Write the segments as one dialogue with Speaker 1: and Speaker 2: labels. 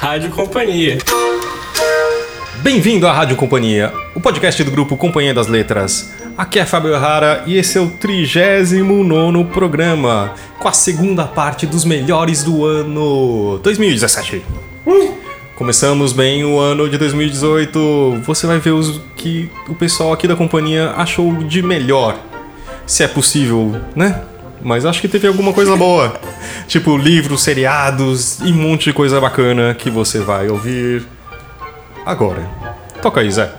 Speaker 1: Rádio Companhia.
Speaker 2: Bem-vindo à Rádio Companhia, o podcast do grupo Companhia das Letras. Aqui é Fábio Rara e esse é o 39 programa, com a segunda parte dos melhores do ano 2017. Começamos bem o ano de 2018. Você vai ver os que o pessoal aqui da companhia achou de melhor. Se é possível, né? Mas acho que teve alguma coisa boa. tipo livros, seriados e um monte de coisa bacana que você vai ouvir agora. Toca aí, Zé.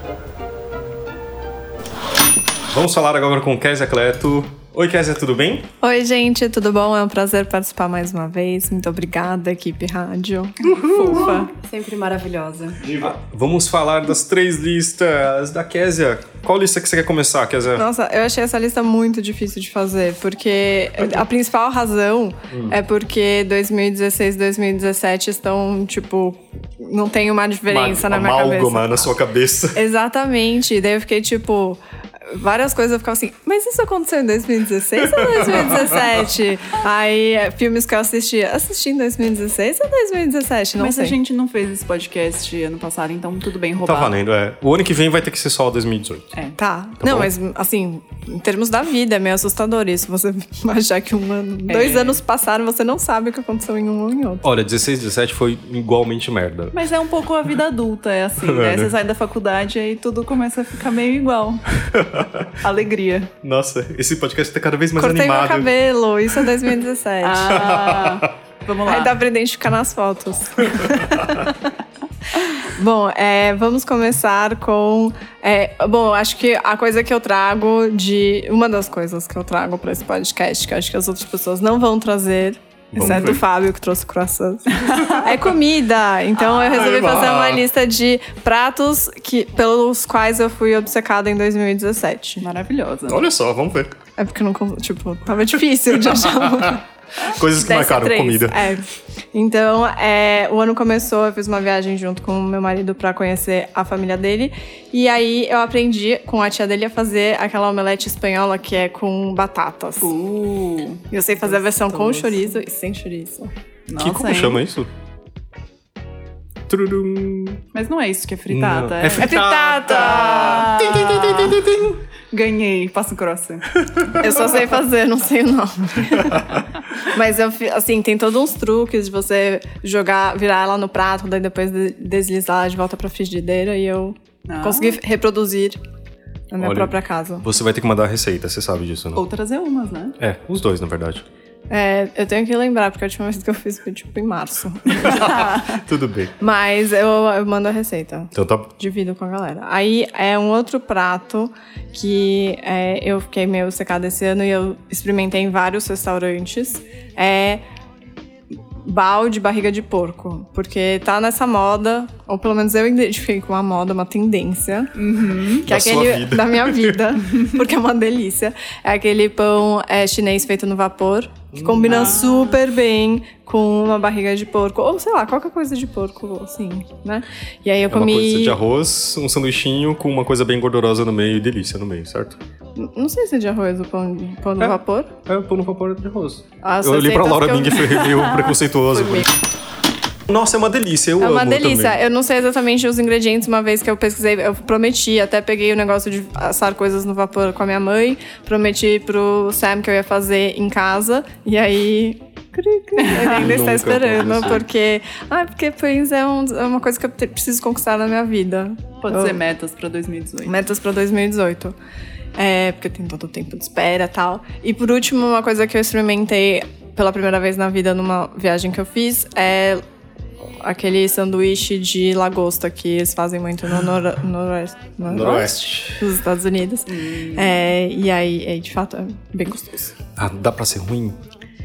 Speaker 2: Vamos falar agora com Kézia Cleto. Oi, Kézia, tudo bem?
Speaker 3: Oi, gente, tudo bom? É um prazer participar mais uma vez. Muito obrigada, equipe rádio. Fofa.
Speaker 4: Sempre maravilhosa.
Speaker 2: Ah, vamos falar das três listas da Kézia. Qual lista que você quer começar, Kézia?
Speaker 3: Nossa, eu achei essa lista muito difícil de fazer, porque a principal razão é porque 2016 e 2017 estão, tipo, não tem uma diferença
Speaker 2: Uma
Speaker 3: na minha
Speaker 2: amálgama
Speaker 3: cabeça.
Speaker 2: na sua cabeça.
Speaker 3: Exatamente. Daí eu fiquei tipo. Várias coisas eu ficava assim, mas isso aconteceu em 2016 ou 2017? Aí, filmes que eu assisti, assisti em 2016 ou 2017? Não
Speaker 4: Mas
Speaker 3: sei.
Speaker 4: a gente não fez esse podcast ano passado, então tudo bem
Speaker 2: Tá
Speaker 4: roubado.
Speaker 2: valendo, é. O ano que vem vai ter que ser só 2018.
Speaker 4: É.
Speaker 3: Tá. não,
Speaker 2: bom.
Speaker 3: mas assim, em termos da vida, é meio assustador isso. Você achar que um ano, dois
Speaker 4: É.
Speaker 3: anos passaram, você não sabe o que aconteceu em um ou em outro.
Speaker 2: Olha, 16 e 17 foi igualmente merda.
Speaker 4: Mas é um pouco a vida adulta, é assim,
Speaker 2: É,
Speaker 4: né?
Speaker 2: né?
Speaker 4: Você sai da faculdade e aí tudo começa a ficar meio igual. Alegria.
Speaker 2: Nossa, esse podcast tá cada vez mais
Speaker 3: Cortei meu
Speaker 2: animado.
Speaker 3: cabelo, isso é 2017.
Speaker 4: Ah, vamos lá.
Speaker 3: Aí dá pra identificar nas fotos. bom, é, vamos começar com. é, bom, acho que a coisa que eu trago de. Uma das coisas que eu trago pra esse podcast, que eu acho que as outras pessoas não vão trazer.
Speaker 2: Vamos
Speaker 3: Exceto
Speaker 2: ver.
Speaker 3: o Fábio, que trouxe croissants. é comida. Então eu resolvi
Speaker 2: Ai,
Speaker 3: fazer uma lista de pratos que, pelos quais eu fui obcecada em 2017.
Speaker 4: Maravilhosa.
Speaker 2: Olha só, vamos ver.
Speaker 3: É porque não. Tipo, tava difícil de achar.
Speaker 2: Coisas que marcaram
Speaker 3: três.
Speaker 2: comida.
Speaker 3: É. Então, é, o ano começou, eu fiz uma viagem junto com o meu marido pra conhecer a família dele. E aí eu aprendi com a tia dele a fazer aquela omelete espanhola que é com batatas.
Speaker 4: Uh,
Speaker 3: Eu sei fazer a versão com chorizo e sem chorizo.
Speaker 4: nossa,
Speaker 2: que como
Speaker 4: hein?
Speaker 2: chama isso? Tururum.
Speaker 4: Mas não é isso que é fritada.
Speaker 2: Não, é fri-
Speaker 3: É fritada!
Speaker 4: Ganhei, passa um croissant.
Speaker 3: Eu só sei fazer, não sei o nome. Mas eu, assim, tem todos uns truques de você jogar, virar ela no prato, daí depois de- deslizar de volta pra frigideira e eu
Speaker 4: Ah.
Speaker 3: consegui reproduzir na minha
Speaker 2: Olha.
Speaker 3: própria casa.
Speaker 2: Você vai ter que mandar a receita, você sabe disso, né?
Speaker 4: Ou trazer umas, né?
Speaker 2: É, os dois, na verdade.
Speaker 3: É, eu tenho que lembrar, porque a última vez que eu fiz foi tipo em março.
Speaker 2: Tudo bem.
Speaker 3: Mas eu, eu mando a receita.
Speaker 2: Então tá.
Speaker 3: Divido com a galera. Aí é um outro prato que é, eu fiquei meio secada esse ano e eu experimentei em vários restaurantes. É balde barriga de porco. Porque tá nessa moda, ou pelo menos eu identifiquei com uma moda, uma tendência. Que é
Speaker 2: Da sua
Speaker 3: aquele
Speaker 2: vida.
Speaker 3: da minha vida, porque é uma delícia. É aquele pão é, chinês feito no vapor, que combina super bem com uma barriga de porco, ou sei lá, qualquer coisa de porco, assim, né? E aí eu
Speaker 2: É uma
Speaker 3: comi.
Speaker 2: coisa de arroz, um sanduichinho com uma coisa bem gordurosa no meio e delícia no meio, certo?
Speaker 3: Não sei se é de arroz o pão, pão no
Speaker 2: É.
Speaker 3: vapor.
Speaker 2: É o pão no vapor de arroz.
Speaker 3: As
Speaker 2: eu olhei pra Laura
Speaker 3: eu-
Speaker 2: Ming e foi meio preconceituoso.
Speaker 3: Foi
Speaker 2: Nossa, é uma delícia, eu
Speaker 3: É
Speaker 2: amo
Speaker 3: uma delícia.
Speaker 2: também.
Speaker 3: Eu não sei exatamente os ingredientes, uma vez que eu pesquisei, eu prometi, até peguei o negócio de assar coisas no vapor com a minha mãe, prometi pro Sam que eu ia fazer em casa, e aí. Ele ainda está esperando,
Speaker 2: aconteceu.
Speaker 3: porque. Ah, porque pães é, um- é uma coisa que eu preciso conquistar na minha vida.
Speaker 4: Pode
Speaker 3: Eu-
Speaker 4: ser metas pra 2018.
Speaker 3: Metas pra 2018. É, porque tem todo o tempo de espera e tal. E por último, uma coisa que eu experimentei pela primeira vez na vida numa viagem que eu fiz é aquele sanduíche de lagosta que eles fazem muito no noro noroeste,
Speaker 2: Noroeste.
Speaker 3: dos Estados Unidos. É, e aí, é, de fato, é bem gostoso.
Speaker 2: Ah, dá pra ser ruim?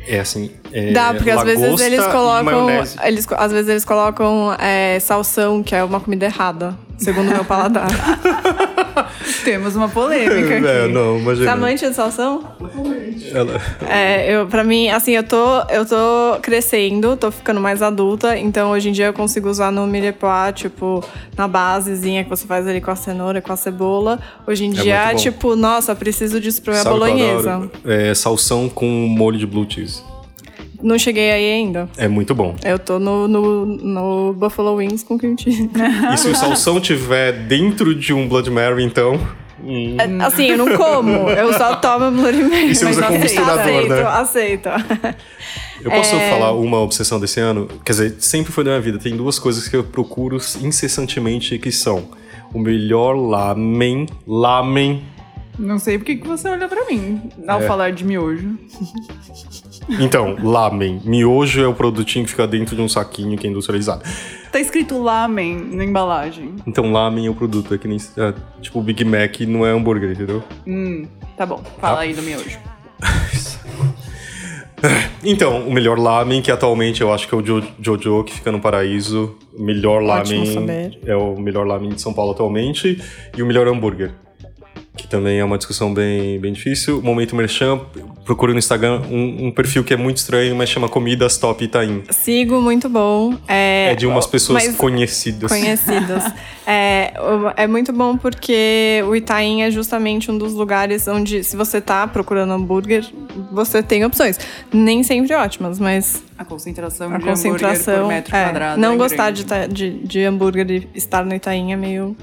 Speaker 2: É assim. É
Speaker 3: Dá, porque às vezes eles colocam. Eles, às vezes eles colocam é, salsão, que é uma comida errada, segundo o meu paladar.
Speaker 4: Temos uma polêmica aqui.
Speaker 2: É, não,
Speaker 3: é
Speaker 2: imagina.
Speaker 3: amante de salsão?
Speaker 2: Ela-
Speaker 3: É, eu, pra mim, assim, eu tô, eu tô crescendo, tô ficando mais adulta, então hoje em dia eu consigo usar no mirepoix, tipo, na basezinha que você faz ali com a cenoura, com a cebola. Hoje em
Speaker 2: É
Speaker 3: dia, tipo, nossa, preciso disso pra minha
Speaker 2: Sabe eu
Speaker 3: bolonhesa.
Speaker 2: É salsão com molho de blue cheese.
Speaker 3: Não cheguei aí ainda.
Speaker 2: É muito bom.
Speaker 3: Eu tô no, no, no Buffalo Wings com cream cheese.
Speaker 2: E se o salsão tiver dentro de um Blood Mary, então. hum,
Speaker 3: Assim, eu não como, eu só tomo Bloody Mary.
Speaker 2: E você
Speaker 3: mas
Speaker 2: usa como
Speaker 3: aceito,
Speaker 2: misturador,
Speaker 3: aceito,
Speaker 2: né?
Speaker 3: Aceito,
Speaker 2: Eu posso
Speaker 3: É.
Speaker 2: falar uma obsessão desse ano? Quer dizer, sempre foi da minha vida. Tem duas coisas que eu procuro incessantemente que são o melhor lamen, lamen.
Speaker 4: Não sei por que que você olha pra mim ao
Speaker 2: É.
Speaker 4: falar de miojo.
Speaker 2: Então, lamen. Miojo é o produtinho que fica dentro de um saquinho que é industrializado.
Speaker 4: Tá escrito lamen na embalagem.
Speaker 2: Então, lamen é o produto. É que nem. é, tipo, o Big Mac não é hambúrguer, entendeu?
Speaker 4: Hum, tá bom. Fala aí do miojo.
Speaker 2: Então, o melhor lamen, que atualmente eu acho que é o Jo- Jojo, que fica no Paraíso. O melhor lamen é o melhor lamen de São Paulo atualmente. E o melhor hambúrguer. Que também é uma discussão bem, bem difícil. Momento Merchan, procure no Instagram um, um perfil que é muito estranho, mas chama Comidas Top Itaim.
Speaker 3: Sigo, muito bom. É,
Speaker 2: É de umas pessoas
Speaker 3: mas-
Speaker 2: conhecidas.
Speaker 3: conhecidas. é, é muito bom porque o Itaim é justamente um dos lugares onde, se você tá procurando hambúrguer, você tem opções. Nem sempre ótimas, mas
Speaker 4: A concentração
Speaker 3: a
Speaker 4: de hambúrguer
Speaker 3: concentração.
Speaker 4: por metro
Speaker 3: é,
Speaker 4: quadrado.
Speaker 3: não
Speaker 4: é
Speaker 3: gostar de, de, de hambúrguer e estar no Itaim é meio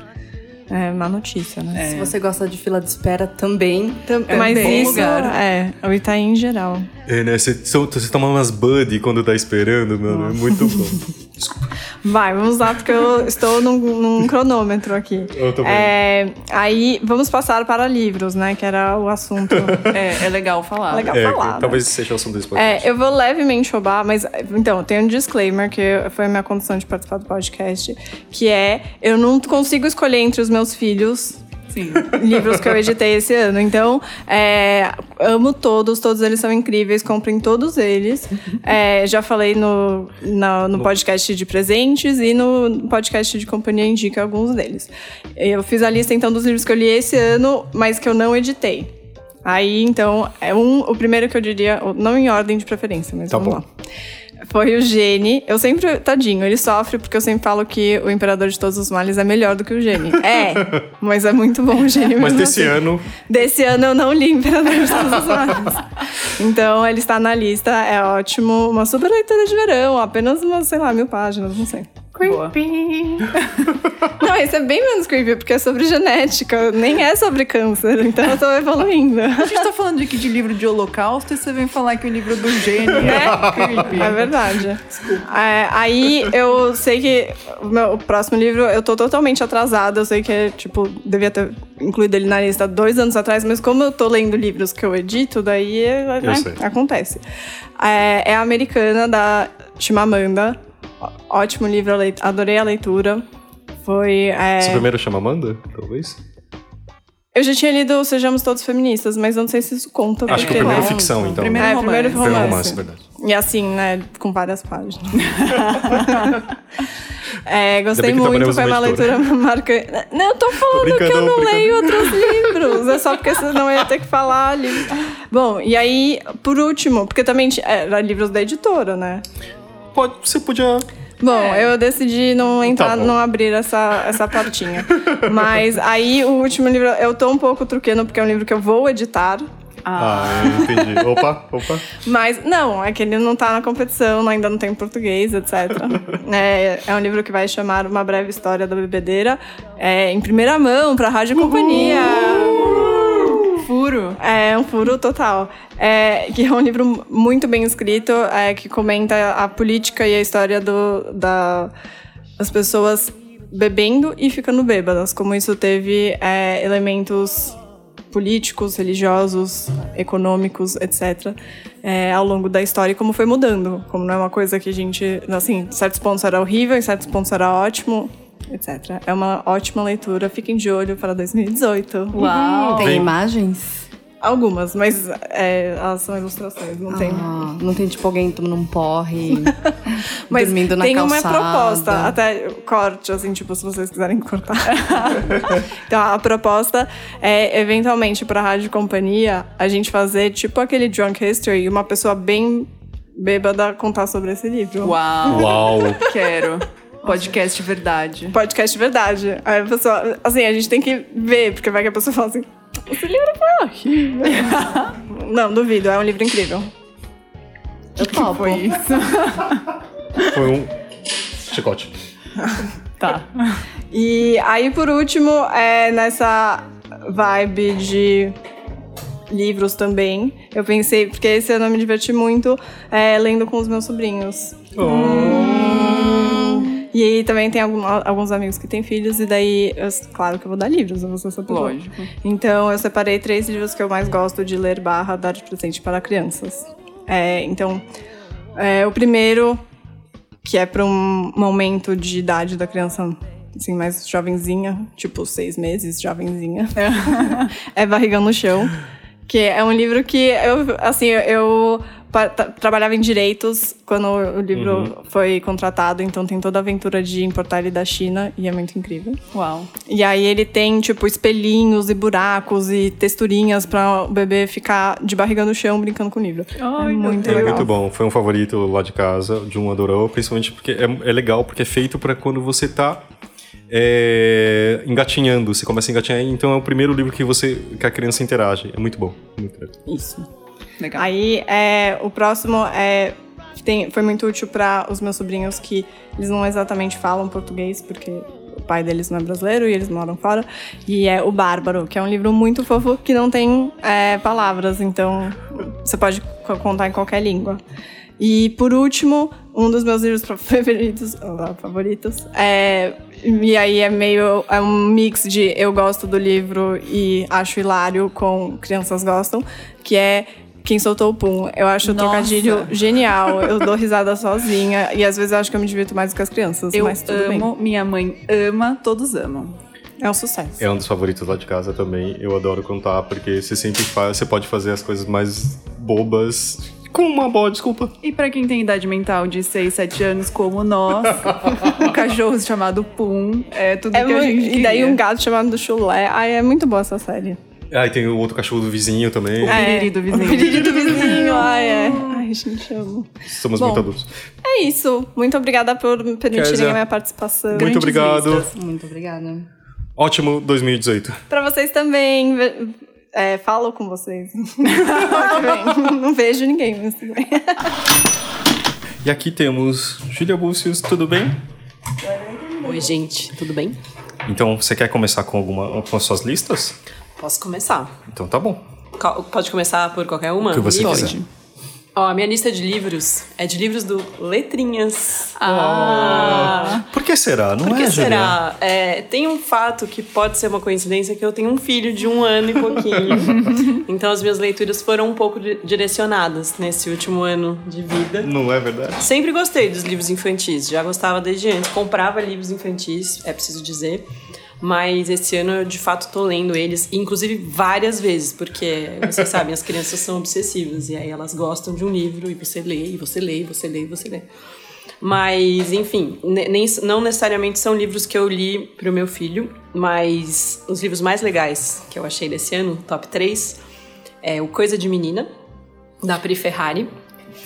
Speaker 3: é, má notícia, né?
Speaker 1: Se você gosta de fila de espera também.
Speaker 4: É um
Speaker 3: Mas
Speaker 4: bom
Speaker 3: isso
Speaker 4: lugar.
Speaker 3: é o Itaim em geral.
Speaker 2: É, né? Você, você toma umas Buddy quando tá esperando, mano. É muito bom.
Speaker 3: Vai, vamos lá, porque eu estou num, num cronômetro aqui.
Speaker 2: Eu tô.
Speaker 3: É, aí, vamos passar para livros, né? Que era o assunto.
Speaker 4: É, é legal falar.
Speaker 3: Legal.
Speaker 2: É,
Speaker 3: falar, né?
Speaker 2: talvez seja o assunto desse podcast.
Speaker 3: É, eu vou levemente roubar, mas então, tem um disclaimer que foi a minha condição de participar do podcast, que é eu não consigo escolher entre os meus filhos
Speaker 4: Sim.
Speaker 3: livros que eu editei esse ano. Então, é, amo todos, todos eles são incríveis, comprem todos eles. É, já falei no, na- no podcast de presentes e no podcast de companhia indica alguns deles. Eu fiz a lista então dos livros que eu li esse ano, mas que eu não editei. Aí, então, é um, o primeiro que eu diria, não em ordem de preferência, mas
Speaker 2: Tá
Speaker 3: vamos
Speaker 2: bom.
Speaker 3: lá. Foi o Gene. Eu sempre, tadinho, ele sofre porque eu sempre falo que o Imperador de Todos os Males é melhor do que o Gene. É, mas é muito bom o Gene
Speaker 2: Mas desse
Speaker 3: assim.
Speaker 2: ano,
Speaker 3: Desse ano eu não li Imperador de Todos os Males. Então ele está na lista, é ótimo. Uma super leitura de verão, apenas umas, sei lá, mil páginas, não sei.
Speaker 4: Boa.
Speaker 3: Não, esse é bem menos creepy, porque é sobre genética, nem é sobre câncer, então eu tô evoluindo.
Speaker 4: A gente tá falando aqui de livro de holocausto e você vem falar que o livro do gênio
Speaker 3: Né?
Speaker 4: é creepy.
Speaker 3: É verdade. É, aí eu sei que o meu o próximo livro eu tô totalmente atrasada. Eu sei que é, tipo, devia ter incluído ele na lista dois anos atrás, mas como eu tô lendo livros que eu edito, daí né, acontece. É, é a americana da Chimamanda. Ótimo livro, adorei a leitura. Foi. é,
Speaker 2: seu primeiro chama Amanda, talvez?
Speaker 3: Eu já tinha lido Sejamos Todos Feministas, mas não sei se isso conta.
Speaker 2: Acho que o primeiro é
Speaker 3: né?
Speaker 2: ficção, então.
Speaker 4: Primeiro
Speaker 3: É,
Speaker 4: romance.
Speaker 3: primeiro
Speaker 2: Primeiro
Speaker 3: romance.
Speaker 2: romance, verdade.
Speaker 3: E assim, né, com várias páginas. É, gostei
Speaker 2: que
Speaker 3: muito, foi uma leitura marcante. Não, eu tô falando que
Speaker 2: brincando,
Speaker 3: eu não
Speaker 2: tô
Speaker 3: leio outros livros. É só porque senão eu ia ter que falar livro. Bom, e aí, por último, porque também ti- era livros da editora, né?
Speaker 2: Pode, você podia.
Speaker 3: Bom, eu decidi não entrar,
Speaker 2: Tá bom.
Speaker 3: não abrir essa, essa partinha. Mas aí, o último livro, eu tô um pouco truquendo, porque é um livro que eu vou editar.
Speaker 2: Ah, eu entendi. Opa, opa.
Speaker 3: Mas, não, é que ele não tá na competição, ainda não tem em português, etc. é, é um livro que vai chamar Uma Breve História da Bebedeira, é, em primeira mão, pra Rádio Companhia.
Speaker 4: Furo.
Speaker 3: É um furo total. É, que é um livro muito bem escrito, é, que comenta a política e a história do, da, das pessoas bebendo e ficando bêbadas. Como isso teve é, elementos políticos, religiosos, econômicos, etc. é, ao longo da história e como foi mudando. Como não é uma coisa que a gente... Assim, em certos pontos era horrível, em certos pontos era ótimo, etc. É uma ótima leitura. Fiquem de olho para 2018.
Speaker 4: Uau.
Speaker 1: Tem
Speaker 2: Vem.
Speaker 1: imagens?
Speaker 3: Algumas, mas é, elas são ilustrações, não tem.
Speaker 1: Ah, não tem tipo alguém tomando um porre,
Speaker 3: Mas
Speaker 1: dormindo na
Speaker 3: tem uma
Speaker 1: calçada.
Speaker 3: proposta, até corte, assim, tipo, se vocês quiserem cortar. então, a proposta é, eventualmente, pra Rádio Companhia, a gente fazer tipo aquele Drunk History e uma pessoa bem bêbada contar sobre esse livro.
Speaker 4: Uau.
Speaker 2: Uau.
Speaker 4: Quero. Podcast verdade.
Speaker 3: Podcast verdade. Aí a pessoa, assim, a gente tem que ver, porque vai que a pessoa fala assim: esse livro foi horrível. Não, duvido, é um livro incrível.
Speaker 4: Eu topo. Foi isso.
Speaker 2: Foi um chicote.
Speaker 3: Tá. E aí, por último, é nessa vibe de livros também. Eu pensei, porque esse ano eu me diverti muito é, lendo com os meus sobrinhos. Hum. E aí também tem algum, alguns amigos que têm filhos, e daí, eu, claro que eu vou dar livros, eu vou ser essa pessoa.
Speaker 4: Lógico.
Speaker 3: Então eu separei três livros que eu mais gosto de ler barra dar de presente para crianças. É, então, é, o primeiro, que é para um momento de idade da criança assim, mais jovenzinha, tipo seis meses, jovenzinha, é Barrigão no Chão. Que é um livro que eu, assim, eu trabalhava em direitos quando o livro foi contratado, então tem toda a aventura de importar ele da China e é muito incrível.
Speaker 4: Uau.
Speaker 3: E aí ele tem, tipo, espelhinhos e buracos e texturinhas pra o bebê ficar de barriga no chão brincando com o livro.
Speaker 4: Ai,
Speaker 3: é muito
Speaker 2: É
Speaker 3: legal.
Speaker 2: muito bom. Foi um favorito lá de casa, de um adorou, principalmente porque é, é legal, porque é feito pra quando você tá é, engatinhando. Você começa a engatinhar, então é o primeiro livro que você que a criança interage. É muito bom. Muito legal.
Speaker 3: Isso.
Speaker 4: Legal.
Speaker 3: Aí, é, o próximo é, tem, foi muito útil para os meus sobrinhos que eles não exatamente falam português, porque o pai deles não é brasileiro e eles moram fora. E é O Bárbaro, que é um livro muito fofo que não tem é, palavras, então você pode co- contar em qualquer língua. E por último, um dos meus livros favoritos, favoritos é, e aí é meio é um mix de eu gosto do livro e acho hilário com crianças gostam, que é quem soltou o pum. Eu acho o
Speaker 4: Nossa.
Speaker 3: trocadilho genial. Eu dou risada sozinha. E às vezes eu acho que eu me divirto mais do que as crianças.
Speaker 4: Eu
Speaker 3: mas tudo
Speaker 4: amo, minha mãe ama, todos amam.
Speaker 3: bem. É um sucesso.
Speaker 2: É um dos favoritos lá de casa também. Eu adoro contar, porque você sempre faz, você pode fazer as coisas mais bobas com uma boa desculpa.
Speaker 4: E pra quem tem idade mental de 6, 7 anos, como nós, um cachorro chamado Pum é tudo
Speaker 3: É
Speaker 4: que a
Speaker 3: muito-
Speaker 4: gente
Speaker 3: e daí
Speaker 4: queria.
Speaker 3: um gato chamado do chulé. Ai, é muito boa essa série.
Speaker 2: Ah, e tem o outro cachorro do vizinho também.
Speaker 4: O piriri do vizinho.
Speaker 3: O piriri do vizinho. Ai, é. Ai, gente, amo.
Speaker 2: Somos
Speaker 3: Bom,
Speaker 2: muito adultos.
Speaker 3: É isso. Muito obrigada por me permitirem
Speaker 2: Kézia.
Speaker 3: a minha participação.
Speaker 2: Muito obrigado.
Speaker 1: Muito obrigada.
Speaker 2: Ótimo 2018.
Speaker 3: Pra vocês também. É, falo com vocês. Bem, Não vejo ninguém, mas tudo bem.
Speaker 2: E aqui temos Julia Búcios, tudo bem?
Speaker 5: Oi, gente, tudo bem?
Speaker 2: Então, você quer começar com alguma com as suas listas?
Speaker 5: Posso começar.
Speaker 2: Então tá bom.
Speaker 5: Pode começar por qualquer uma?
Speaker 2: O que você
Speaker 5: Livro?
Speaker 2: quiser.
Speaker 5: Ó, a minha lista de livros é de livros do Letrinhas.
Speaker 4: Ah,
Speaker 2: Por que será? Não
Speaker 5: Por que
Speaker 2: é,
Speaker 5: será? É, tem um fato que pode ser uma coincidência que eu tenho um filho de um ano e pouquinho. então as minhas leituras foram um pouco di- direcionadas nesse último ano de vida.
Speaker 2: Não é verdade?
Speaker 5: Sempre gostei dos livros infantis, já gostava desde antes. Comprava livros infantis, é preciso dizer. Mas esse ano eu de fato tô lendo eles, inclusive várias vezes, porque vocês sabem, as crianças são obsessivas e aí elas gostam de um livro e você lê, e você lê, e você lê, e você lê. Mas, enfim, ne- nem, não necessariamente são livros que eu li pro meu filho, mas os livros mais legais que eu achei desse ano, top 3, é O Coisa de Menina, da Pri Ferrari.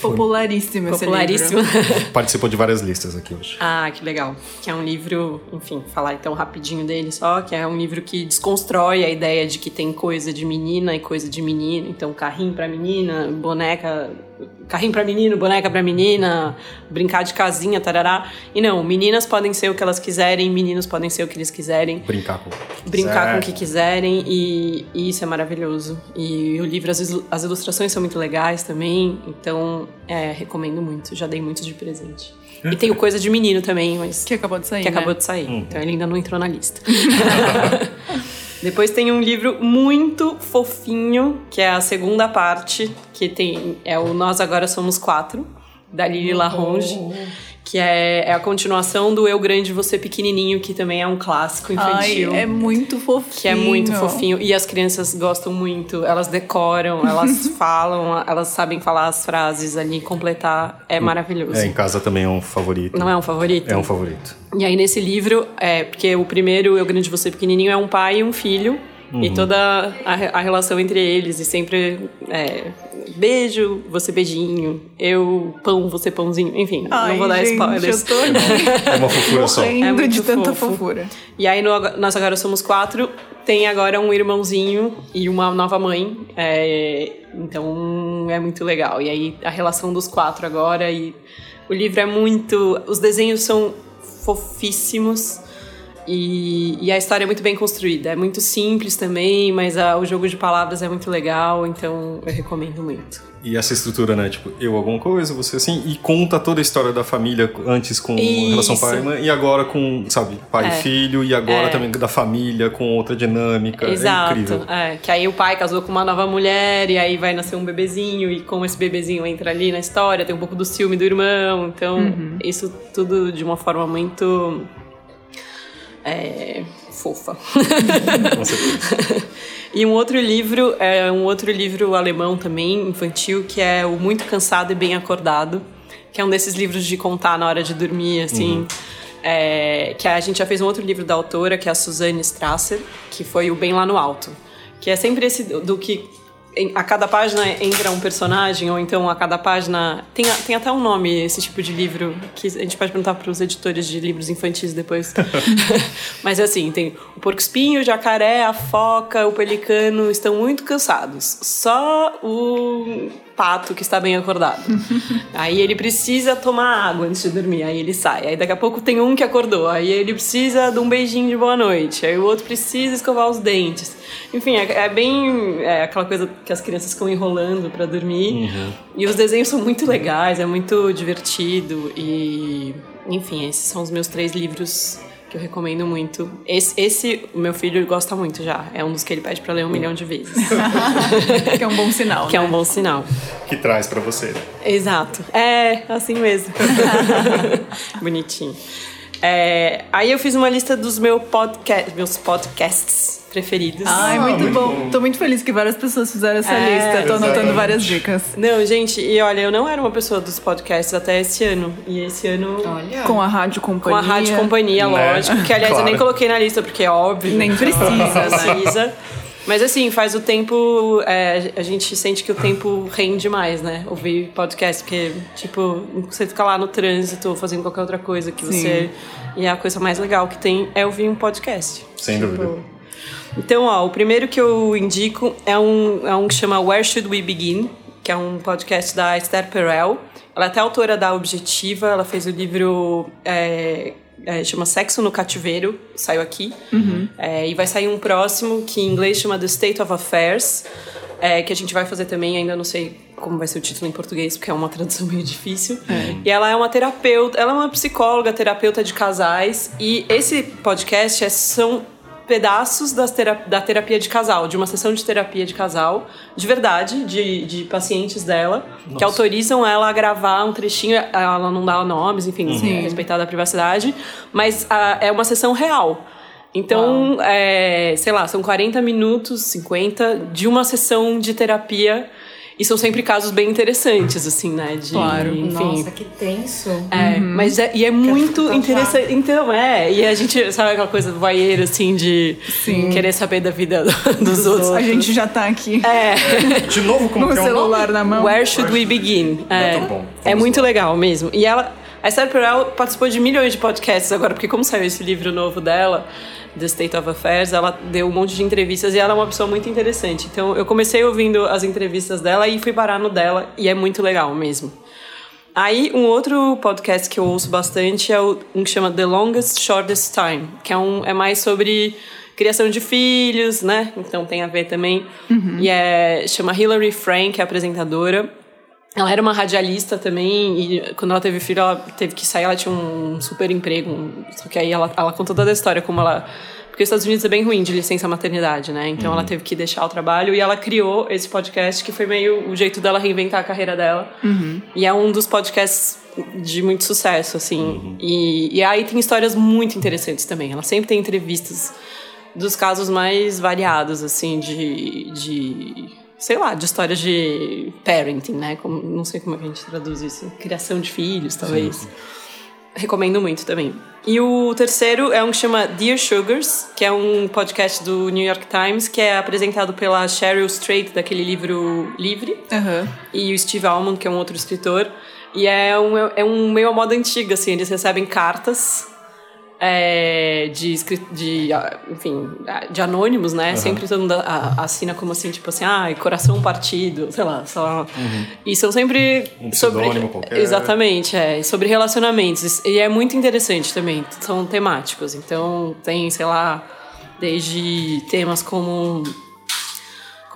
Speaker 4: Popularíssimo esse
Speaker 5: Popularíssimo.
Speaker 4: livro.
Speaker 2: Participou de várias listas aqui hoje.
Speaker 5: Ah, que legal. Que é um livro, enfim, falar então rapidinho dele só, que é um livro que desconstrói a ideia de que tem coisa de menina e coisa de menino. Então, carrinho pra menina, boneca. Carrinho pra menino, boneca pra menina, brincar de casinha, tarará. E não, meninas podem ser o que elas quiserem, meninos podem ser o que eles quiserem
Speaker 2: Brincar com.
Speaker 5: brincar com o que quiserem e, e isso é maravilhoso. E o livro, as, as ilustrações são muito legais também, então é, recomendo muito. Já dei muitos de presente. E tem o Coisa de Menino também, mas
Speaker 4: Que acabou de sair,
Speaker 5: que
Speaker 4: né?
Speaker 5: acabou de sair. Então ele ainda não entrou na lista. Depois tem um livro muito fofinho, que é a segunda parte, que tem é o Nós Agora Somos Quatro, da Lili Laronge, que é, é a continuação do Eu Grande Você Pequenininho, que também é um clássico
Speaker 4: Ai,
Speaker 5: infantil.
Speaker 4: é muito fofinho.
Speaker 5: Que é muito fofinho. E as crianças gostam muito. Elas decoram, elas falam, elas sabem falar as frases ali, completar. É maravilhoso.
Speaker 2: É, em casa também é um favorito.
Speaker 5: Não é um favorito?
Speaker 2: É um favorito.
Speaker 5: E aí nesse livro, é porque o primeiro, Eu Grande Você Pequenininho, é um pai e um filho.
Speaker 2: Uhum.
Speaker 5: E toda a, a relação entre eles, e sempre é, beijo, você beijinho, eu pão, você pãozinho, enfim,
Speaker 4: Ai,
Speaker 5: não vou dar
Speaker 4: gente,
Speaker 5: spoilers.
Speaker 4: Eu tô aqui
Speaker 2: É uma fofura só.
Speaker 5: É muito
Speaker 4: de tanta
Speaker 5: fofo.
Speaker 4: fofura.
Speaker 5: E aí, no Nós Agora Somos Quatro, tem agora um irmãozinho e uma nova mãe. é, então, é muito legal. E aí, a relação dos quatro agora. E o livro é muito. Os desenhos são fofíssimos. E, e a história é muito bem construída. É muito simples também, mas a- o jogo de palavras é muito legal. Então, eu recomendo muito.
Speaker 2: E essa estrutura, né? Tipo, eu alguma coisa, você assim, e conta toda a história da família antes com
Speaker 5: Isso.
Speaker 2: relação pai e mãe, e agora com, sabe, pai
Speaker 5: É.
Speaker 2: e filho, e agora
Speaker 5: É.
Speaker 2: também da família com outra dinâmica.
Speaker 5: Exato.
Speaker 2: É incrível.
Speaker 5: É, que aí o pai casou com uma nova mulher e aí vai nascer um bebezinho e como esse bebezinho entra ali na história, tem um pouco do ciúme do irmão. Então, isso tudo de uma forma muito é, fofa.
Speaker 2: Com certeza.
Speaker 5: E um outro livro, é um outro livro alemão também, infantil, que é o Muito Cansado e Bem Acordado, que é um desses livros de contar na hora de dormir, assim. É, que a gente já fez um outro livro da autora, que é a Suzanne Strasser, que foi o Bem Lá no Alto. Que é sempre esse do que a cada página entra um personagem, ou então a cada página. Tem, tem até um nome esse tipo de livro, que a gente pode perguntar para os editores de livros infantis depois. Mas assim, tem o porco-espinho, o jacaré, a foca, o pelicano estão muito cansados. Só o pato que está bem acordado. aí ele precisa tomar água antes de dormir, aí ele sai. Aí daqui a pouco tem um que acordou, aí ele precisa de um beijinho de boa noite, aí o outro precisa escovar os dentes. Enfim, é, é bem é, aquela coisa que as crianças ficam enrolando para dormir. E os desenhos são muito legais, é muito divertido e enfim, esses são os meus três livros que eu recomendo muito. Esse, esse o meu filho gosta muito já. É um dos que ele pede para ler um milhão de vezes.
Speaker 4: que é um bom sinal.
Speaker 5: que é
Speaker 4: né?
Speaker 5: um bom sinal.
Speaker 2: Que traz pra você.
Speaker 5: Exato. É, assim mesmo. Bonitinho. É, aí eu fiz uma lista dos meu podca meus podcasts preferidos.
Speaker 4: Ai, muito, bom. Tô muito feliz que várias pessoas fizeram essa
Speaker 5: É,
Speaker 4: lista. Tô anotando várias dicas.
Speaker 5: Não, gente, e olha, eu não era uma pessoa dos podcasts até esse ano. E esse ano.
Speaker 1: Olha.
Speaker 4: Com a Rádio
Speaker 5: Com
Speaker 4: Companhia.
Speaker 5: a Rádio Companhia,
Speaker 2: Né?
Speaker 5: lógico. Que, aliás, eu nem
Speaker 2: Claro.
Speaker 5: coloquei na lista, porque é óbvio.
Speaker 4: Nem precisa,
Speaker 5: precisa. Mas assim, faz o tempo. é, a gente sente que o tempo rende mais, né? Ouvir podcast, porque, tipo, você fica lá no trânsito, fazendo qualquer outra coisa que
Speaker 4: Sim.
Speaker 5: você. E a coisa mais legal que tem é ouvir um podcast.
Speaker 2: Sem dúvida.
Speaker 5: Então, ó, o primeiro que eu indico é um, é um que chama Where Should We Begin, que é um podcast da Esther Perel. Ela é até autora da Objetiva, ela fez o livro. é, é, chama Sexo no Cativeiro, saiu aqui. É, e vai sair um próximo que em inglês chama The State of Affairs, é, que a gente vai fazer também, ainda não sei como vai ser o título em português, porque é uma tradução meio difícil. E ela é uma terapeuta, ela é uma psicóloga, terapeuta de casais, e esse podcast é, são pedaços das tera- da terapia de casal, de uma sessão de terapia de casal, de verdade, de, de pacientes dela, que autorizam ela a gravar um trechinho, ela não dá nomes, enfim,
Speaker 4: Sim.
Speaker 5: respeitada a privacidade, mas ah, é uma sessão real. Então, é, sei lá, são 40 minutos, 50, de uma sessão de terapia. E são sempre casos bem interessantes, assim, né? De,
Speaker 4: Claro.
Speaker 5: Enfim,
Speaker 1: Nossa, que tenso.
Speaker 5: é, mas é, e é muito
Speaker 1: contar.
Speaker 5: interessante. Então, é. E a gente, sabe aquela coisa do voyeur, assim, de
Speaker 4: Sim.
Speaker 5: querer saber da vida do- dos outros.
Speaker 4: A gente já tá aqui
Speaker 5: É.
Speaker 2: De novo,
Speaker 4: com o
Speaker 2: é
Speaker 4: celular na mão.
Speaker 5: Where should we begin? É,
Speaker 2: Muito bom.
Speaker 5: é muito legal mesmo. E ela. A Esther Perel participou de milhões de podcasts agora, porque como saiu esse livro novo dela, The State of Affairs, ela deu um monte de entrevistas e ela é uma pessoa muito interessante. Então eu comecei ouvindo as entrevistas dela e fui parar no dela, e é muito legal mesmo. Aí, um outro podcast que eu ouço bastante é um que chama The Longest Shortest Time, que é, um, é mais sobre criação de filhos, né? Então tem a ver também. E é, chama Hilary Frank, é a apresentadora. Ela era uma radialista também, e quando ela teve filho, ela teve que sair, ela tinha um super emprego. um- Só que aí ela, ela contou toda a história, como ela. Porque os Estados Unidos é bem ruim de licença maternidade, né? Então ela teve que deixar o trabalho e ela criou esse podcast que foi meio o jeito dela reinventar a carreira dela. E é um dos podcasts de muito sucesso, assim. E, e aí tem histórias muito interessantes também. Ela sempre tem entrevistas dos casos mais variados, assim, de. de sei lá, de histórias de parenting, né? Como, não sei como é que a gente traduz isso. Criação de filhos, talvez. Recomendo muito também. E o terceiro é um que chama Dear Sugars, que é um podcast do New York Times, que é apresentado pela Cheryl Strait, daquele livro Livre,
Speaker 4: Aham.
Speaker 5: e o Steve Almond, que é um outro escritor. E é um, é um meio a moda antiga, assim, eles recebem cartas é, de, de, ah, enfim, ah, de anônimos, né? Sempre todo mundo assina como assim, tipo assim, ah, coração partido, sei lá, só. E são sempre
Speaker 2: Um
Speaker 5: sobre.
Speaker 2: qualquer.
Speaker 5: Exatamente, é. Sobre relacionamentos. E é muito interessante também. São temáticos. Então tem, sei lá, desde temas como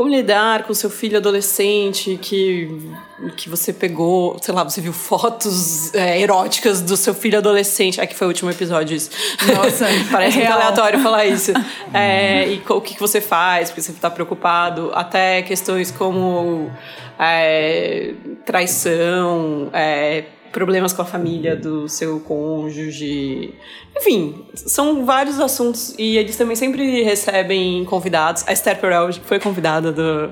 Speaker 5: como lidar com seu filho adolescente que, que você pegou, sei lá, você viu fotos é, eróticas do seu filho adolescente. Aqui foi o último episódio isso.
Speaker 4: Nossa,
Speaker 5: Parece
Speaker 4: é
Speaker 5: muito aleatório falar isso. É, e o que, que você faz, porque você está preocupado. Até questões como é, traição, é, problemas com a família do seu cônjuge. Enfim, são vários assuntos e eles também sempre recebem convidados. A Esther Perel foi convidada do,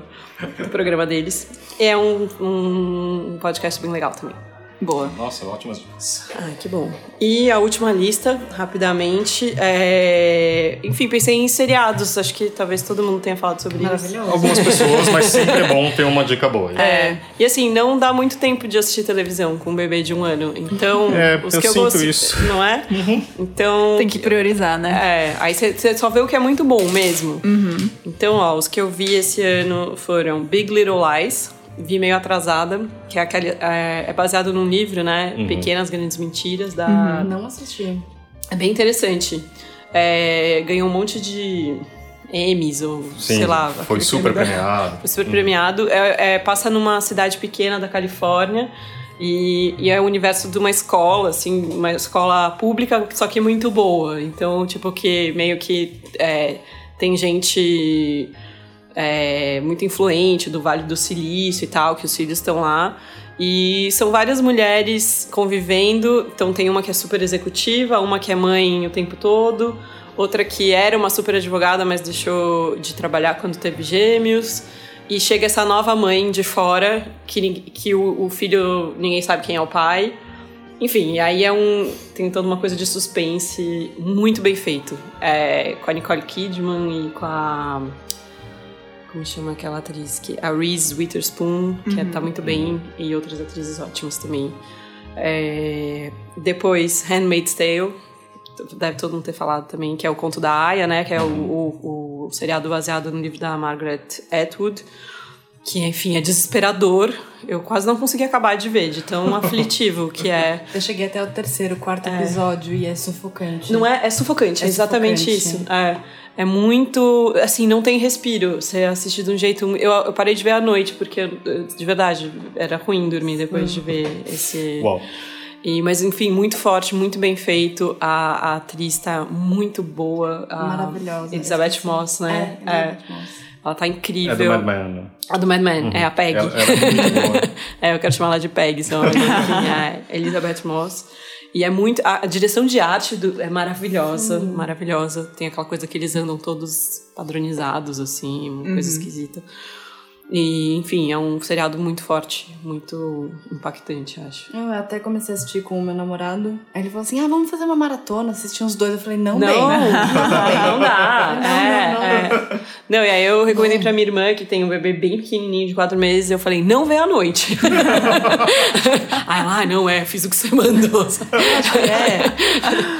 Speaker 5: do programa deles. É um, um podcast bem legal também.
Speaker 4: Boa.
Speaker 2: Nossa, ótimas dicas.
Speaker 5: Ai, que bom. E a última lista, rapidamente, é... Enfim, pensei em seriados. Acho que talvez todo mundo tenha falado sobre isso.
Speaker 1: Maravilhoso.
Speaker 2: Algumas pessoas, mas sempre é bom ter uma dica boa.
Speaker 5: É. E assim, não dá muito tempo de assistir televisão com um bebê de um ano. Então,
Speaker 2: É,
Speaker 5: os
Speaker 2: eu
Speaker 5: que eu
Speaker 2: sinto
Speaker 5: gosto.
Speaker 2: isso.
Speaker 5: Não é? Então.
Speaker 4: Tem que priorizar, né?
Speaker 5: É, aí você só vê o que é muito bom mesmo. Então, ó, os que eu vi esse ano foram Big Little Lies, vi meio atrasada, que é aquele. É, é baseado num livro, né? Pequenas Grandes Mentiras, da.
Speaker 1: Não assisti.
Speaker 5: É bem interessante. É, ganhou um monte de Emmys, ou
Speaker 2: Sim,
Speaker 5: sei lá.
Speaker 2: foi super
Speaker 5: da-
Speaker 2: premiado.
Speaker 5: Foi super premiado. É, é, passa numa cidade pequena da Califórnia. E, e é o universo de uma escola, assim, uma escola pública, só que muito boa. Então, tipo, que meio que é, tem gente é, muito influente do Vale do Silício e tal, que os filhos estão lá. E são várias mulheres convivendo. Então tem uma que é super executiva, uma que é mãe o tempo todo, outra que era uma super advogada, mas deixou de trabalhar quando teve gêmeos. E chega essa nova mãe de fora, que, que o, o filho ninguém sabe quem é o pai. Enfim, aí é um. Tem toda uma coisa de suspense muito bem feito. É, com a Nicole Kidman e com a. Como chama aquela atriz? Que, a Reese Witherspoon, que é- tá muito bem, e outras atrizes ótimas também. É, depois, Handmaid's Tale, deve todo mundo ter falado também, que é o conto da Aya, né? Que é o, o, o seriado baseado no livro da Margaret Atwood. Que, enfim, é desesperador. Eu quase não consegui acabar de ver, de tão aflitivo que é.
Speaker 1: Eu cheguei até o terceiro, quarto episódio e é sufocante.
Speaker 5: Não é? É sufocante, é,
Speaker 1: É
Speaker 5: exatamente
Speaker 1: sufocante.
Speaker 5: isso. É, é muito. Assim, não tem respiro. Você assiste de um jeito. Eu, eu parei de ver à noite, porque, de verdade, era ruim dormir depois de ver esse.
Speaker 2: Uau.
Speaker 5: E, mas, enfim, muito forte, muito bem feito. A, a atriz tá muito boa. A
Speaker 1: Maravilhosa.
Speaker 5: Elizabeth. Moss, né?
Speaker 1: É, Elizabeth Moss.
Speaker 5: Ela tá
Speaker 2: É
Speaker 5: incrível.
Speaker 2: do Mad Men. né?
Speaker 5: A do Mad Men, é a Peg.
Speaker 2: Ela, ela é muito boa.
Speaker 5: É, eu quero chamar ela de Peg, só. Enfim, é Elizabeth Moss. E é muito. A, direção de arte do- é maravilhosa, maravilhosa. Tem aquela coisa que eles andam todos padronizados, assim, uma coisa esquisita. E, enfim, é um seriado muito forte, muito impactante, acho.
Speaker 1: Eu até comecei a assistir com o meu namorado. Aí ele falou assim: ah, vamos fazer uma maratona, assistir uns dois. Eu falei, não,
Speaker 5: Não,
Speaker 1: bem.
Speaker 5: não dá.
Speaker 1: Não,
Speaker 5: é,
Speaker 1: não, não.
Speaker 5: é. Não, e aí eu recomendei pra minha irmã, que tem um bebê bem pequenininho de quatro meses, eu falei, não vê à noite. aí ela, ah, não, é, fiz o que você mandou.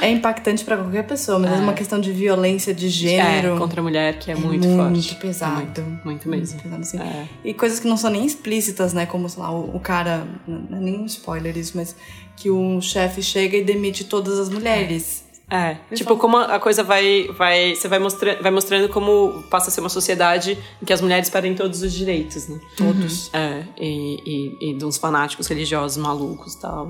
Speaker 1: É, é impactante pra qualquer pessoa, mas é, uma questão de violência de gênero.
Speaker 5: É, contra a mulher, que é, muito,
Speaker 1: muito
Speaker 5: forte.
Speaker 1: pesado.
Speaker 5: É muito, muito mesmo.
Speaker 1: pesado, assim.
Speaker 5: É.
Speaker 1: E coisas que não são nem explícitas, né? Como, sei lá, o, o cara. Não é nem um spoiler isso, mas que um chefe chega e demite todas as mulheres.
Speaker 5: É, tipo, como a coisa vai. vai você vai, mostra, vai mostrando como passa a ser uma sociedade em que as mulheres perdem todos os direitos, né?
Speaker 1: Todos.
Speaker 5: É, e, e, e de uns fanáticos religiosos malucos e tal.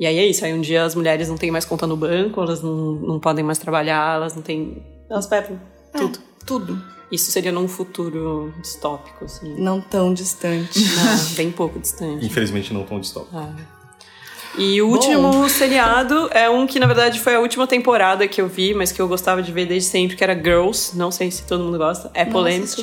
Speaker 5: E, aí é isso. Aí um dia as mulheres não têm mais conta no banco, elas não, não podem mais trabalhar, elas não têm. Elas perdem tudo.
Speaker 1: Tudo.
Speaker 5: Isso seria num futuro distópico, assim.
Speaker 1: Não tão distante.
Speaker 5: Não, bem pouco distante.
Speaker 2: Infelizmente não tão distópico.
Speaker 5: E o último seriado é um que, na verdade, foi a última temporada que eu vi, mas que eu gostava de ver desde sempre, que era Girls. Não sei se todo mundo gosta. É polêmico.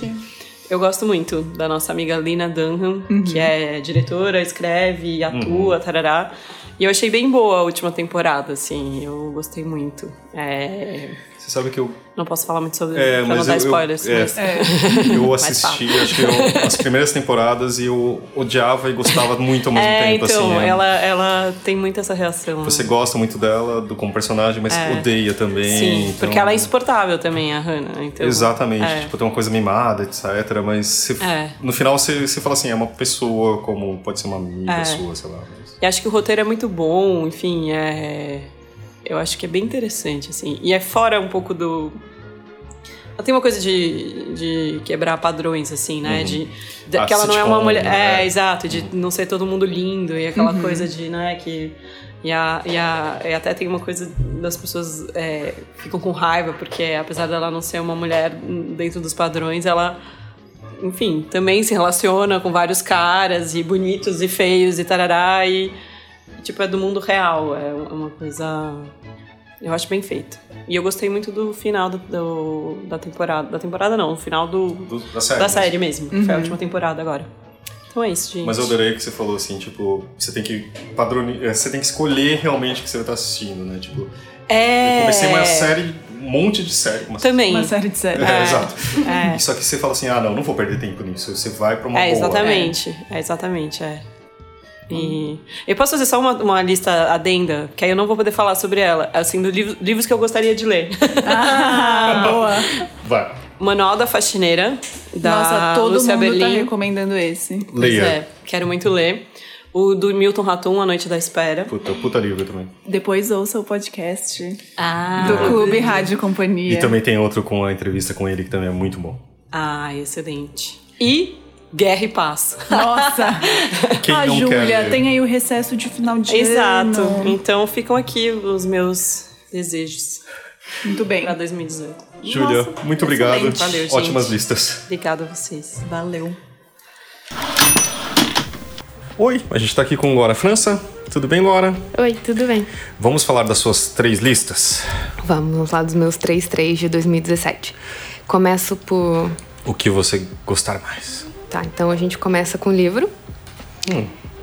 Speaker 5: Eu gosto muito da nossa amiga Lina Dunham,
Speaker 1: Uhum.
Speaker 5: que é diretora, escreve, atua, tarará. E eu achei bem boa a última temporada, assim. Eu gostei muito. É,
Speaker 2: Você sabe que eu,
Speaker 5: Não posso falar muito sobre
Speaker 2: É,
Speaker 5: pra
Speaker 2: mas
Speaker 5: não dar
Speaker 2: eu- eu-
Speaker 5: spoilers,
Speaker 2: é.
Speaker 5: mas.
Speaker 2: eu assisti, acho que eu- as primeiras temporadas e eu odiava e gostava muito ao mesmo
Speaker 5: É,
Speaker 2: tempo.
Speaker 5: então,
Speaker 2: assim, é.
Speaker 5: ela, ela tem muito essa reação.
Speaker 2: Você gosta muito dela, do, como personagem, mas odeia também.
Speaker 5: É. Sim,
Speaker 2: então-
Speaker 5: porque ela é insuportável também, a Hannah. Então,
Speaker 2: Exatamente,
Speaker 5: é.
Speaker 2: tipo, tem uma coisa mimada, etc. Mas você-
Speaker 5: É.
Speaker 2: no final você, você fala assim, é uma pessoa, como pode ser uma amiga
Speaker 5: É.
Speaker 2: sua, sei lá. mas-
Speaker 5: E acho que o roteiro é muito bom, enfim, é. Eu acho que é bem interessante, assim. E é fora um pouco do. Ela tem uma coisa de, de quebrar padrões, assim, né? De, de-
Speaker 2: A
Speaker 5: que ela não é uma mulher.
Speaker 2: né?
Speaker 5: É, exato, de não ser todo mundo lindo e aquela coisa de, né, que. E, a, e, a, e até tem uma coisa das pessoas é, ficam com raiva, porque apesar dela não ser uma mulher dentro dos padrões, ela enfim, também se relaciona com vários caras, e bonitos e feios e tarará, e tipo, é do mundo real. É uma coisa. Eu acho bem feito. E eu gostei muito do final do, do- da temporada. Da temporada não, o final do,
Speaker 2: Do- da série.
Speaker 5: da série mesmo. Foi a última temporada agora. Então é isso, gente.
Speaker 2: Mas eu adorei que você falou assim, tipo, você tem que padronizar, você tem que escolher realmente o que você vai estar assistindo, né? Tipo,
Speaker 5: É.
Speaker 2: eu comecei uma série, um monte de série. Uma
Speaker 5: Também.
Speaker 4: Uma série de séries.
Speaker 2: É, exato.
Speaker 5: É.
Speaker 2: Só que você fala assim, ah, não, não vou perder tempo nisso. Você vai pra uma
Speaker 5: É,
Speaker 2: boa.
Speaker 5: exatamente. É, exatamente, é. E eu posso fazer só uma, uma lista adenda, que aí eu não vou poder falar sobre ela. Assim, dos livros, livros que eu gostaria de ler.
Speaker 4: Ah, boa.
Speaker 2: Vai,
Speaker 5: Manual da Faxineira, da
Speaker 4: Nossa, todo
Speaker 5: Lúcia
Speaker 4: mundo tá
Speaker 5: Berlim.
Speaker 4: recomendando esse.
Speaker 5: Pois
Speaker 2: leia.
Speaker 5: é, quero muito ler. O do Milton Ratum, A Noite da Espera.
Speaker 2: Puta, puta livro também.
Speaker 4: Depois ouça o podcast
Speaker 5: Ah,
Speaker 4: do Clube Rádio Companhia.
Speaker 2: E também tem outro com a entrevista com ele que também é muito bom.
Speaker 5: ah, excelente. E Guerra e Paz.
Speaker 4: Nossa!
Speaker 2: Quem
Speaker 4: a
Speaker 2: não quer
Speaker 4: Júlia, tem aí o recesso de final de
Speaker 5: Exato.
Speaker 4: ano.
Speaker 5: Então ficam aqui os meus desejos
Speaker 4: Muito bem.
Speaker 5: para 2018.
Speaker 2: Júlia, muito obrigado.
Speaker 5: Valeu, gente.
Speaker 2: Ótimas listas.
Speaker 5: Obrigada a vocês.
Speaker 4: Valeu.
Speaker 2: Oi, a gente tá aqui com Laura França. Tudo bem, Laura?
Speaker 6: Oi, tudo bem?
Speaker 2: Vamos falar das suas três listas?
Speaker 6: Vamos lá dos meus 3 3 de 2017. Começo por.
Speaker 2: O que você gostar mais?
Speaker 6: Tá, então a gente começa com o livro.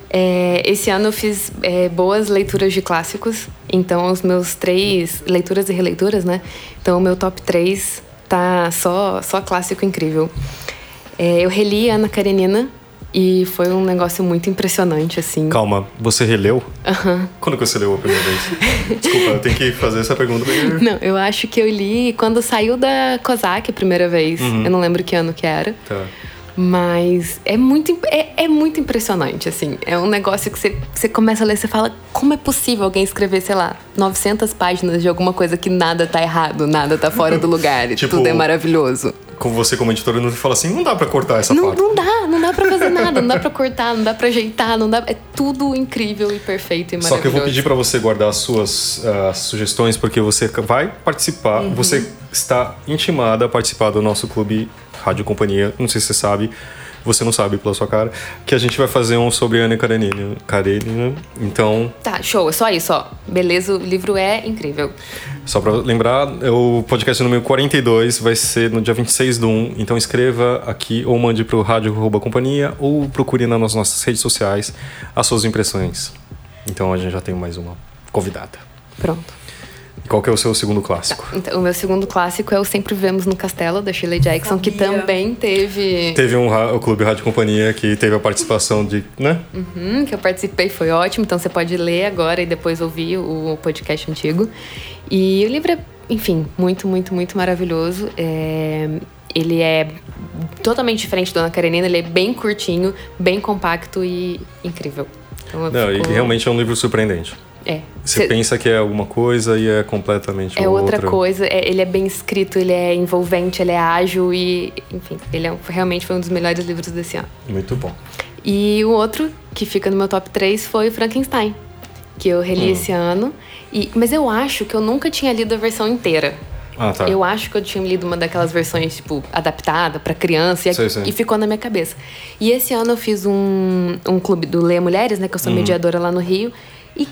Speaker 6: É, esse ano eu fiz é, boas leituras de clássicos, então os meus três leituras e releituras, né? Então o meu top 3 tá só, só clássico incrível. É, eu reli Ana Karenina e foi um negócio muito impressionante, assim.
Speaker 2: Calma, você releu?
Speaker 6: Aham.
Speaker 2: Quando que você leu a primeira vez? Desculpa, eu tenho que fazer essa pergunta porque...
Speaker 6: Não, eu acho que eu li quando saiu da COSAC a primeira vez. Eu não lembro que ano que era.
Speaker 2: Tá.
Speaker 6: Mas é muito, é, é muito impressionante, assim. É um negócio que você, você começa a ler você fala, como é possível alguém escrever, sei lá, 900 páginas de alguma coisa que nada tá errado, nada tá fora do lugar,
Speaker 2: Tipo,
Speaker 6: tudo é maravilhoso.
Speaker 2: Com você como editora, não fala assim, não dá pra cortar essa
Speaker 6: Não,
Speaker 2: parte.
Speaker 6: não dá, não dá pra fazer nada, não dá pra cortar, não dá pra ajeitar, não dá. É tudo incrível e perfeito e maravilhoso.
Speaker 2: Só que eu vou pedir pra você guardar as suas ah, sugestões, porque você vai participar,
Speaker 6: Uhum.
Speaker 2: você está intimada a participar do nosso clube Rádio Companhia. Não sei se você sabe, você não sabe pela sua cara, que a gente vai fazer um sobre Ana Karenina. Karenina. Então,
Speaker 6: Tá, show, é só isso, ó. Beleza, o livro é incrível.
Speaker 2: só pra lembrar, é o podcast número 42 vai ser no dia 26 do 1. Então escreva aqui ou mande pro Rádio Arroba Companhia ou procure nas nossas redes sociais as suas impressões. Então a gente já tem mais uma convidada.
Speaker 6: Pronto.
Speaker 2: E qual que é o seu segundo clássico?
Speaker 6: Então, o meu segundo clássico é o Sempre Vemos no Castelo, da Shirley Jackson, que
Speaker 1: Sabia.
Speaker 6: também teve.
Speaker 2: Teve um o Clube Rádio Companhia que teve a participação de, né?
Speaker 6: Uhum, que eu participei, foi ótimo. Então você pode ler agora e depois ouvir o podcast antigo. E o livro é, enfim, muito, muito, muito maravilhoso. É, Ele é totalmente diferente do Ana Karenina, ele é bem curtinho, bem compacto e incrível. Então,
Speaker 2: Não, e
Speaker 6: fico-
Speaker 2: realmente é um livro surpreendente.
Speaker 6: É.
Speaker 2: Você
Speaker 6: Cê-
Speaker 2: pensa que é alguma coisa e é completamente
Speaker 6: É outra
Speaker 2: outra.
Speaker 6: coisa, é- ele é bem escrito, ele é envolvente, ele é ágil e, enfim, ele é realmente foi um dos melhores livros desse ano.
Speaker 2: Muito bom.
Speaker 6: E o outro, que fica no meu top 3, foi Frankenstein, que eu
Speaker 2: Hum.
Speaker 6: reli esse ano. E, mas eu acho que eu nunca tinha lido a versão inteira.
Speaker 2: Ah, tá.
Speaker 6: Eu acho que eu tinha lido uma daquelas versões, tipo, adaptada pra criança e,
Speaker 2: Sei, sei.
Speaker 6: e ficou na minha cabeça. E esse ano eu fiz um, um clube do Leia Mulheres, né? Que eu
Speaker 2: Uhum.
Speaker 6: sou mediadora lá no Rio. E,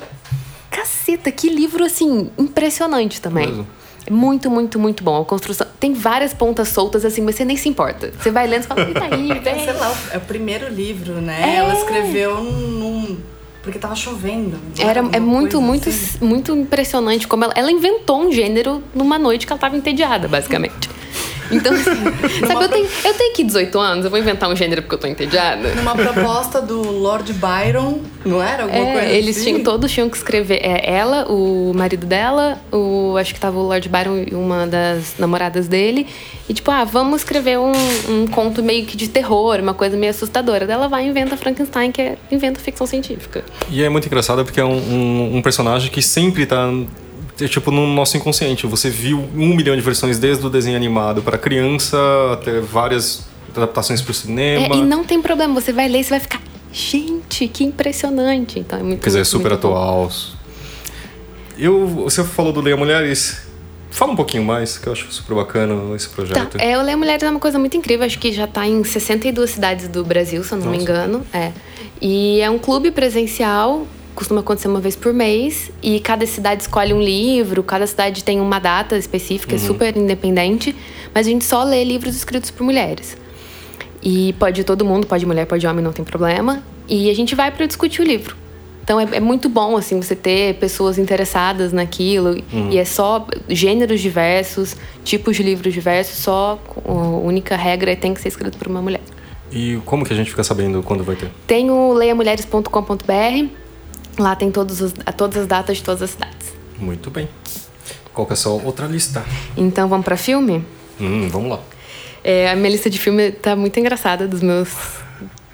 Speaker 6: caceta, que livro, assim, impressionante também.
Speaker 2: Mesmo.
Speaker 6: É muito, muito, muito bom. A construção. Tem várias pontas soltas, assim, mas você nem se importa. Você vai lendo e fala, tá aí,
Speaker 1: É,
Speaker 6: vem.
Speaker 1: sei lá, é o primeiro livro, né?
Speaker 6: É.
Speaker 1: Ela escreveu num Porque tava chovendo.
Speaker 6: Era, é muito, muito,
Speaker 1: assim.
Speaker 6: muito impressionante como ela, ela inventou um gênero numa noite que ela tava entediada, basicamente. Então, sabe, eu tenho, eu tenho aqui 18 anos, eu vou inventar um gênero porque eu tô entediada.
Speaker 1: Numa proposta do Lord Byron, não era? Alguma coisa
Speaker 6: É, eles
Speaker 1: assim?
Speaker 6: tinham, todos tinham que escrever. É, ela, o marido dela, o, acho que tava o Lord Byron e uma das namoradas dele. E tipo, ah, vamos escrever um, um conto meio que de terror, uma coisa meio assustadora. Daí ela vai e inventa Frankenstein, que é, inventa ficção científica.
Speaker 2: E é muito engraçado porque é um, um- um personagem que sempre tá. É, Tipo, no nosso inconsciente. Você viu um milhão de versões desde o desenho animado para criança até várias adaptações pro
Speaker 6: É,
Speaker 2: cinema.
Speaker 6: e não tem problema, você vai ler e você vai ficar, gente, que impressionante. Então é muito
Speaker 2: Quer dizer, é
Speaker 6: muito,
Speaker 2: super
Speaker 6: muito
Speaker 2: atual. Eu, você falou do Leia Mulheres. Fala um pouquinho mais, que eu acho super bacana esse
Speaker 6: Tá,
Speaker 2: projeto.
Speaker 6: é, o Leia Mulheres é uma coisa muito incrível. Acho que já tá em 62 cidades do Brasil, se eu não me
Speaker 2: Nossa.
Speaker 6: engano. É. E é um clube presencial, costuma acontecer uma vez por mês. E cada cidade escolhe um livro, cada cidade tem uma data específica, é super independente. Mas a gente só lê livros escritos por mulheres. E pode todo mundo, pode mulher, pode homem, não tem problema. E a gente vai para discutir o livro. Então é, é muito bom assim você ter pessoas interessadas naquilo e é só gêneros diversos, tipos de livros diversos, só a única regra é tem que ser escrito por uma mulher.
Speaker 2: E como que a gente fica sabendo quando vai ter?
Speaker 6: Tem o leiamulheres.com.br, lá tem todos os, todas as datas de todas as cidades.
Speaker 2: Muito bem. Qual que é a sua outra lista?
Speaker 6: Então vamos para filme?
Speaker 2: Hum, vamos lá.
Speaker 6: É, a minha lista de filme tá muito engraçada, dos meus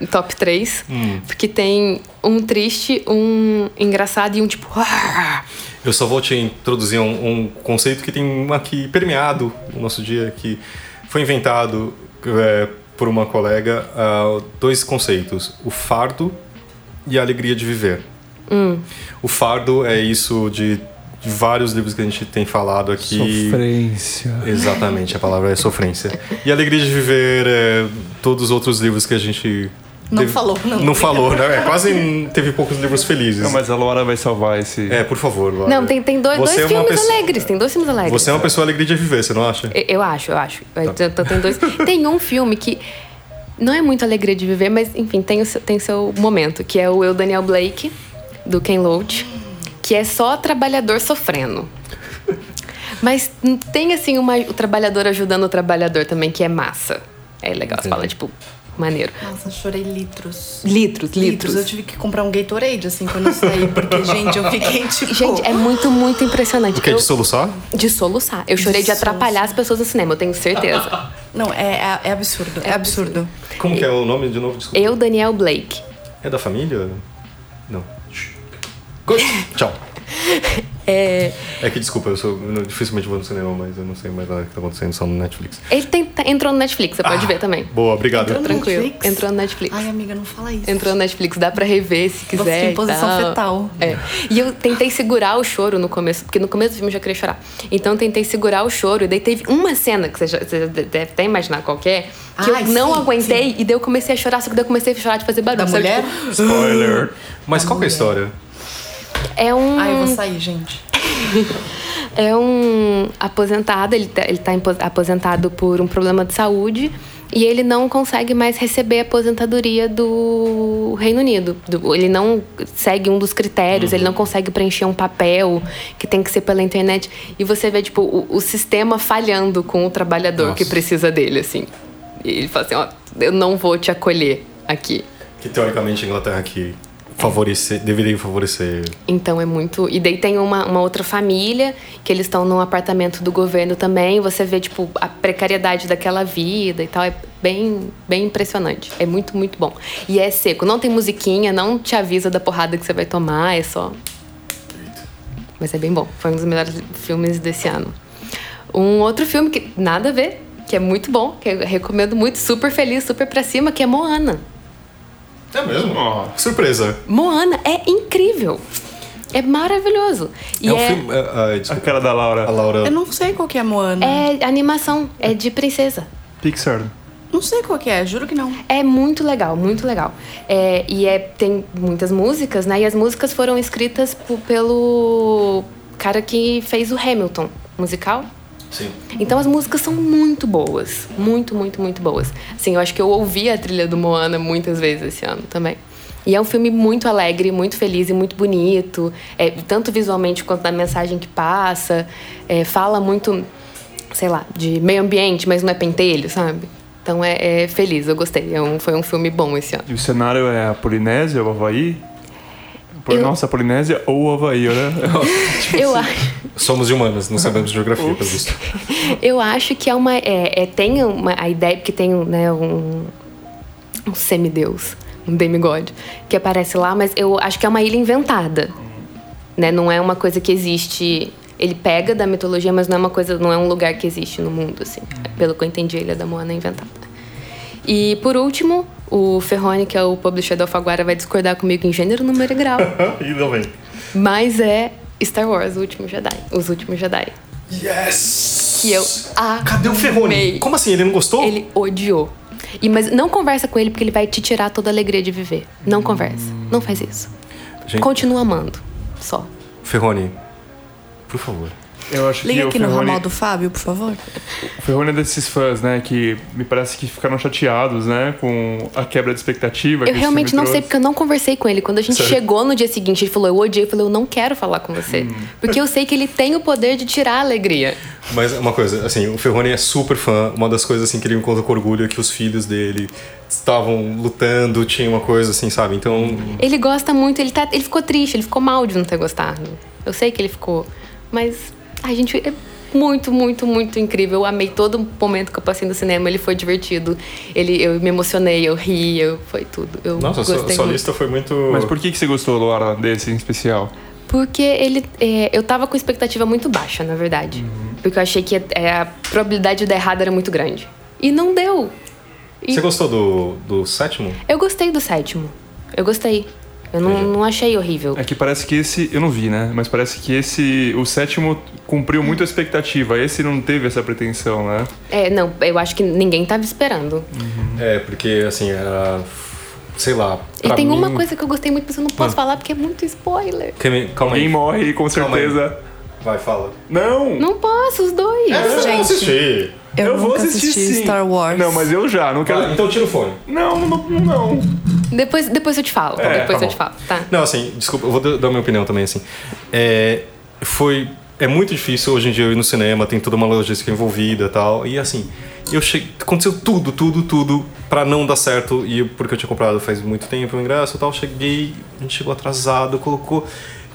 Speaker 6: top 3. Porque tem um triste, um engraçado e um tipo. "Ah!"
Speaker 2: Eu só vou te introduzir um, um conceito que tem aqui permeado no nosso dia, que foi inventado é, por uma colega, ah, dois conceitos: o fardo e a alegria de viver. O fardo é isso de, vários livros que a gente tem falado aqui.
Speaker 7: Sofrência.
Speaker 2: Exatamente, a palavra é sofrência. E a alegria de viver é todos os outros livros que a gente.
Speaker 1: Não falou, não.
Speaker 2: Não falou, né? É, quase teve poucos livros felizes.
Speaker 7: Não, mas a Laura vai salvar esse.
Speaker 2: É, por favor, Laura.
Speaker 6: Não, tem, tem dois, dois
Speaker 2: é
Speaker 6: filmes
Speaker 2: pessoa-
Speaker 6: alegres. Tem dois filmes alegres.
Speaker 2: Você é uma pessoa alegria de viver, você não acha?
Speaker 6: Eu- Eu acho, eu acho. Então, tem dois. Tem um filme que não é muito alegria de viver, mas enfim, tem o seu, tem seu momento, que é o Eu Daniel Blake, do Ken Loach, que é só trabalhador sofrendo. Mas tem assim uma, o trabalhador ajudando o trabalhador também, que é massa. É legal, você fala, tipo, maneiro.
Speaker 1: Nossa, chorei litros.
Speaker 6: Litros, litros.
Speaker 1: Eu tive que comprar um Gatorade, assim, quando eu saí. Porque, gente, eu fiquei, tipo...
Speaker 6: Gente, é muito, muito impressionante.
Speaker 2: O?
Speaker 6: Eu-
Speaker 2: De soluçar?
Speaker 6: de soluçar. Eu chorei de,
Speaker 1: De
Speaker 6: atrapalhar as pessoas no cinema, eu tenho certeza.
Speaker 1: Não, é, é, é absurdo. É absurdo.
Speaker 2: Como que é o nome de novo? Desculpa.
Speaker 6: Eu, Daniel Blake.
Speaker 2: É da família? Não. Tchau.
Speaker 6: É,
Speaker 2: É que desculpa, eu sou eu dificilmente vou no cinema, mas eu não sei mais nada que tá acontecendo só no Netflix.
Speaker 6: ele tem- tá- entrou no Netflix, você pode ver também.
Speaker 2: Boa, obrigado.
Speaker 1: Entrou no
Speaker 6: Tranquilo.
Speaker 1: Netflix?
Speaker 6: Entrou no Netflix.
Speaker 1: Ai, amiga, não fala isso.
Speaker 6: Entrou no Netflix, dá pra rever se
Speaker 1: Você
Speaker 6: quiser.
Speaker 1: em
Speaker 6: e
Speaker 1: posição
Speaker 6: tal.
Speaker 1: fetal.
Speaker 6: É. E eu tentei segurar o choro no começo, porque no começo do filme eu já queria chorar. Então eu tentei segurar o choro, e daí teve uma cena que você, já, você deve até imaginar qual que é, que
Speaker 1: Ai,
Speaker 6: eu não
Speaker 1: sim,
Speaker 6: aguentei, e daí eu comecei a chorar, só que daí eu comecei a chorar de fazer barulho.
Speaker 1: Da
Speaker 6: sabe?
Speaker 1: mulher?
Speaker 6: Tipo,
Speaker 7: Spoiler.
Speaker 2: Mas qual que é a história?
Speaker 6: É um.
Speaker 1: Ai, eu vou sair, gente.
Speaker 6: É um aposentado, ele tá, ele tá aposentado por um problema de saúde e ele não consegue mais receber a aposentadoria do Reino Unido. Do- ele não segue um dos critérios, ele não consegue preencher um papel que tem que ser pela internet. E você vê, tipo, o, o sistema falhando com o trabalhador
Speaker 2: Nossa.
Speaker 6: que precisa dele, assim. E ele fala assim, ó, eu não vou te acolher aqui.
Speaker 2: Que teoricamente a Inglaterra que favorecer, deveria favorecer.
Speaker 6: Então é muito. E daí tem uma, uma outra família que eles estão num apartamento do governo também. Você vê, tipo, a precariedade daquela vida e tal. É bem, bem impressionante. É muito, muito bom. E é seco. Não tem musiquinha, não te avisa da porrada que você vai tomar. É só. Mas é bem bom. Foi um dos melhores filmes desse ano. Um outro filme que nada a ver, que é muito bom, que eu recomendo muito, super feliz, super pra cima, que é Moana.
Speaker 2: É mesmo? Surpresa.
Speaker 6: Moana é incrível. É maravilhoso. E
Speaker 2: é um
Speaker 6: é,
Speaker 2: filme. é, ah,
Speaker 7: A
Speaker 2: desculpa.
Speaker 7: cara da Laura.
Speaker 2: A Laura.
Speaker 1: Eu não sei qual que é Moana.
Speaker 6: é animação, é de princesa.
Speaker 7: Pixar.
Speaker 1: Não sei qual que é, juro que não.
Speaker 6: É muito legal, muito legal. É, e é, tem muitas músicas, né? E as músicas foram escritas pelo cara que fez o Hamilton musical.
Speaker 2: Sim.
Speaker 6: Então as músicas são muito boas. Muito, muito, muito boas. Assim, eu acho que eu ouvi a trilha do Moana muitas vezes esse ano também. E é um filme muito alegre, muito feliz e muito bonito, é, tanto visualmente quanto na mensagem que passa. É, fala muito, sei lá, de meio ambiente, mas não é pentelho, sabe? Então é, é feliz, eu gostei. É um, foi um filme bom esse ano.
Speaker 7: E o cenário é a Polinésia, o Havaí? Por-
Speaker 6: Eu-
Speaker 7: Nossa, a Polinésia ou Havaí, né?
Speaker 6: Eu acho.
Speaker 2: Somos humanas, não sabemos geografia, pelo visto.
Speaker 6: Eu acho que é uma. É, é- tem uma, a ideia, porque tem né, um, um semideus, um demigod, que aparece lá, mas eu acho que é uma ilha inventada. Né? Não é uma coisa que existe. Ele pega da mitologia, mas não é uma coisa, não é um lugar que existe no mundo, assim. Pelo que eu entendi, a Ilha da Moana é inventada. E por último, o Ferrone, que é o publisher da Alfaguara, vai discordar comigo em gênero, número e grau.
Speaker 2: Ainda bem.
Speaker 6: mas é Star Wars, o último Jedi. Os últimos Jedi.
Speaker 2: Yes!
Speaker 6: Que eu
Speaker 2: Cadê o Ferrone?
Speaker 6: amei.
Speaker 2: Como assim? Ele não gostou?
Speaker 6: Ele odiou. E, mas não conversa com ele porque ele vai te tirar toda a alegria de viver. Não conversa. Não faz isso.
Speaker 2: Gente,
Speaker 6: Continua amando. Só.
Speaker 2: Ferrone, por favor.
Speaker 7: Eu acho
Speaker 1: Liga
Speaker 7: que
Speaker 1: aqui
Speaker 7: o
Speaker 1: no ramal do Fábio, por favor.
Speaker 7: o Ferrone é desses fãs, né? Que me parece que ficaram chateados, né? Com a quebra de expectativa.
Speaker 6: Eu realmente não sei
Speaker 7: trouxe.
Speaker 6: porque eu não conversei com ele. Quando a gente
Speaker 2: Sério?
Speaker 6: chegou no dia seguinte, ele falou, eu odiei. Eu falei, eu não quero falar com você. Porque eu sei que ele tem o poder de tirar a alegria.
Speaker 2: Mas uma coisa, assim, o Ferrone é super fã. Uma das coisas assim que ele me conta com orgulho é que os filhos dele estavam lutando, tinha uma coisa assim, sabe? Então,
Speaker 6: Ele gosta muito, ele, tá, ele ficou triste, ele ficou mal de não ter gostado. Eu sei que ele ficou. Mas, ai, gente, é muito, muito, muito incrível. Eu amei todo momento que eu passei no cinema, ele foi divertido. Ele, eu me emocionei, eu ri, eu, foi tudo. Eu
Speaker 2: nossa, sua,
Speaker 6: gostei
Speaker 2: sua
Speaker 6: muito.
Speaker 2: lista foi muito.
Speaker 7: Mas por que, que você gostou, Laura, desse em especial?
Speaker 6: Porque ele. é, eu tava com expectativa muito baixa, na verdade. Porque eu achei que é, a probabilidade de dar errado era muito grande. E não deu. E
Speaker 2: Você gostou do, do sétimo?
Speaker 6: eu gostei do sétimo. Eu gostei. Eu não, não achei horrível.
Speaker 7: É que parece que esse. Eu não vi, né? Mas parece que esse. O sétimo cumpriu muito a expectativa. Esse não teve essa pretensão, né?
Speaker 6: É, não, eu acho que ninguém tava esperando.
Speaker 2: É, porque assim, era. Sei lá.
Speaker 6: E tem
Speaker 2: mim-
Speaker 6: uma coisa que eu gostei muito, mas eu não posso
Speaker 2: Ah.
Speaker 6: falar porque é muito spoiler.
Speaker 2: Calma aí, Calma
Speaker 7: Alguém
Speaker 2: aí.
Speaker 7: morre, com
Speaker 2: Calma aí.
Speaker 7: certeza.
Speaker 2: Vai, fala.
Speaker 7: Não!
Speaker 6: Não posso, os dois.
Speaker 2: É,
Speaker 1: Gente.
Speaker 2: vai assistir.
Speaker 1: Eu,
Speaker 7: vou
Speaker 1: nunca
Speaker 7: assistir
Speaker 1: assisti. Star Wars.
Speaker 7: Não, mas eu já, não quero.
Speaker 2: Vai, então tira o fone.
Speaker 7: Não, não, não.
Speaker 6: Depois, depois eu te falo.
Speaker 7: É,
Speaker 6: depois
Speaker 2: tá
Speaker 6: eu te falo, tá?
Speaker 2: Não, assim, desculpa, eu vou dar minha opinião também, assim. É, foi. É muito difícil hoje em dia eu ir no cinema, tem toda uma logística envolvida e tal. E assim, eu cheguei. Aconteceu tudo, tudo, tudo pra não dar certo. E eu- porque eu tinha comprado faz muito tempo o ingresso e tal. Cheguei, a gente chegou atrasado, colocou.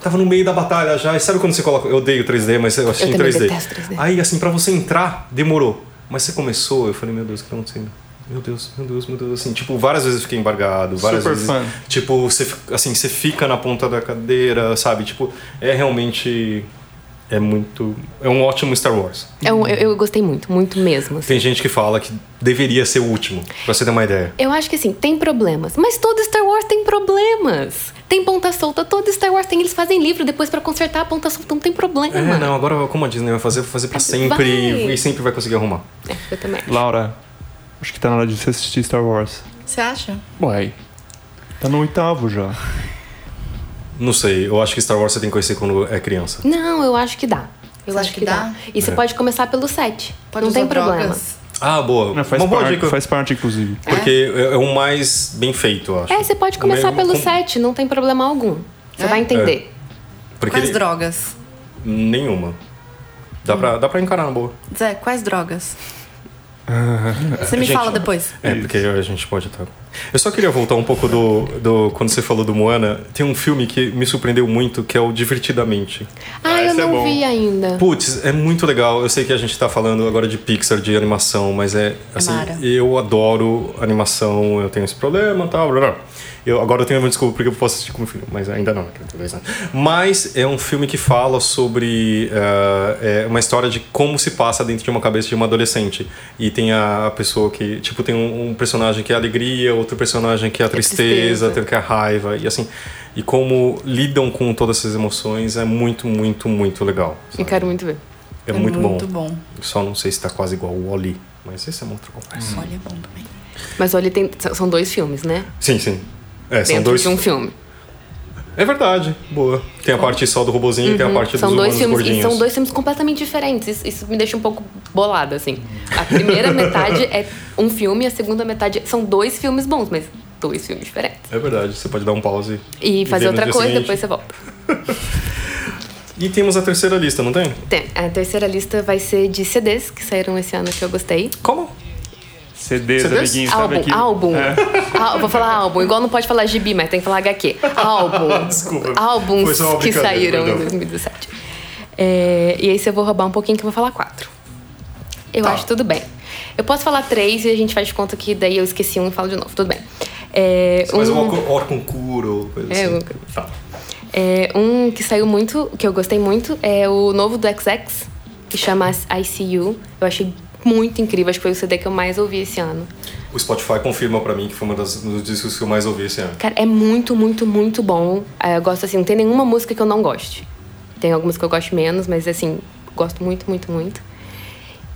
Speaker 2: Tava no meio da batalha já. E sabe quando você coloca. Eu odeio 3D, mas eu assisti
Speaker 6: Eu
Speaker 2: em
Speaker 6: também
Speaker 2: 3D.
Speaker 6: detesto 3D.
Speaker 2: Aí, assim, pra você entrar, demorou. Mas você começou, eu falei, meu Deus, o que tá acontecendo? Meu Deus, meu Deus, meu Deus. Assim, tipo, várias vezes eu fiquei embargado, várias
Speaker 7: Super
Speaker 2: vezes.
Speaker 7: fã.
Speaker 2: Tipo, você, assim, você fica na ponta da cadeira, sabe? Tipo, é realmente. É muito. É um ótimo Star Wars.
Speaker 6: É um- Eu, eu gostei muito, muito mesmo. assim.
Speaker 2: Tem gente que fala que deveria ser o último, pra você ter uma ideia.
Speaker 6: Eu acho que assim, tem problemas. Mas todo Star Wars tem problemas. Tem ponta solta, todo Star Wars tem. Eles fazem livro depois pra consertar a ponta solta, não tem problema.
Speaker 2: É, não, agora como a Disney vai fazer, vai fazer pra sempre
Speaker 6: Vai.
Speaker 2: e sempre vai conseguir arrumar.
Speaker 6: É, eu também.
Speaker 7: Laura, acho que tá na hora de você assistir Star Wars.
Speaker 1: Você acha?
Speaker 7: Uai. Tá no oitavo já.
Speaker 2: Não sei, eu acho que Star Wars você tem que conhecer quando é criança.
Speaker 6: Não, eu acho que dá. Eu
Speaker 1: Você
Speaker 6: acho
Speaker 1: acha
Speaker 6: que,
Speaker 1: que
Speaker 6: dá.
Speaker 1: dá?
Speaker 6: E você
Speaker 2: É.
Speaker 6: pode começar pelo 7.
Speaker 1: Pode
Speaker 6: não
Speaker 1: usar
Speaker 6: tem problema.
Speaker 2: Ah, boa.
Speaker 7: Não, faz,
Speaker 2: uma boa
Speaker 7: parte,
Speaker 2: dica.
Speaker 7: faz parte, inclusive.
Speaker 2: Porque é, é o mais bem feito, eu acho.
Speaker 6: É, você pode começar
Speaker 2: O
Speaker 6: pelo
Speaker 2: mesmo-
Speaker 6: 7, não tem problema algum. Você
Speaker 1: É?
Speaker 6: vai entender.
Speaker 2: Porque
Speaker 1: Quais
Speaker 2: ele-
Speaker 1: drogas?
Speaker 2: Nenhuma. Dá, pra, dá pra encarar na boa.
Speaker 1: Zé, quais drogas? Você me
Speaker 2: Gente,
Speaker 1: fala depois.
Speaker 2: É, porque a gente pode estar. Eu só queria voltar um pouco do, do. Quando você falou do Moana, tem um filme que me surpreendeu muito, que é o Divertidamente.
Speaker 6: Ah, eu
Speaker 7: esse é
Speaker 6: não
Speaker 7: bom.
Speaker 6: vi ainda.
Speaker 2: Putz, é muito legal. Eu sei que a gente tá falando agora de Pixar, de animação, mas é assim,
Speaker 1: Mara.
Speaker 2: eu adoro animação, eu tenho esse problema e tal. Blá, blá. Eu, agora eu tenho uma desculpa porque eu posso assistir com meu filho, mas ainda não, eu tenho dois anos. Mas é um filme que fala sobre eh, é uma história de como se passa dentro de uma cabeça de uma adolescente. E tem a pessoa que, tipo, tem um, um personagem que é a alegria, outro personagem que é a tristeza,
Speaker 6: tristeza.
Speaker 2: tem que é a raiva, e assim. E como lidam com todas essas emoções é muito, muito, muito legal.
Speaker 6: Eu
Speaker 2: sabe?
Speaker 6: quero muito ver.
Speaker 2: É, muito, bom.
Speaker 1: Muito bom.
Speaker 2: Só não sei se tá quase igual o Oli, mas esse é uma outra conversa.
Speaker 1: Olha, é bom também.
Speaker 6: Mas olha, tem, são dois filmes, né?
Speaker 2: Sim, sim. É, são
Speaker 6: Dentro
Speaker 2: dois.
Speaker 6: de um filme.
Speaker 2: É verdade, boa. Tem a parte só do robozinho e tem a parte
Speaker 6: Uhum. São
Speaker 2: dos
Speaker 6: dois filmes
Speaker 2: gordinhos.
Speaker 6: e são dois filmes completamente diferentes. Isso, isso me deixa um pouco bolada, assim. A primeira metade é um filme, a segunda metade são dois filmes bons, mas dois filmes diferentes.
Speaker 2: É verdade, você pode dar um pause.
Speaker 6: E fazer
Speaker 2: ver no
Speaker 6: outra coisa,
Speaker 2: seguinte.
Speaker 6: depois você volta.
Speaker 2: E temos a terceira lista, não tem?
Speaker 6: Tem. A terceira lista vai ser de CDs que saíram esse ano que eu gostei.
Speaker 2: Como?
Speaker 7: CDs,
Speaker 2: CDs?
Speaker 7: amiguinho, sabe
Speaker 6: Álbum,
Speaker 7: aqui?
Speaker 6: álbum.
Speaker 2: É.
Speaker 6: Vou falar álbum. Igual não pode falar gibi, mas tem que falar HQ. Álbum.
Speaker 2: Desculpa.
Speaker 6: Álbuns que saíram
Speaker 2: perdão.
Speaker 6: em 2017. É, e aí se eu vou roubar um pouquinho que eu vou falar quatro. Eu
Speaker 2: Tá.
Speaker 6: acho tudo bem. Eu posso falar três e a gente faz de conta que daí eu esqueci um e falo de novo. Tudo bem. É,
Speaker 2: Você faz um
Speaker 6: um-
Speaker 2: or- Orconcuro, coisa
Speaker 6: É,
Speaker 2: assim.
Speaker 6: um-
Speaker 2: Tá.
Speaker 6: É, um que saiu muito, que eu gostei muito, é o novo do XX, que chama ICU. Eu achei muito incrível, acho que foi o CD que eu mais ouvi esse ano.
Speaker 2: O Spotify confirma pra mim que foi um dos discos que eu mais ouvi esse ano.
Speaker 6: Cara, é muito, muito, muito bom. É, Eu gosto assim, não tem nenhuma música que eu não goste. Tem algumas que eu gosto menos, mas assim, gosto muito, muito, muito.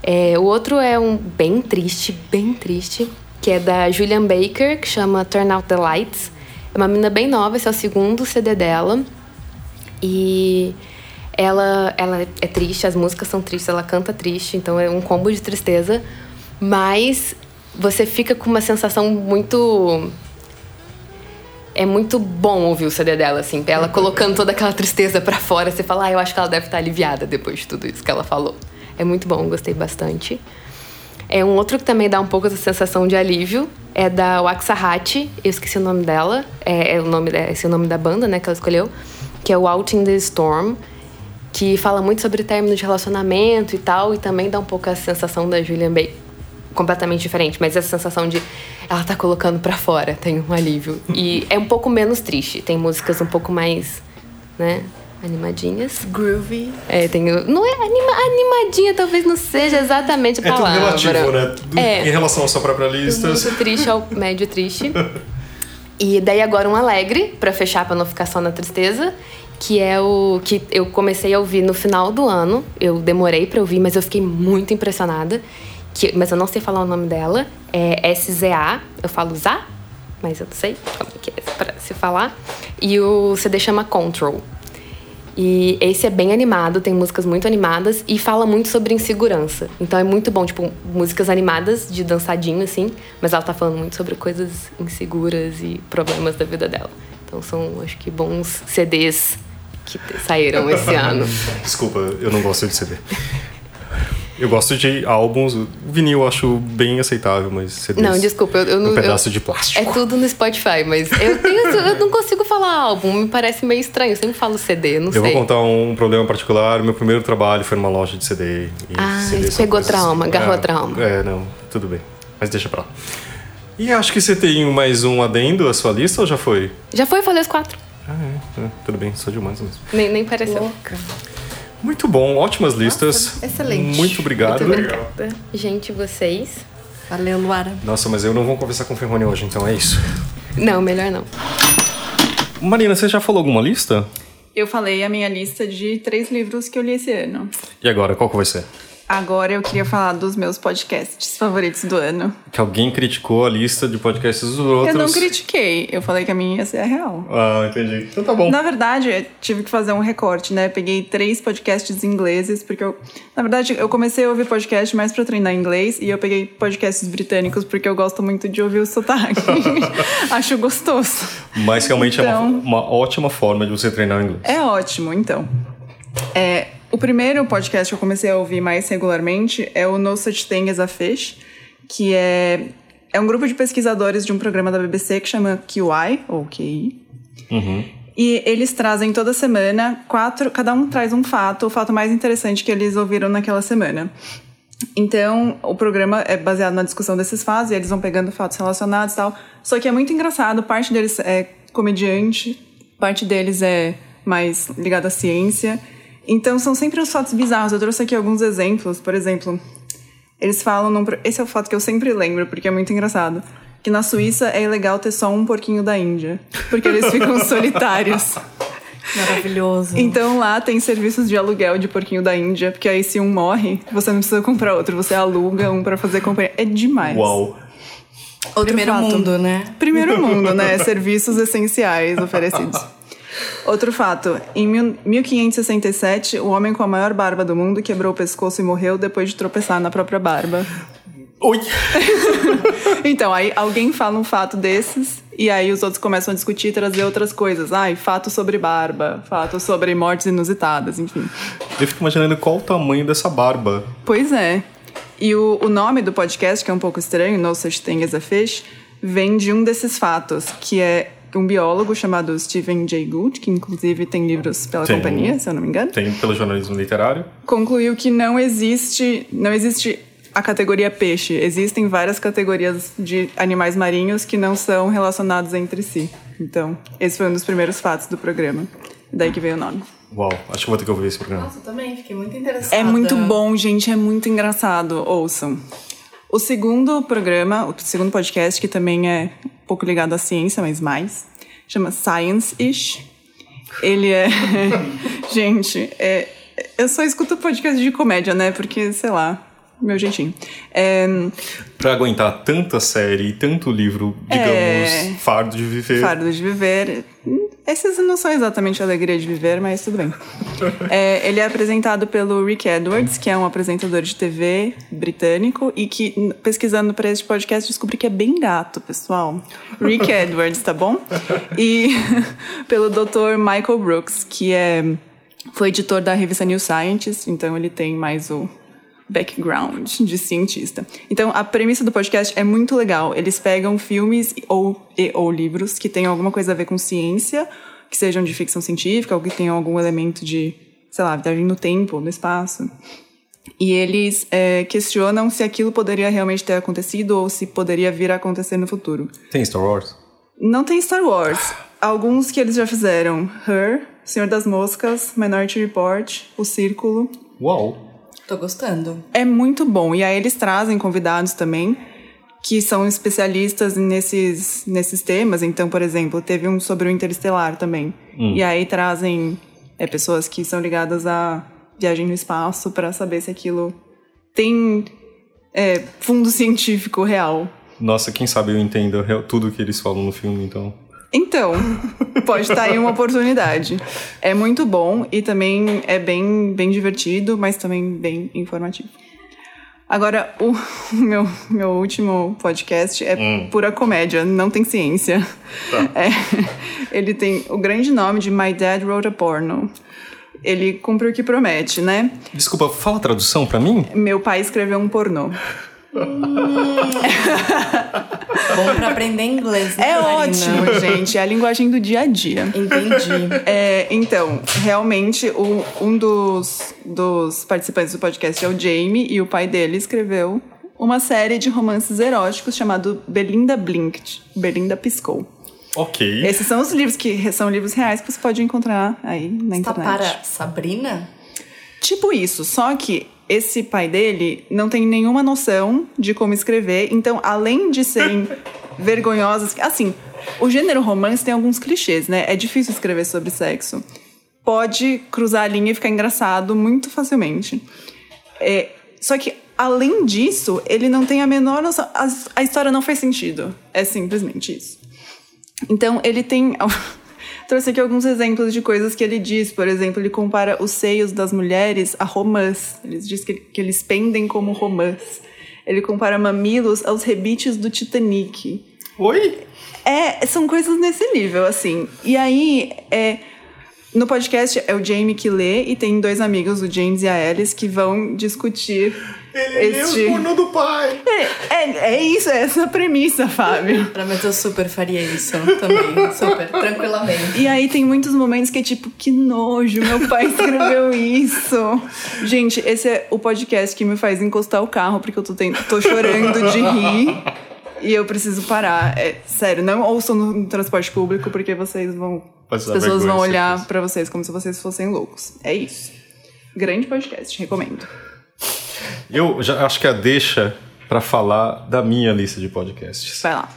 Speaker 6: É, o outro é um bem triste, bem triste, que é da Julian Baker, que chama Turn Out the Lights. É uma menina bem nova, esse é o segundo CD dela. E ela, ela é triste, as músicas são tristes, ela canta triste, então é um combo de tristeza. Mas você fica com uma sensação muito é muito bom ouvir o CD dela, assim. Ela colocando toda aquela tristeza pra fora. Você fala, ah, eu acho que ela deve estar aliviada depois de tudo isso que ela falou. É muito bom, gostei bastante. É um outro que também dá um pouco essa sensação de alívio. É da Waxahachie, eu esqueci o nome dela. É, é o nome, é esse é o nome da banda, né, que ela escolheu. Que é o Out in the Storm. Que fala muito sobre término de relacionamento e tal. E também dá um pouco a sensação da Julian Bay completamente diferente, mas essa sensação de ela tá colocando pra fora, tem um alívio. E é um pouco menos triste, tem músicas um pouco mais, né, animadinhas.
Speaker 1: Groovy.
Speaker 6: É, tem, não é anima, animadinha, talvez não seja exatamente a
Speaker 2: É tudo
Speaker 6: palavra.
Speaker 2: relativo, né? Tudo
Speaker 6: É.
Speaker 2: Em relação à sua própria lista.
Speaker 6: Muito triste ao médio triste. E daí agora um alegre, pra fechar, pra não ficar só na tristeza, que é o que eu comecei a ouvir no final do ano. Eu demorei pra ouvir, mas eu fiquei muito impressionada. Que, mas eu não sei falar o nome dela. É SZA, eu falo Zá, mas eu não sei como que é pra se falar. E o CD chama Control. E esse é bem animado, tem músicas muito animadas e fala muito sobre insegurança. Então é muito bom, tipo, músicas animadas de dançadinho, assim, mas ela tá falando muito sobre coisas inseguras e problemas da vida dela. Então são, acho que, bons CDs que saíram esse ano.
Speaker 2: Desculpa, eu não gosto de CD. Eu gosto de álbuns. O vinil eu acho bem aceitável, mas CDs.
Speaker 6: Não, desculpa, eu, eu não.
Speaker 2: Um pedaço
Speaker 6: eu-
Speaker 2: de plástico.
Speaker 6: É tudo no Spotify, mas eu, tenho, eu não consigo falar álbum, me parece meio estranho. Eu sempre falo CD, não
Speaker 2: Eu
Speaker 6: sei.
Speaker 2: vou contar um problema particular. Meu primeiro trabalho foi numa loja de CD. E
Speaker 6: Ah,
Speaker 2: CD
Speaker 6: pegou
Speaker 2: coisas-
Speaker 6: trauma, agarrou
Speaker 2: é,
Speaker 6: trauma.
Speaker 2: É, não, tudo bem. Mas deixa pra lá. E acho que você tem mais um adendo à sua lista ou já foi?
Speaker 6: Já foi, eu falei os quatro.
Speaker 2: Ah, é, é, tudo bem, sou de humanos mesmo.
Speaker 6: Nem, nem pareceu.
Speaker 2: Muito bom, ótimas listas.
Speaker 1: excelente.
Speaker 2: Muito obrigado.
Speaker 6: Muito obrigada. Gente, vocês.
Speaker 1: Valeu, Luara.
Speaker 2: Nossa, mas eu não vou conversar com o Ferrone hoje, então é isso.
Speaker 6: Não, melhor não.
Speaker 2: Marina, você já falou alguma lista?
Speaker 4: Eu falei a minha lista de três livros que eu li esse ano.
Speaker 2: E agora, qual que vai ser?
Speaker 4: Agora eu queria falar dos meus podcasts favoritos do ano.
Speaker 2: Que alguém criticou a lista de podcasts dos outros.
Speaker 4: Eu não critiquei, eu falei que a minha ia ser a real.
Speaker 2: Ah, entendi. Então tá bom.
Speaker 4: Na verdade, eu tive que fazer um recorte, né? Peguei três podcasts ingleses, porque eu. Na verdade, eu comecei a ouvir podcast mais pra treinar inglês, e eu peguei podcasts britânicos porque eu gosto muito de ouvir o sotaque. Acho gostoso.
Speaker 2: Mas realmente é
Speaker 4: Então-
Speaker 2: uma, uma ótima forma de você treinar o inglês.
Speaker 4: É ótimo, então. É, o primeiro podcast que eu comecei a ouvir mais regularmente é o No Such Thing as a Fish, que é, é um grupo de pesquisadores de um programa da BBC que chama QI, ou QI. E eles trazem toda semana quatro, cada um traz um fato, o fato mais interessante que eles ouviram naquela semana. Então, o programa é baseado na discussão desses fatos, e eles vão pegando fatos relacionados e tal. Só que é muito engraçado, parte deles é comediante, parte deles é mais ligada à ciência. Então, são sempre os fatos bizarros. Eu trouxe aqui alguns exemplos. Por exemplo, eles falam. Num, esse é o fato que eu sempre lembro, porque é muito engraçado. Que na Suíça é ilegal ter só um porquinho da Índia. Porque eles ficam solitários.
Speaker 1: Maravilhoso.
Speaker 4: Então lá tem serviços de aluguel de porquinho da Índia, porque aí se um morre, você não precisa comprar outro, você aluga um pra fazer companhia. É demais.
Speaker 2: Uau.
Speaker 4: Outro
Speaker 1: Primeiro
Speaker 4: fato.
Speaker 1: mundo, né?
Speaker 4: Primeiro mundo, né? Serviços essenciais oferecidos. Outro fato. Em mil- 1567, o homem com a maior barba do mundo quebrou o pescoço e morreu depois de tropeçar na própria barba.
Speaker 2: Oi!
Speaker 4: Então, aí alguém fala um fato desses e aí os outros começam a discutir e trazer outras coisas. Ai, fatos sobre barba, fatos sobre mortes inusitadas, enfim.
Speaker 2: Eu fico imaginando qual o tamanho dessa barba.
Speaker 4: Pois é. E o, o nome do podcast, que é um pouco estranho, No Such Thing as a Fish, vem de um desses fatos, que é um biólogo chamado Stephen Jay Gould, que inclusive tem livros pela
Speaker 2: Tem.
Speaker 4: companhia, se eu não me engano,
Speaker 2: Tem pelo jornalismo literário.
Speaker 4: concluiu que não existe, não existe a categoria peixe. Existem várias categorias de animais marinhos que não são relacionados entre si. Então, esse foi um dos primeiros fatos do programa. Daí que veio o nome.
Speaker 2: Uau, acho que vou ter que ouvir esse programa.
Speaker 1: Nossa, eu também fiquei muito interessada.
Speaker 4: É muito bom, gente, é muito engraçado. Ouçam. O segundo programa, o segundo podcast, que também é pouco ligado à ciência, mas mais, chama Science-ish. Ele é. gente, é... eu só escuto podcast de comédia, né? Porque, sei lá, meu jeitinho. É...
Speaker 2: Pra aguentar tanta série e tanto livro, digamos,
Speaker 4: É.
Speaker 2: fardo de viver.
Speaker 4: Fardo de Viver. Esses não são exatamente a alegria de viver, mas tudo bem. É, ele é apresentado pelo Rick Edwards, que é um apresentador de TV britânico e que, pesquisando para este podcast, descobri que é bem gato, pessoal. Rick Edwards, tá bom? E pelo Dr. Michael Brooks, que é, foi editor da revista New Scientist, então ele tem mais o background de cientista. Então, a premissa do podcast é muito legal. Eles pegam filmes ou, e, ou livros que tenham alguma coisa a ver com ciência, que sejam de ficção científica, ou que tenham algum elemento de, sei lá, viagem no tempo, no espaço. E eles é, questionam se aquilo poderia realmente ter acontecido ou se poderia vir a acontecer no futuro.
Speaker 2: Tem Star Wars?
Speaker 4: Não tem Star Wars. Alguns que eles já fizeram: Her, Senhor das Moscas, Minority Report, O Círculo.
Speaker 2: Uau.
Speaker 1: Tô gostando.
Speaker 4: É muito bom. E aí eles trazem convidados também que são especialistas nesses, nesses temas. Então, por exemplo, teve um sobre o Interestelar também. E aí trazem é, pessoas que são ligadas à viagem no espaço para saber se aquilo tem é, fundo científico real.
Speaker 2: Nossa, quem sabe eu entendo tudo que eles falam no filme, então.
Speaker 4: Então, pode estar aí uma oportunidade. É muito bom e também é bem, bem divertido, mas também bem informativo. Agora, o meu, meu último podcast é pura comédia, não tem ciência. É, ele tem o grande nome de My Dad Wrote a Porno. Ele cumpre o que promete, né?
Speaker 2: Desculpa, fala a tradução pra mim?
Speaker 4: Meu pai escreveu um pornô.
Speaker 1: Bom pra aprender inglês, né,
Speaker 4: É
Speaker 1: Marina?
Speaker 4: ótimo, gente. É a linguagem do dia a dia.
Speaker 1: Entendi.
Speaker 4: É, então, realmente, o- um dos, dos participantes do podcast é o Jamie, e o pai dele escreveu uma série de romances eróticos chamado Belinda Blinked. Belinda Piscou.
Speaker 2: Ok.
Speaker 4: Esses são os livros que são livros reais que você pode encontrar aí na internet.
Speaker 1: para Sabrina?
Speaker 4: Tipo isso, só que esse pai dele não tem nenhuma noção de como escrever, então além de serem vergonhosas, assim, o gênero romance tem alguns clichês, né? É difícil escrever sobre sexo. Pode cruzar a linha e ficar engraçado muito facilmente. É, só que além disso, ele não tem a menor noção, a, a história não faz sentido. É simplesmente isso. Então, ele tem. Trouxe aqui alguns exemplos de coisas que ele diz. Por exemplo, ele compara os seios das mulheres a romãs. Ele diz que, que eles pendem como romãs. Ele compara mamilos aos rebites do Titanic.
Speaker 2: Oi?
Speaker 4: É, são coisas nesse nível, assim. E aí, é, no podcast é o Jamie que lê e tem dois amigos, o James e a Alice, que vão discutir este.
Speaker 2: do pai.
Speaker 4: É, é, é isso, é essa a premissa, Fábio.
Speaker 1: Pra mim, eu super faria isso também. Super, tranquilamente.
Speaker 4: E aí tem muitos momentos que é tipo, que nojo, meu pai escreveu isso. Gente, esse é o podcast que me faz encostar o carro, porque eu tô, ten- tô chorando de rir. E eu preciso parar. É, sério, não ouçam no transporte público, porque vocês vão. As pessoas vão olhar pra vocês como se vocês fossem loucos. É isso. Grande podcast, recomendo.
Speaker 2: Eu já acho que a deixa pra falar da minha lista de podcasts.
Speaker 4: Vai lá.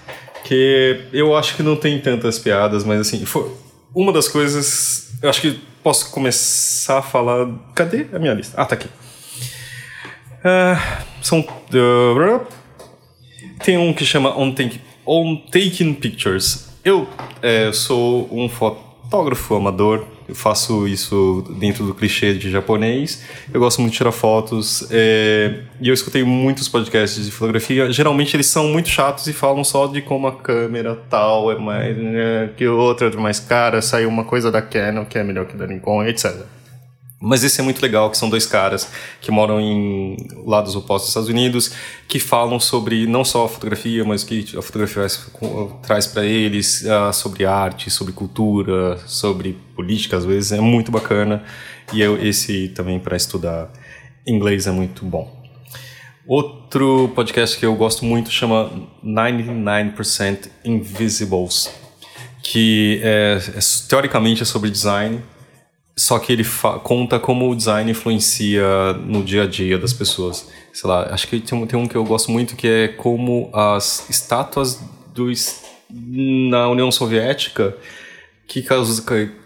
Speaker 2: Que eu acho que não tem tantas piadas, mas assim, foi uma das coisas. Eu acho que posso começar a falar. Cadê a minha lista? Ah, tá aqui. Ah, são. uh, tem um que chama On, Take, On Taking Pictures. Eu é, sou um fotógrafo amador Eu faço isso dentro do clichê de japonês. Eu gosto muito de tirar fotos. É, e eu escutei muitos podcasts de fotografia. Geralmente eles são muito chatos e falam só de como a câmera tal é mais né, que outra, é mais cara. Saiu uma coisa da Canon que é melhor que da Nikon, etc. Mas esse é muito legal, que são dois caras que moram em lados opostos dos Estados Unidos, que falam sobre não só a fotografia, mas o que a fotografia traz para eles, uh, sobre arte, sobre cultura, sobre política, às vezes. É muito bacana. E eu, esse também para estudar inglês é muito bom. Outro podcast que eu gosto muito chama 99% Invisibles, que é, é, teoricamente é sobre design, só que ele conta como o design influencia no dia a dia das pessoas. Sei lá, acho que tem um, tem um que eu gosto muito que é como as estátuas do, na União Soviética, que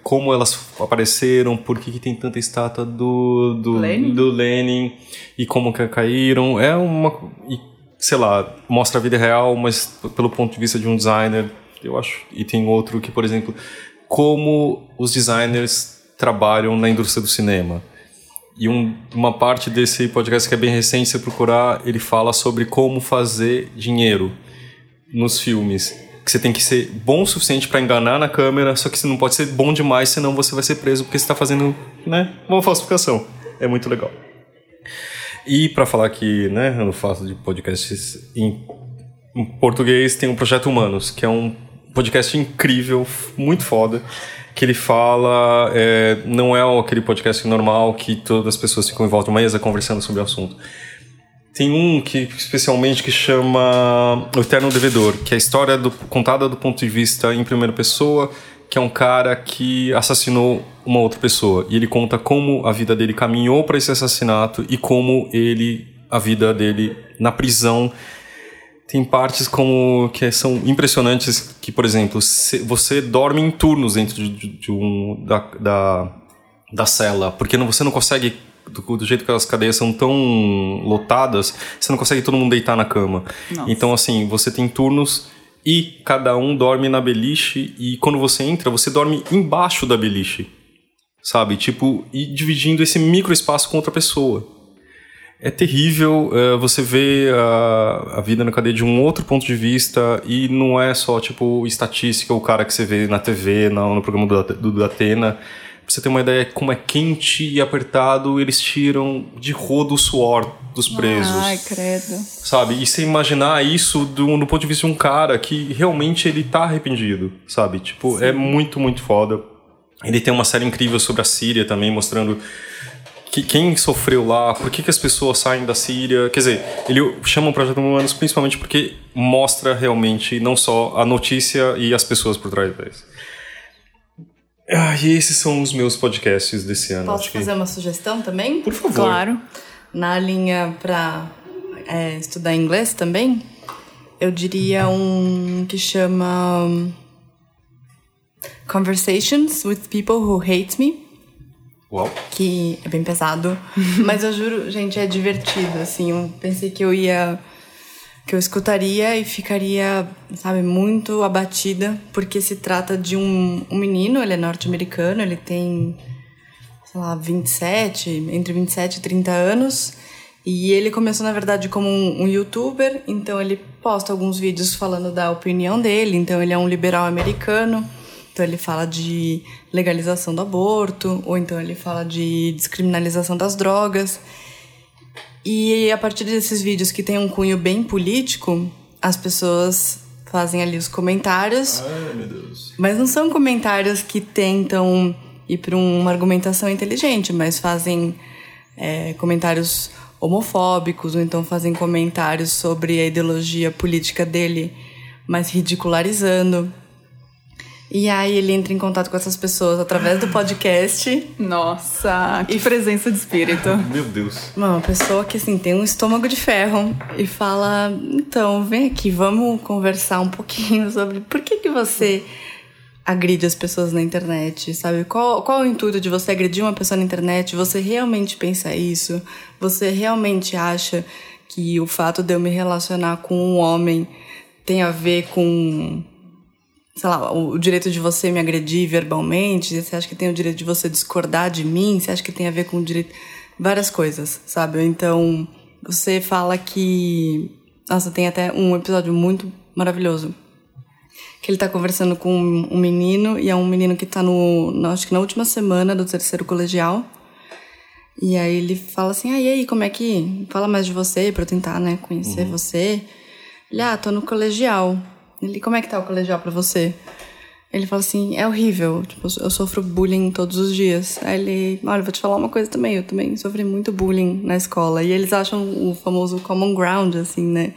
Speaker 2: como elas apareceram, por que, que tem tanta estátua do, do,
Speaker 4: Lenin?
Speaker 2: do Lenin e como que caíram. É uma. E, sei lá, mostra a vida real, mas pelo ponto de vista de um designer, eu acho. E tem outro que, por exemplo, como os designers trabalham na indústria do cinema. E um, uma parte desse podcast que é bem recente, se procurar, ele fala sobre como fazer dinheiro nos filmes. Que você tem que ser bom o suficiente para enganar na câmera, só que você não pode ser bom demais, senão você vai ser preso porque você está fazendo né, uma falsificação. É muito legal. E para falar que né, não faço de podcasts em, em português, tem o um Projeto Humanos, que é um podcast incrível, muito foda que ele fala é, não é aquele podcast normal que todas as pessoas ficam em volta de uma mesa conversando sobre o assunto. Tem um que especialmente que chama O Eterno Devedor, que é a história do, contada do ponto de vista em primeira pessoa, que é um cara que assassinou uma outra pessoa. E ele conta como a vida dele caminhou para esse assassinato e como ele a vida dele na prisão tem partes como que são impressionantes que, por exemplo, você dorme em turnos dentro de, de um da, da, da cela, porque não, você não consegue do, do, jeito que as cadeias são tão lotadas, você não consegue todo mundo deitar na cama. Nossa. Então, assim, você tem turnos e cada um dorme na beliche e quando você entra, você dorme embaixo da beliche. Sabe? Tipo, e dividindo esse micro espaço com outra pessoa é terrível uh, você vê a, a, vida na cadeia de um outro ponto de vista e não é só tipo estatística o cara que você vê na TV, no, no programa do, do, do Atena. Pra você ter uma ideia como é quente e apertado, eles tiram de rodo o suor dos presos.
Speaker 3: Ai, credo.
Speaker 2: Sabe? E você imaginar isso do, do ponto de vista de um cara que realmente ele tá arrependido, sabe? Tipo, é Sim. é muito, muito foda. Ele tem uma série incrível sobre a Síria também, mostrando que, quem sofreu lá, por que, que as pessoas saem da Síria. Quer dizer, ele chama o Projeto Humanos principalmente porque mostra realmente não só a notícia e as pessoas por trás deles. Ah, e esses são os meus podcasts desse ano.
Speaker 1: Posso fazer que... uma sugestão também?
Speaker 2: Por favor.
Speaker 3: Claro.
Speaker 1: Na linha para é, estudar inglês também, eu diria um que chama Conversations with People Who Hate Me
Speaker 2: Uau.
Speaker 1: Que é bem pesado. Mas eu juro, gente, é divertido, assim. Eu pensei que eu ia. que eu escutaria e ficaria, sabe, muito abatida, porque se trata de um, um menino, ele é norte-americano, ele tem, sei lá, 27, entre 27 e 30 anos. E ele começou, na verdade, como um, um, youtuber, então ele posta alguns vídeos falando da opinião dele, então ele é um liberal americano. Então ele fala de legalização do aborto, ou então ele fala de descriminalização das drogas. E a partir desses vídeos que tem um cunho bem político, as pessoas fazem ali os comentários.
Speaker 2: Ai, meu Deus.
Speaker 1: Mas não são comentários que tentam ir para uma argumentação inteligente, mas fazem é, comentários homofóbicos, ou então fazem comentários sobre a ideologia política dele, mas ridicularizando. E aí ele entra em contato com essas pessoas através do podcast.
Speaker 4: Nossa, que e... presença de espírito.
Speaker 2: Meu Deus.
Speaker 1: Uma pessoa que assim tem um estômago de ferro e fala: "Então, vem aqui, vamos conversar um pouquinho sobre por que que você agride as pessoas na internet, sabe? Qual, qual é o intuito de você agredir uma pessoa na internet? Você realmente pensa isso? Você realmente acha que o fato de eu me relacionar com um homem tem a ver com sei lá, o, direito de você me agredir verbalmente, você acha que tem o direito de você discordar de mim, você acha que tem a ver com o direito. Várias coisas, sabe? Então, você fala que. Nossa, tem até um episódio muito maravilhoso. Que ele tá conversando com um menino, e é um menino que tá no. Acho que na última semana do terceiro colegial. E aí ele fala assim, ah, e aí, como é que... Fala mais de você pra eu tentar, né, conhecer você. Ele, ah, tô no colegial. Ele, como é que tá o colegial pra você? Ele fala assim, é horrível, tipo, eu sofro bullying todos os dias. Aí ele, olha, vou te falar uma coisa também, eu também sofri muito bullying na escola. E eles acham o famoso common ground, assim, né?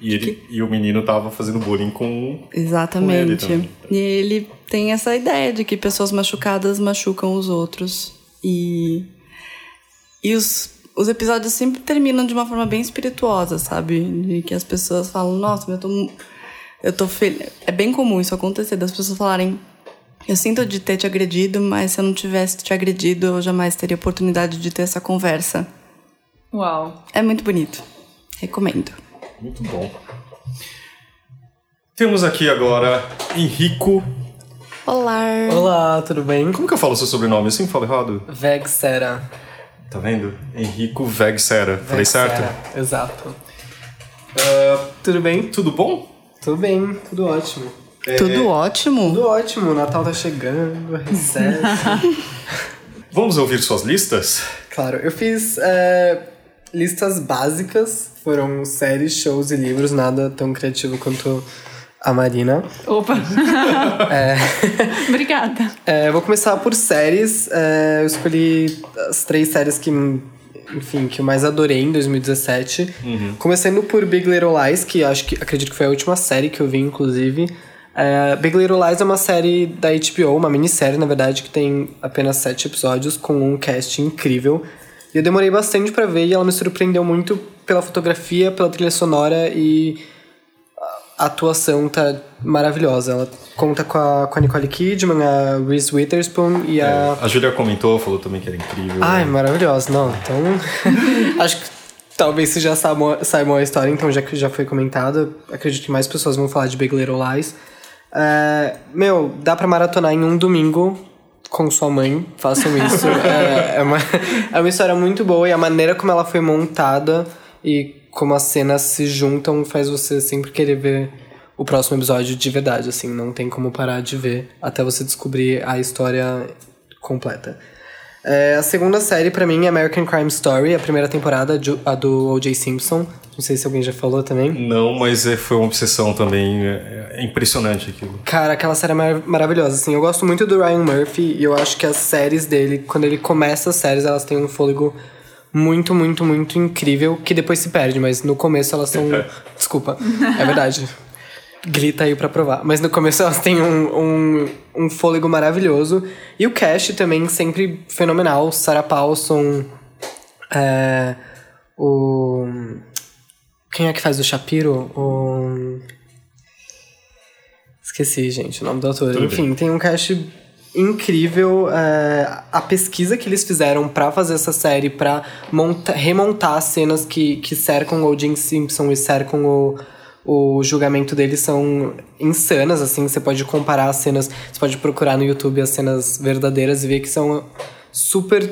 Speaker 2: E, ele, e o menino tava fazendo bullying com.
Speaker 1: Exatamente.
Speaker 2: Com ele
Speaker 1: e ele tem essa ideia de que pessoas machucadas machucam os outros. E, e os, os episódios sempre terminam de uma forma bem espirituosa, sabe? De que as pessoas falam, nossa, eu tô, eu tô feliz. É bem comum isso acontecer, das pessoas falarem. Eu sinto de ter te agredido, mas se eu não tivesse te agredido, eu jamais teria oportunidade de ter essa conversa.
Speaker 4: Uau.
Speaker 1: É muito bonito. Recomendo.
Speaker 2: Muito bom. Temos aqui agora Henrico.
Speaker 1: Olá!
Speaker 8: Olá, tudo bem?
Speaker 2: Como que eu falo seu sobrenome? Eu sempre falo errado.
Speaker 8: Vegsera.
Speaker 2: Tá vendo? Henrico Vegsera. Falei certo?
Speaker 8: Vegsera, Exato.
Speaker 2: Ah,
Speaker 8: Tudo bem?
Speaker 2: tudo bom?
Speaker 8: Tudo bem, tudo ótimo.
Speaker 1: Tudo ótimo?
Speaker 8: Tudo ótimo, o Natal tá chegando, recesso.
Speaker 2: Vamos ouvir suas listas?
Speaker 8: claro, eu fiz é, listas básicas, foram séries, shows e livros, nada tão criativo quanto a Marina.
Speaker 3: Opa! Obrigada.
Speaker 8: É, vou começar por séries. É, eu escolhi as três séries que, enfim, que eu mais adorei em 2017. Começando por Big Little Lies, que acho que acredito que foi a última série que eu vi, inclusive. É, Big Little Lies é uma série da HBO, uma minissérie, na verdade, que tem apenas sete episódios, com um cast incrível. E eu demorei bastante pra ver e ela me surpreendeu muito pela fotografia, pela trilha sonora e a atuação tá maravilhosa. Ela conta com a, com a Nicole Kidman, a Reese Witherspoon e a.
Speaker 2: A Julia comentou, falou também que era incrível.
Speaker 8: Ai, maravilhosa, não. Então. acho que talvez vocês já saibam, a história, então já que já foi comentado. Acredito que mais pessoas vão falar de Big Little Lies. É, meu, dá pra maratonar em um domingo com sua mãe. Façam isso. é, é uma, é uma história muito boa e a maneira como ela foi montada e como as cenas se juntam faz você sempre querer ver o próximo episódio de verdade, assim. Não tem como parar de ver até você descobrir a história completa. É, a segunda série pra mim é American Crime Story, a primeira temporada, a do O.J. Simpson. Não sei se alguém já falou também.
Speaker 2: Não, mas é, foi uma obsessão também. É, é impressionante aquilo.
Speaker 8: Cara, aquela série é mar- maravilhosa, assim. Eu gosto muito do Ryan Murphy e eu acho que as séries dele, quando ele começa as séries, elas têm um fôlego muito, muito, muito incrível, que depois se perde, mas no começo elas são. Desculpa, é verdade. Grita aí pra provar. Mas no começo elas têm um, um, um fôlego maravilhoso. E o cast também sempre fenomenal. Sarah Paulson. É, o. Quem é que faz o Shapiro? O. Esqueci, gente, o nome do autor.
Speaker 2: Tudo
Speaker 8: Enfim, tem um cast incrível. é, a pesquisa que eles fizeram pra fazer essa série, monta- remontar as cenas que, que cercam o Jim Simpson e cercam o, o julgamento dele são insanas, assim. Você pode comparar as cenas, você pode procurar no YouTube as cenas verdadeiras e ver que são super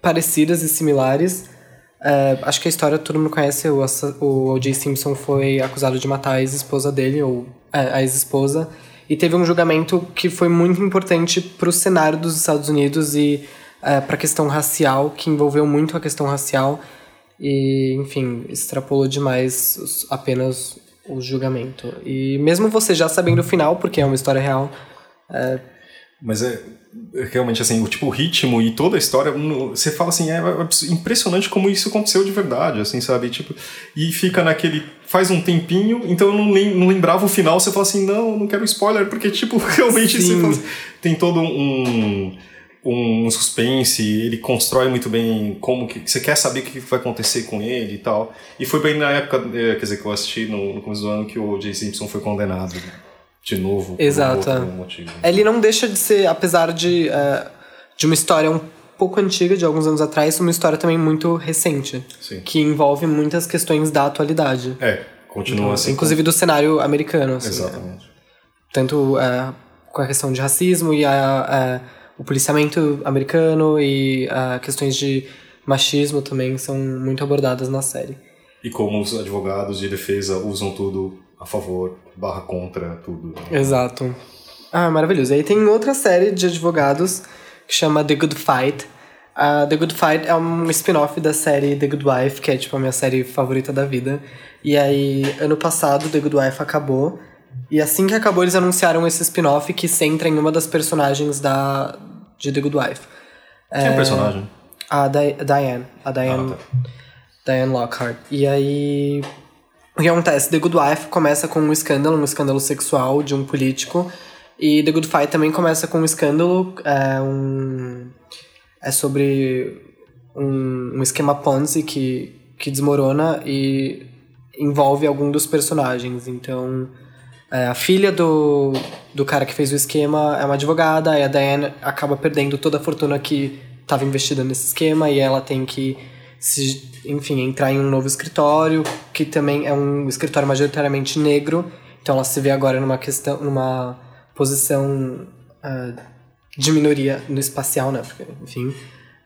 Speaker 8: parecidas e similares. É, acho que a história todo mundo conhece. O, o O.J. Simpson foi acusado de matar a ex-esposa dele, ou é, a ex-esposa. E teve um julgamento que foi muito importante pro cenário dos Estados Unidos e é, pra questão racial, que envolveu muito a questão racial. E, enfim, extrapolou demais os- apenas o julgamento. E mesmo você já sabendo o final, porque é uma história real,
Speaker 2: Mas é é realmente assim, o tipo o ritmo e toda a história, você fala assim, é abs- impressionante como isso aconteceu de verdade, assim, sabe? Tipo, e fica naquele faz um tempinho, então eu não, não lembrava o final, você fala assim, não, não quero spoiler, porque tipo, realmente assim, tem todo um um suspense, ele constrói muito bem como que você quer saber o que vai acontecer com ele e tal. E foi bem na época, eh, quer dizer, que eu assisti no, no começo do ano que o Jay Simpson foi condenado de novo por
Speaker 8: Exato,
Speaker 2: outro
Speaker 8: é.
Speaker 2: motivo.
Speaker 8: Ele não deixa de ser, apesar de, é, de uma história um pouco antiga, de alguns anos atrás, uma história também muito recente.
Speaker 2: Sim.
Speaker 8: Que envolve muitas questões da atualidade.
Speaker 2: É, continua assim.
Speaker 8: Inclusive do cenário americano. assim.
Speaker 2: Exatamente.
Speaker 8: tanto é, com a questão de racismo e a, o policiamento americano e questões de machismo também são muito abordadas na série.
Speaker 2: E como os advogados de defesa usam tudo a favor, barra contra, tudo.
Speaker 8: Exato. Ah, maravilhoso. E aí tem outra série de advogados que chama The Good Fight. Uh, The Good Fight é um spin-off da série The Good Wife, que é tipo a minha série favorita da vida. E aí, ano passado, The Good Wife acabou. E assim que acabou, eles anunciaram esse spin-off que centra em uma das personagens da, de The Good Wife.
Speaker 2: Quem é, o personagem?
Speaker 8: A Di Diane. A Diane, ah, tá. Diane Lockhart. E aí, o que acontece? The Good Wife começa com um escândalo, um escândalo sexual de um político. E The Good Fight também começa com um escândalo, é, um, é sobre um, um esquema Ponzi que, que desmorona e envolve algum dos personagens. Então, é, a filha do, do cara que fez o esquema é uma advogada, e a Diane acaba perdendo toda a fortuna que estava investida nesse esquema, e ela tem que, se, enfim, entrar em um novo escritório, que também é um escritório majoritariamente negro, então ela se vê agora numa questão, numa posição uh, de minoria no espacial, né? Porque, enfim,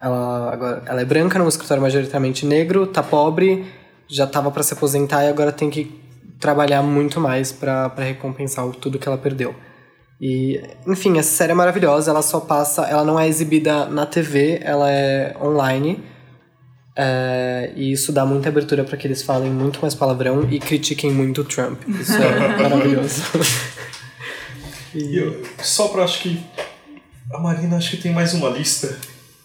Speaker 8: ela agora ela é branca num escritório majoritariamente negro, tá pobre, já tava para se aposentar e agora tem que trabalhar muito mais para recompensar tudo que ela perdeu. E, enfim, essa série é maravilhosa, ela só passa, ela não é exibida na TV, ela é online. É, e isso dá muita abertura para que eles falem muito mais palavrão e critiquem muito o Trump. Isso é maravilhoso.
Speaker 2: e eu, só pra acho que. A Marina acho que tem mais uma lista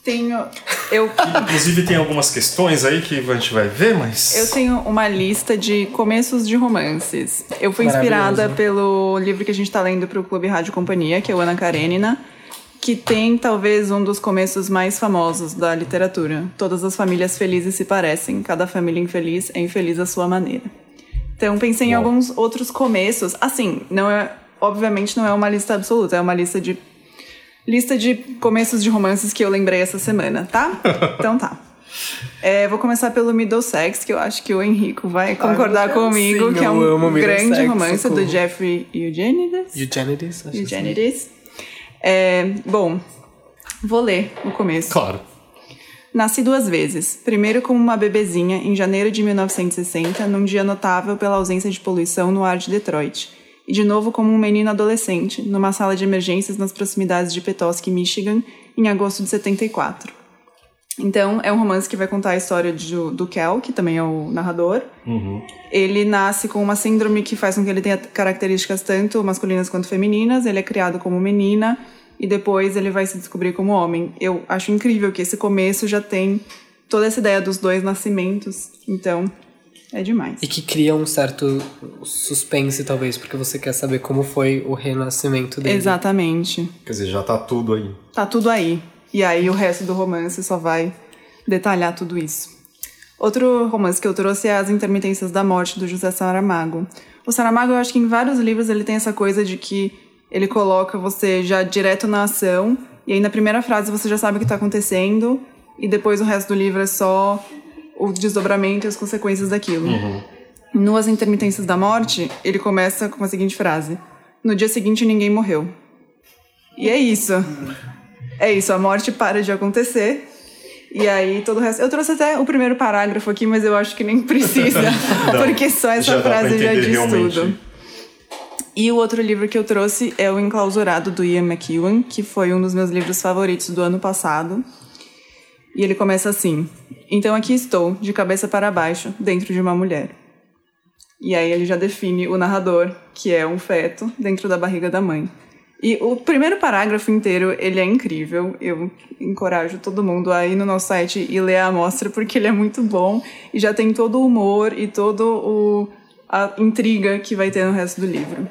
Speaker 4: tenho. Eu...
Speaker 2: Inclusive tem algumas questões aí que a gente vai ver, mas.
Speaker 4: Eu tenho uma lista de começos de romances. Eu fui inspirada pelo livro que a gente está lendo para o Clube Rádio Companhia, que é o Ana Karenina, que tem talvez um dos começos mais famosos da literatura. Todas as famílias felizes se parecem, cada família infeliz é infeliz à sua maneira. Então pensei em alguns outros começos. Assim, não é. Obviamente não é uma lista absoluta, é uma lista de lista de começos de romances que eu lembrei essa semana, tá? Então tá. É, vou começar pelo Middlesex, que eu acho que o Henrico vai concordar Ai, comigo, sim, que é um grande romance socorro. do Jeffrey Eugenides.
Speaker 8: Eugenides,
Speaker 4: acho Eugenides. É, bom, vou ler o começo.
Speaker 2: Claro.
Speaker 4: Nasci duas vezes. Primeiro como uma bebezinha, em janeiro de 1960, num dia notável pela ausência de poluição no ar de Detroit e de novo como um menino adolescente, numa sala de emergências nas proximidades de Petoskey, Michigan, em agosto de 74. Então, é um romance que vai contar a história de, do Kel, que também é o narrador.
Speaker 2: Uhum.
Speaker 4: Ele nasce com uma síndrome que faz com que ele tenha características tanto masculinas quanto femininas. Ele é criado como menina e depois ele vai se descobrir como homem. Eu acho incrível que esse começo já tem toda essa ideia dos dois nascimentos. Então, é demais.
Speaker 8: E que cria um certo suspense, talvez, porque você quer saber como foi o renascimento dele.
Speaker 4: Exatamente.
Speaker 2: Quer dizer, já tá tudo aí.
Speaker 4: Tá tudo aí. E aí o resto do romance só vai detalhar tudo isso. Outro romance que eu trouxe é As Intermitências da Morte, do José Saramago. O Saramago, eu acho que em vários livros ele tem essa coisa de que ele coloca você já direto na ação, e aí na primeira frase você já sabe o que está acontecendo, e depois o resto do livro é só o desdobramento e as consequências daquilo.
Speaker 2: Uhum.
Speaker 4: No As Intermitências da Morte, ele começa com a seguinte frase: No dia seguinte ninguém morreu. E é isso. É isso, a morte para de acontecer. E aí todo o resto. Eu trouxe até o primeiro parágrafo aqui, mas eu acho que nem precisa, porque só essa já frase já diz realmente. tudo. E o outro livro que eu trouxe é O Enclausurado, do Ian McEwan, que foi um dos meus livros favoritos do ano passado. E ele começa assim: Então aqui estou, de cabeça para baixo, dentro de uma mulher. E aí ele já define o narrador, que é um feto dentro da barriga da mãe. E o primeiro parágrafo inteiro, ele é incrível. Eu encorajo todo mundo a ir no nosso site e ler a amostra, porque ele é muito bom. E já tem todo o humor e todo o a intriga que vai ter no resto do livro.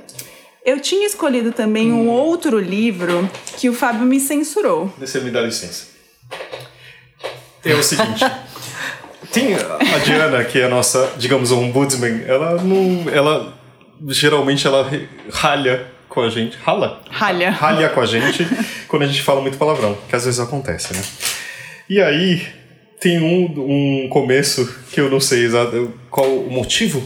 Speaker 4: Eu tinha escolhido também um outro livro que o Fábio me censurou.
Speaker 2: Você me dá licença é o seguinte. tem a Diana, que é a nossa, digamos, ombudsman, ela não. Ela. Geralmente ela ralha com a gente. Rala?
Speaker 4: Ralha.
Speaker 2: Ralha com a gente quando a gente fala muito palavrão, que às vezes acontece, né? E aí, tem um, um começo que eu não sei exato qual o motivo.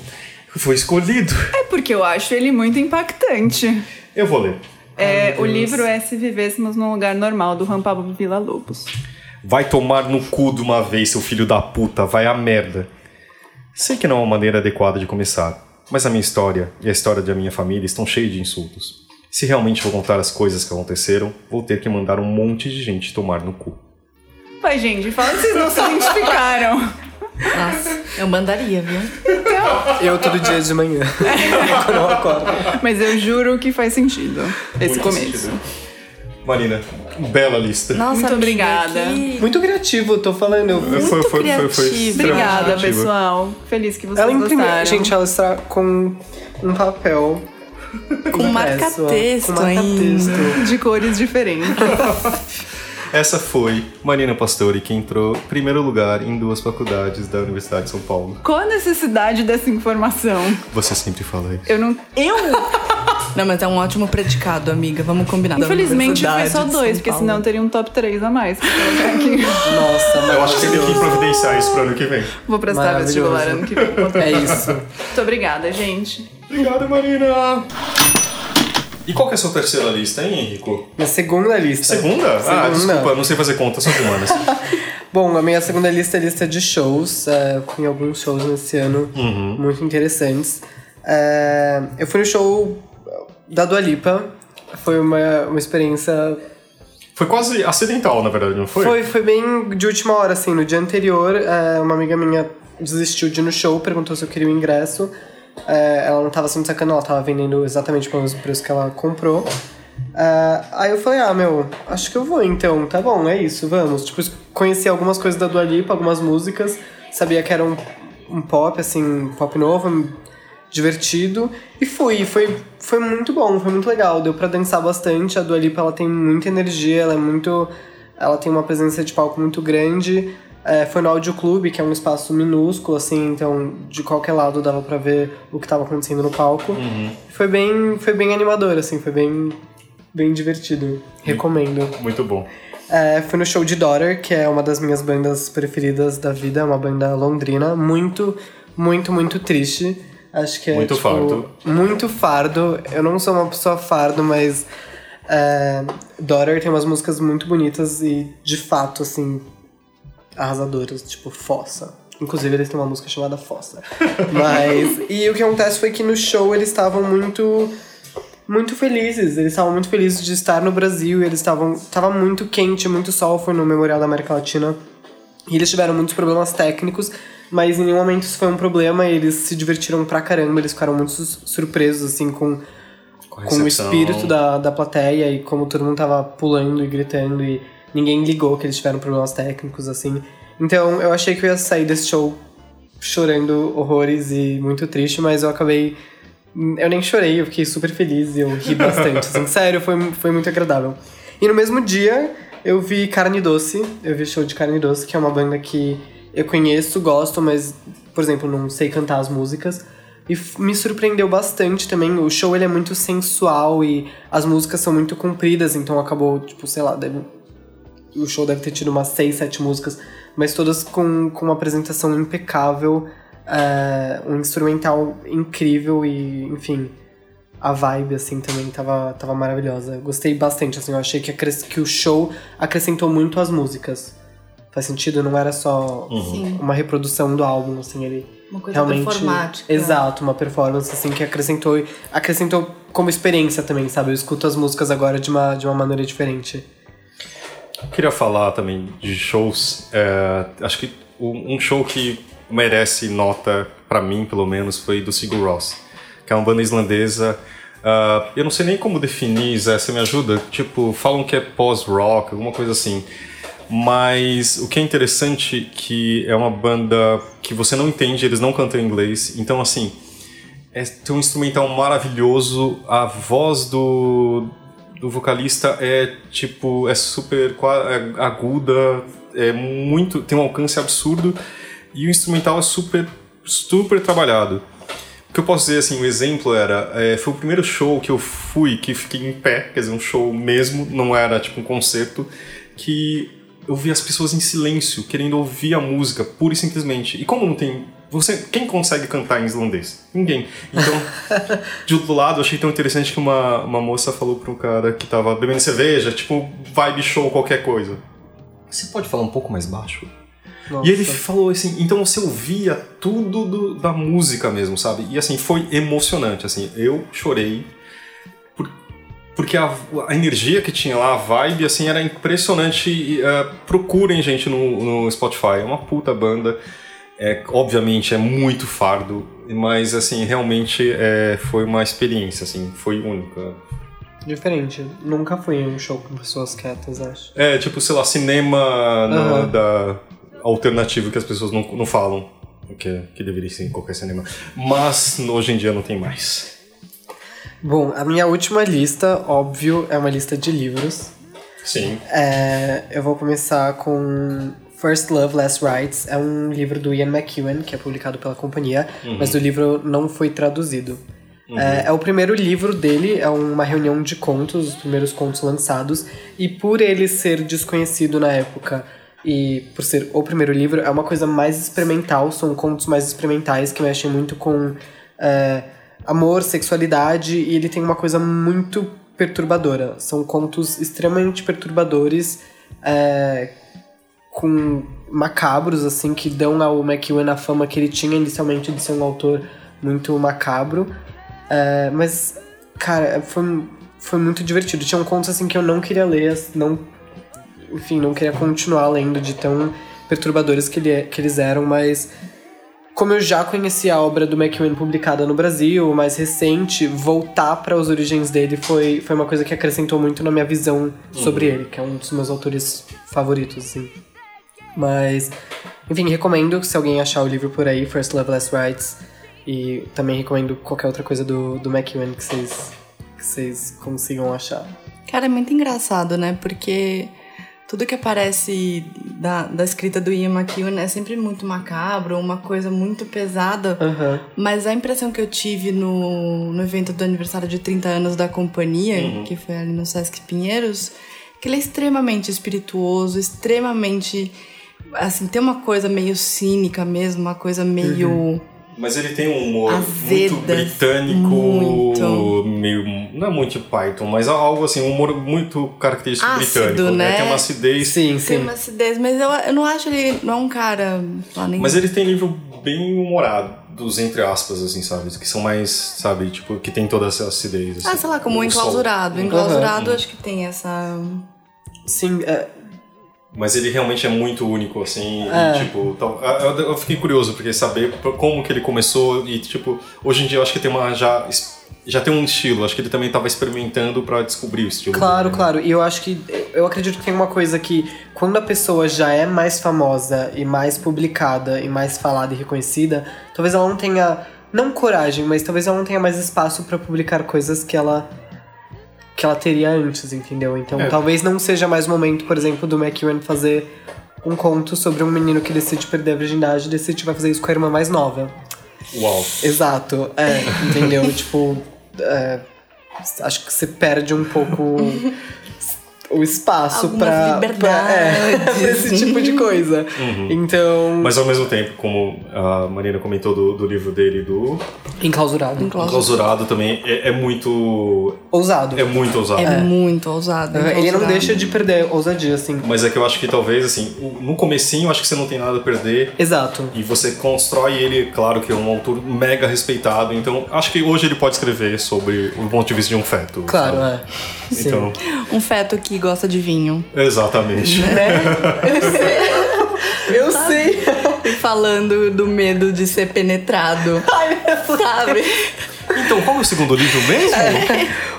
Speaker 2: foi escolhido.
Speaker 4: É porque eu acho ele muito impactante.
Speaker 2: Eu vou ler.
Speaker 4: É, o livro é Se Vivêssemos num Lugar Normal, do Juan Pablo Villa Lobos.
Speaker 2: Vai tomar no cu de uma vez, seu filho da puta, vai a merda. Sei que não é uma maneira adequada de começar, mas a minha história e a história da minha família estão cheias de insultos. Se realmente vou contar as coisas que aconteceram, vou ter que mandar um monte de gente tomar no cu.
Speaker 4: Pai, gente, fala que vocês não se identificaram.
Speaker 1: Nossa, eu mandaria, viu?
Speaker 8: Eu todo dia de manhã. Quando eu acordo.
Speaker 4: Mas eu juro que faz sentido esse
Speaker 2: Muito
Speaker 4: começo.
Speaker 2: sentido. Marina, bela lista.
Speaker 1: Nossa,
Speaker 4: Muito obrigada.
Speaker 1: que-
Speaker 8: Muito criativo, tô falando. Eu...
Speaker 2: foi, foi, foi, foi, foi
Speaker 4: Obrigada,
Speaker 2: criativo.
Speaker 4: pessoal. Feliz que vocês
Speaker 8: Ela imprimiu.
Speaker 4: gostaram.
Speaker 8: Gente, ela está com um papel.
Speaker 1: Com marca-texto
Speaker 8: Com marca-texto.
Speaker 4: De cores diferentes.
Speaker 2: Essa foi Marina Pastore, que entrou em primeiro lugar em duas faculdades da Universidade de São Paulo.
Speaker 4: Qual a necessidade dessa informação?
Speaker 2: Você sempre fala isso.
Speaker 4: Eu não. Eu,
Speaker 1: Não, mas é um ótimo predicado, amiga. Vamos combinar.
Speaker 4: infelizmente, foi só dois, porque senão teria um top 3 a mais.
Speaker 8: Nossa,
Speaker 2: Eu acho que você tem que providenciar isso pro ano que vem.
Speaker 4: Vou prestar vestibular ano que vem.
Speaker 8: É isso.
Speaker 4: Muito obrigada, gente.
Speaker 2: Obrigado, Marina. E qual que é a sua terceira lista, hein, Henrico?
Speaker 8: Minha segunda lista.
Speaker 2: Segunda? Ah,
Speaker 8: Segunda.
Speaker 2: desculpa, não sei fazer conta, são humanas.
Speaker 8: Bom, a minha segunda lista é lista de shows. É, fui em alguns shows nesse ano muito interessantes. É, eu fui no show da Dua Lipa. Foi uma, uma experiência.
Speaker 2: Foi quase acidental, na verdade, não foi?
Speaker 8: Foi, foi bem de última hora, assim. No dia anterior, é, uma amiga minha desistiu de ir no show, perguntou se eu queria o ingresso. É, ela não tava sendo sacana, ela tava vendendo exatamente pelo mesmo preço que ela comprou. É, aí eu falei, ah, meu, acho que eu vou então, tá bom, é isso, vamos. Tipo, conheci algumas coisas da Dua Lipa, algumas músicas, sabia que era um, um pop, assim, pop novo, divertido, e fui. Foi, foi muito bom, foi muito legal, deu pra dançar bastante. A Dua Lipa, ela tem muita energia, ela é muito... Ela tem uma presença de palco muito grande. É, foi no Audio Clube, que é um espaço minúsculo, assim, então de qualquer lado dava pra ver o que tava acontecendo no palco. Foi bem, foi bem animador, assim, foi bem, bem divertido. Recomendo.
Speaker 2: Muito bom.
Speaker 8: É, fui no show de Daughter, que é uma das minhas bandas preferidas da vida, é uma banda londrina, muito, muito, muito triste. Acho que é
Speaker 2: Muito
Speaker 8: tipo,
Speaker 2: fardo.
Speaker 8: Muito fardo. Eu não sou uma pessoa fardo, mas é, Daughter tem umas músicas muito bonitas e de fato, assim, arrasadoras, tipo Fossa. Inclusive, eles têm uma música chamada Fossa. Mas. E o que acontece foi que no show eles estavam muito. Muito felizes. Eles estavam muito felizes de estar no Brasil. Eles estavam. Tava muito quente, muito sol. Foi no Memorial da América Latina. E eles tiveram muitos problemas técnicos, mas em nenhum momento isso foi um problema. E eles se divertiram pra caramba. Eles ficaram muito su- surpresos, assim, com, com o
Speaker 2: recepção.
Speaker 8: espírito da, da plateia e como todo mundo tava pulando e gritando e ninguém ligou que eles tiveram problemas técnicos, assim. Então eu achei que eu ia sair desse show chorando horrores e muito triste, mas eu acabei. Eu nem chorei, eu fiquei super feliz e eu ri bastante. assim, sério, foi, foi muito agradável. E no mesmo dia eu vi Carne Doce, eu vi show de Carne Doce, que é uma banda que eu conheço, gosto, mas, por exemplo, não sei cantar as músicas. E me surpreendeu bastante também. O show ele é muito sensual e as músicas são muito compridas, então acabou, tipo, sei lá, deve, o show deve ter tido umas seis, sete músicas, mas todas com, com uma apresentação impecável, é, um instrumental incrível e, enfim, a vibe, assim, também tava, tava maravilhosa. Gostei bastante, assim, eu achei que, que o show acrescentou muito às músicas. Faz sentido? Não era só
Speaker 1: Sim.
Speaker 8: uma reprodução do álbum, assim, ele
Speaker 1: Uma coisa
Speaker 8: realmente...
Speaker 1: performática.
Speaker 8: Exato, uma performance, assim, que acrescentou, acrescentou como experiência também, sabe? Eu escuto as músicas agora de uma, de uma maneira diferente.
Speaker 2: Eu queria falar também de shows. é, acho que um show que merece nota, pra mim pelo menos, foi do Sigur Rós, que é uma banda islandesa. ah, eu não sei nem como definir, Zé, você me ajuda? Tipo, falam que é pós-rock, alguma coisa assim. Mas o que é interessante que é uma banda que você não entende, eles não cantam em inglês. Então, assim, é, tem um instrumental maravilhoso, a voz do, do vocalista é tipo, é super é aguda, é muito, tem um alcance absurdo e o instrumental é super, super trabalhado. O que eu posso dizer assim, o exemplo era, é, foi o primeiro show que eu fui, que fiquei em pé, quer dizer, um show mesmo, não era tipo um concerto, que eu via as pessoas em silêncio, querendo ouvir a música, pura e simplesmente. E como não tem. Você, quem consegue cantar em islandês? Ninguém. Então, de outro lado, eu achei tão interessante que uma, uma moça falou pra um cara que tava bebendo cerveja, tipo, vibe show, qualquer coisa. Você pode falar um pouco mais baixo? E ele falou assim, então você ouvia tudo do- da música mesmo, sabe? E assim, foi emocionante, assim, eu chorei porque a, a energia que tinha lá, a vibe, assim, era impressionante. E, eh, procurem, gente, no, no Spotify, é uma puta banda. É, obviamente é muito fardo, mas assim, realmente é, foi uma experiência, assim, foi única.
Speaker 8: Diferente. Nunca fui em um show com pessoas quietas, acho.
Speaker 2: É, tipo, sei lá, cinema
Speaker 8: Aham.
Speaker 2: da alternativo que as pessoas não, não falam. Que, que deveria ser em qualquer cinema. Mas hoje em dia não tem mais.
Speaker 8: Bom, a minha última lista, óbvio, é uma lista de livros.
Speaker 2: Sim.
Speaker 8: É, eu vou começar com First Love, Last Rights. É um livro do Ian McEwan, que é publicado pela companhia, mas o livro não foi traduzido. É, é o primeiro livro dele, é uma reunião de contos, os primeiros contos lançados, e por ele ser desconhecido na época e por ser o primeiro livro, é uma coisa mais experimental, são contos mais experimentais que mexem muito com é, amor, sexualidade, e ele tem uma coisa muito perturbadora. São contos extremamente perturbadores, é, com macabros, assim, que dão ao McEwan a fama que ele tinha inicialmente de ser um autor muito macabro. É, mas, cara, foi, foi muito divertido. Tinha um contos, assim, que eu não queria ler, não... Enfim, não queria continuar lendo de tão perturbadores que, ele, que eles eram, mas... Como eu já conhecia a obra do McEwan publicada no Brasil, mais recente, voltar para as origens dele foi, foi uma coisa que acrescentou muito na minha visão sobre ele, que é um dos meus autores favoritos, assim. Mas, enfim, recomendo se alguém achar o livro por aí, First Love, Last Rights. E também recomendo qualquer outra coisa do, do McEwan que vocês, que vocês consigam achar.
Speaker 1: Cara, é muito engraçado, né? Porque tudo que aparece da, da escrita do Ian McEwan é sempre muito macabro, uma coisa muito pesada.
Speaker 8: Aham.
Speaker 1: Mas a impressão que eu tive no, no evento do aniversário de 30 anos da companhia, que foi ali no Sesc Pinheiros, que ele é extremamente espirituoso, extremamente. Assim, tem uma coisa meio cínica mesmo, uma coisa meio.
Speaker 2: Mas ele tem um humor
Speaker 1: Azedas,
Speaker 2: muito britânico,
Speaker 1: muito.
Speaker 2: meio. Não é muito Python, mas algo assim, um humor muito característico
Speaker 1: Ácido,
Speaker 2: britânico.
Speaker 1: né?
Speaker 2: Tem uma acidez.
Speaker 8: Sim,
Speaker 1: Tem
Speaker 8: sim.
Speaker 1: uma acidez, mas eu, eu não acho ele. Não é um cara. nem
Speaker 2: Mas ele tem livro bem humorados, entre aspas, assim, sabe? Que são mais, sabe, tipo, que tem toda essa acidez. Assim.
Speaker 1: Ah, sei lá, como o
Speaker 2: O sol.
Speaker 1: enclausurado. O enclausurado acho que tem essa.
Speaker 8: Sim, é,
Speaker 2: Mas ele realmente é muito único, assim,
Speaker 8: É.
Speaker 2: e, tipo, tal- eu, eu fiquei curioso, porque saber como que ele começou e, tipo, hoje em dia eu acho que tem uma já, já tem um estilo, acho que ele também tava experimentando pra descobrir o estilo
Speaker 8: Claro,
Speaker 2: dele, né?
Speaker 8: claro. E eu acho que. Eu acredito que tem uma coisa que, quando a pessoa já é mais famosa e mais publicada e mais falada e reconhecida, talvez ela não tenha. Não coragem, mas talvez ela não tenha mais espaço pra publicar coisas que ela. Que ela teria antes, entendeu? Então
Speaker 2: É.
Speaker 8: talvez não seja mais o momento, por exemplo, do McEwan fazer um conto sobre um menino que decide perder a virgindade e decide vai fazer isso com a irmã mais nova.
Speaker 2: Uau.
Speaker 8: Exato, é, entendeu? tipo, é, acho que você perde um pouco o espaço pra, é, pra esse tipo de coisa. Então,
Speaker 2: Mas ao mesmo tempo, como a Marina comentou do, do livro dele, do
Speaker 8: enclausurado.
Speaker 2: Enclausurado também, é, é muito.
Speaker 8: Ousado.
Speaker 2: É muito ousado.
Speaker 1: É, muito ousado.
Speaker 8: Ele não deixa de perder ousadia, assim.
Speaker 2: Mas é que eu acho que talvez, assim, no comecinho eu acho que você não tem nada a perder.
Speaker 8: Exato.
Speaker 2: E você constrói ele, claro que é um autor mega respeitado, então acho que hoje ele pode escrever sobre o ponto de vista de um feto.
Speaker 8: Claro,
Speaker 2: sabe?
Speaker 8: é. Sim.
Speaker 2: Então,
Speaker 1: Um feto que gosta de vinho.
Speaker 2: exatamente.
Speaker 8: Né? Eu sei.
Speaker 1: E falando do medo de ser penetrado. sabe?
Speaker 2: Então, qual é o segundo livro mesmo?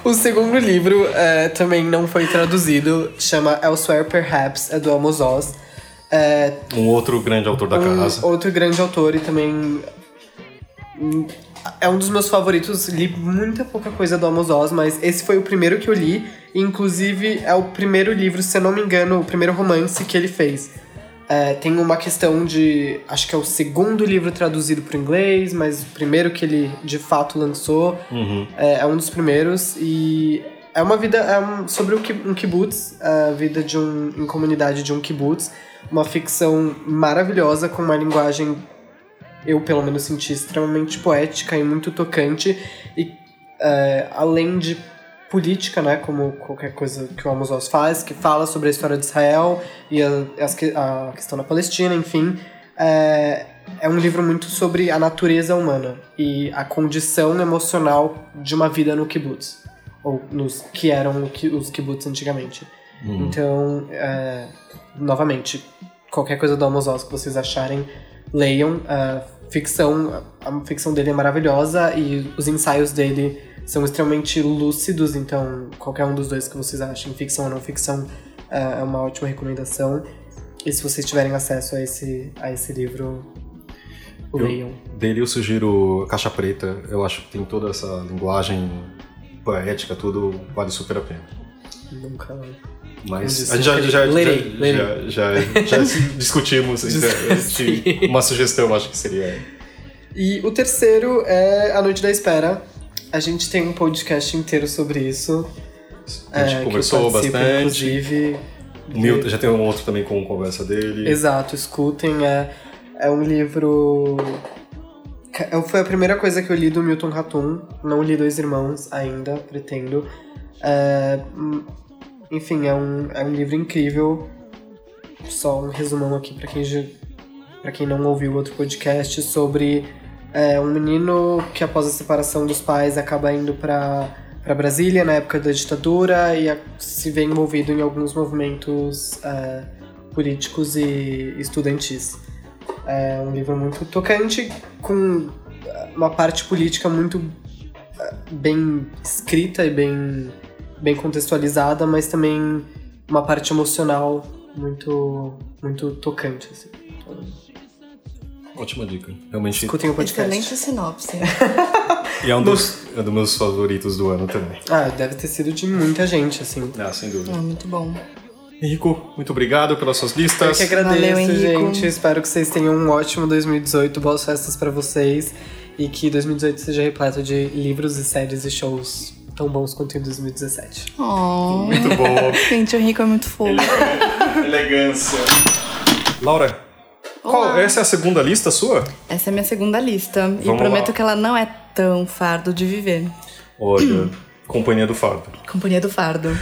Speaker 8: O segundo livro é, também não foi traduzido, chama Elsewhere Perhaps, é do Amos Oz. É,
Speaker 2: Um outro grande autor da
Speaker 8: um
Speaker 2: casa.
Speaker 8: outro grande autor e também é um dos meus favoritos. Li muita pouca coisa do Amos Oz, mas esse foi o primeiro que eu li. Inclusive, é o primeiro livro, se eu não me engano, o primeiro romance que ele fez. É, tem uma questão de. Acho que é o segundo livro traduzido para inglês, mas o primeiro que ele de fato lançou.
Speaker 2: Uhum.
Speaker 8: É, é um dos primeiros e é uma vida é um, sobre um kibbutz, a vida de um em comunidade de um kibbutz, uma ficção maravilhosa com uma linguagem eu pelo menos senti extremamente poética e muito tocante e é, além de política, né, como qualquer coisa que o Amos Oz faz, que fala sobre a história de Israel e a, a questão da Palestina, enfim, é, é um livro muito sobre a natureza humana e a condição emocional de uma vida no kibbutz, ou nos que eram os kibbutz antigamente. Então, é, novamente, qualquer coisa do Amos Oz que vocês acharem, leiam. A ficção, a ficção dele é maravilhosa e os ensaios dele são extremamente lúcidos, então qualquer um dos dois que vocês achem, ficção ou não ficção, é é uma ótima recomendação. E se vocês tiverem acesso a esse, a esse livro,
Speaker 2: Eu-
Speaker 8: leiam.
Speaker 2: Dele eu sugiro Caixa Preta. Eu acho que tem toda essa linguagem poética, tudo vale super a pena.
Speaker 8: Nunca.
Speaker 2: Mas a gente já, já,
Speaker 8: lerei,
Speaker 2: já,
Speaker 8: lerei.
Speaker 2: já, já, já discutimos. então, uma sugestão acho que seria.
Speaker 8: E o terceiro é A Noite da Espera. A gente tem um podcast inteiro sobre isso.
Speaker 2: A gente
Speaker 8: é,
Speaker 2: conversou bastante.
Speaker 8: Inclusive.
Speaker 2: Milton, já tem um outro também com conversa dele.
Speaker 8: Exato, escutem. É, é um livro. Foi a primeira coisa que eu li do Milton Ratum. Não li Dois Irmãos ainda, pretendo. É, enfim, é um, é um livro incrível. Só um resumão aqui pra quem, quem não ouviu outro podcast sobre é, um menino que após a separação dos pais acaba indo pra, pra Brasília na época da ditadura e a- se vê envolvido em alguns movimentos é, políticos e estudantis. É um livro muito tocante, com uma parte política muito é, bem escrita e bem, bem contextualizada, mas também uma parte emocional muito, muito tocante. Assim.
Speaker 2: Ótima dica. Realmente.
Speaker 8: escutem o podcast.
Speaker 1: Excelente sinopse.
Speaker 2: E é um dos, é um dos meus favoritos do ano também.
Speaker 8: Ah, deve ter sido de muita gente, assim.
Speaker 2: Ah, sem dúvida.
Speaker 1: É muito bom.
Speaker 2: Henrico, muito obrigado pelas suas
Speaker 8: Eu
Speaker 2: listas.
Speaker 8: que agradeço,
Speaker 1: Valeu,
Speaker 8: gente. Espero que vocês tenham um ótimo 2018. Boas festas pra vocês. E que 2018 seja repleto de livros e séries e shows tão bons quanto em 2017.
Speaker 1: Oh.
Speaker 2: Muito bom.
Speaker 1: Gente, o Henrico é muito fofo.
Speaker 2: Elegância. Laura, qual, essa é a segunda lista sua?
Speaker 1: Essa é a minha segunda lista. e
Speaker 2: Vamos
Speaker 1: prometo
Speaker 2: lá.
Speaker 1: que ela não é tão fardo de viver.
Speaker 2: Olha, Companhia do Fardo.
Speaker 1: Companhia do Fardo.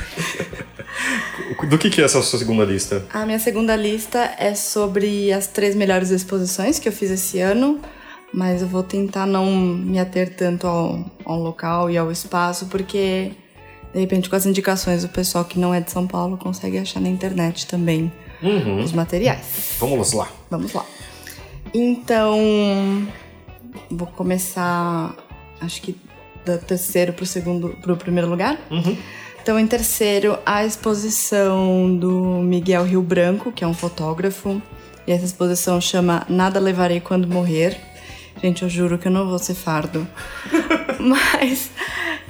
Speaker 2: Do que, que é essa sua segunda lista?
Speaker 1: A minha segunda lista é sobre as três melhores exposições que eu fiz esse ano, mas eu vou tentar não me ater tanto ao, ao local e ao espaço, porque de repente com as indicações o pessoal que não é de São Paulo consegue achar na internet também os materiais.
Speaker 2: Vamos lá.
Speaker 1: Vamos lá. Então, vou começar, acho que do terceiro pro segundo, pro primeiro lugar. Então, em terceiro, a exposição do Miguel Rio Branco, que é um fotógrafo. E essa exposição chama Nada Levarei Quando Morrer. Gente, eu juro que eu não vou ser fardo. Mas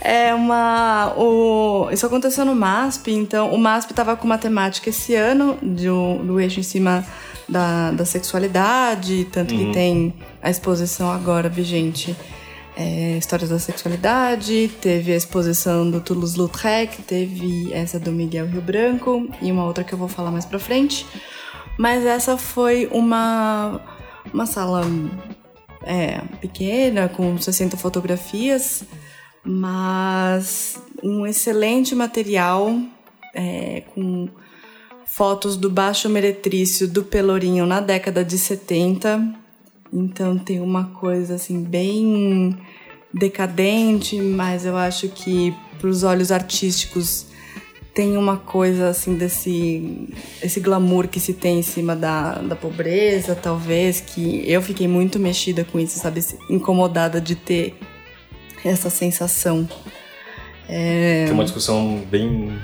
Speaker 1: é uma. O, isso aconteceu no MASP, então o MASP estava com uma temática esse ano do, do eixo em cima da, da sexualidade, tanto que tem a exposição agora vigente. É, Histórias da Sexualidade, teve a exposição do Toulouse-Lautrec, teve essa do Miguel Rio Branco e uma outra que eu vou falar mais pra frente. Mas essa foi uma, uma sala é, pequena, com 60 fotografias, mas um excelente material é, com fotos do Baixo Meretrício do Pelourinho na década de 70. Então tem uma coisa assim bem decadente, mas eu acho que para os olhos artísticos tem uma coisa assim desse esse glamour que se tem em cima da, da pobreza, talvez, que eu fiquei muito mexida com isso, sabe? Incomodada de ter essa sensação.
Speaker 2: Tem uma discussão bem.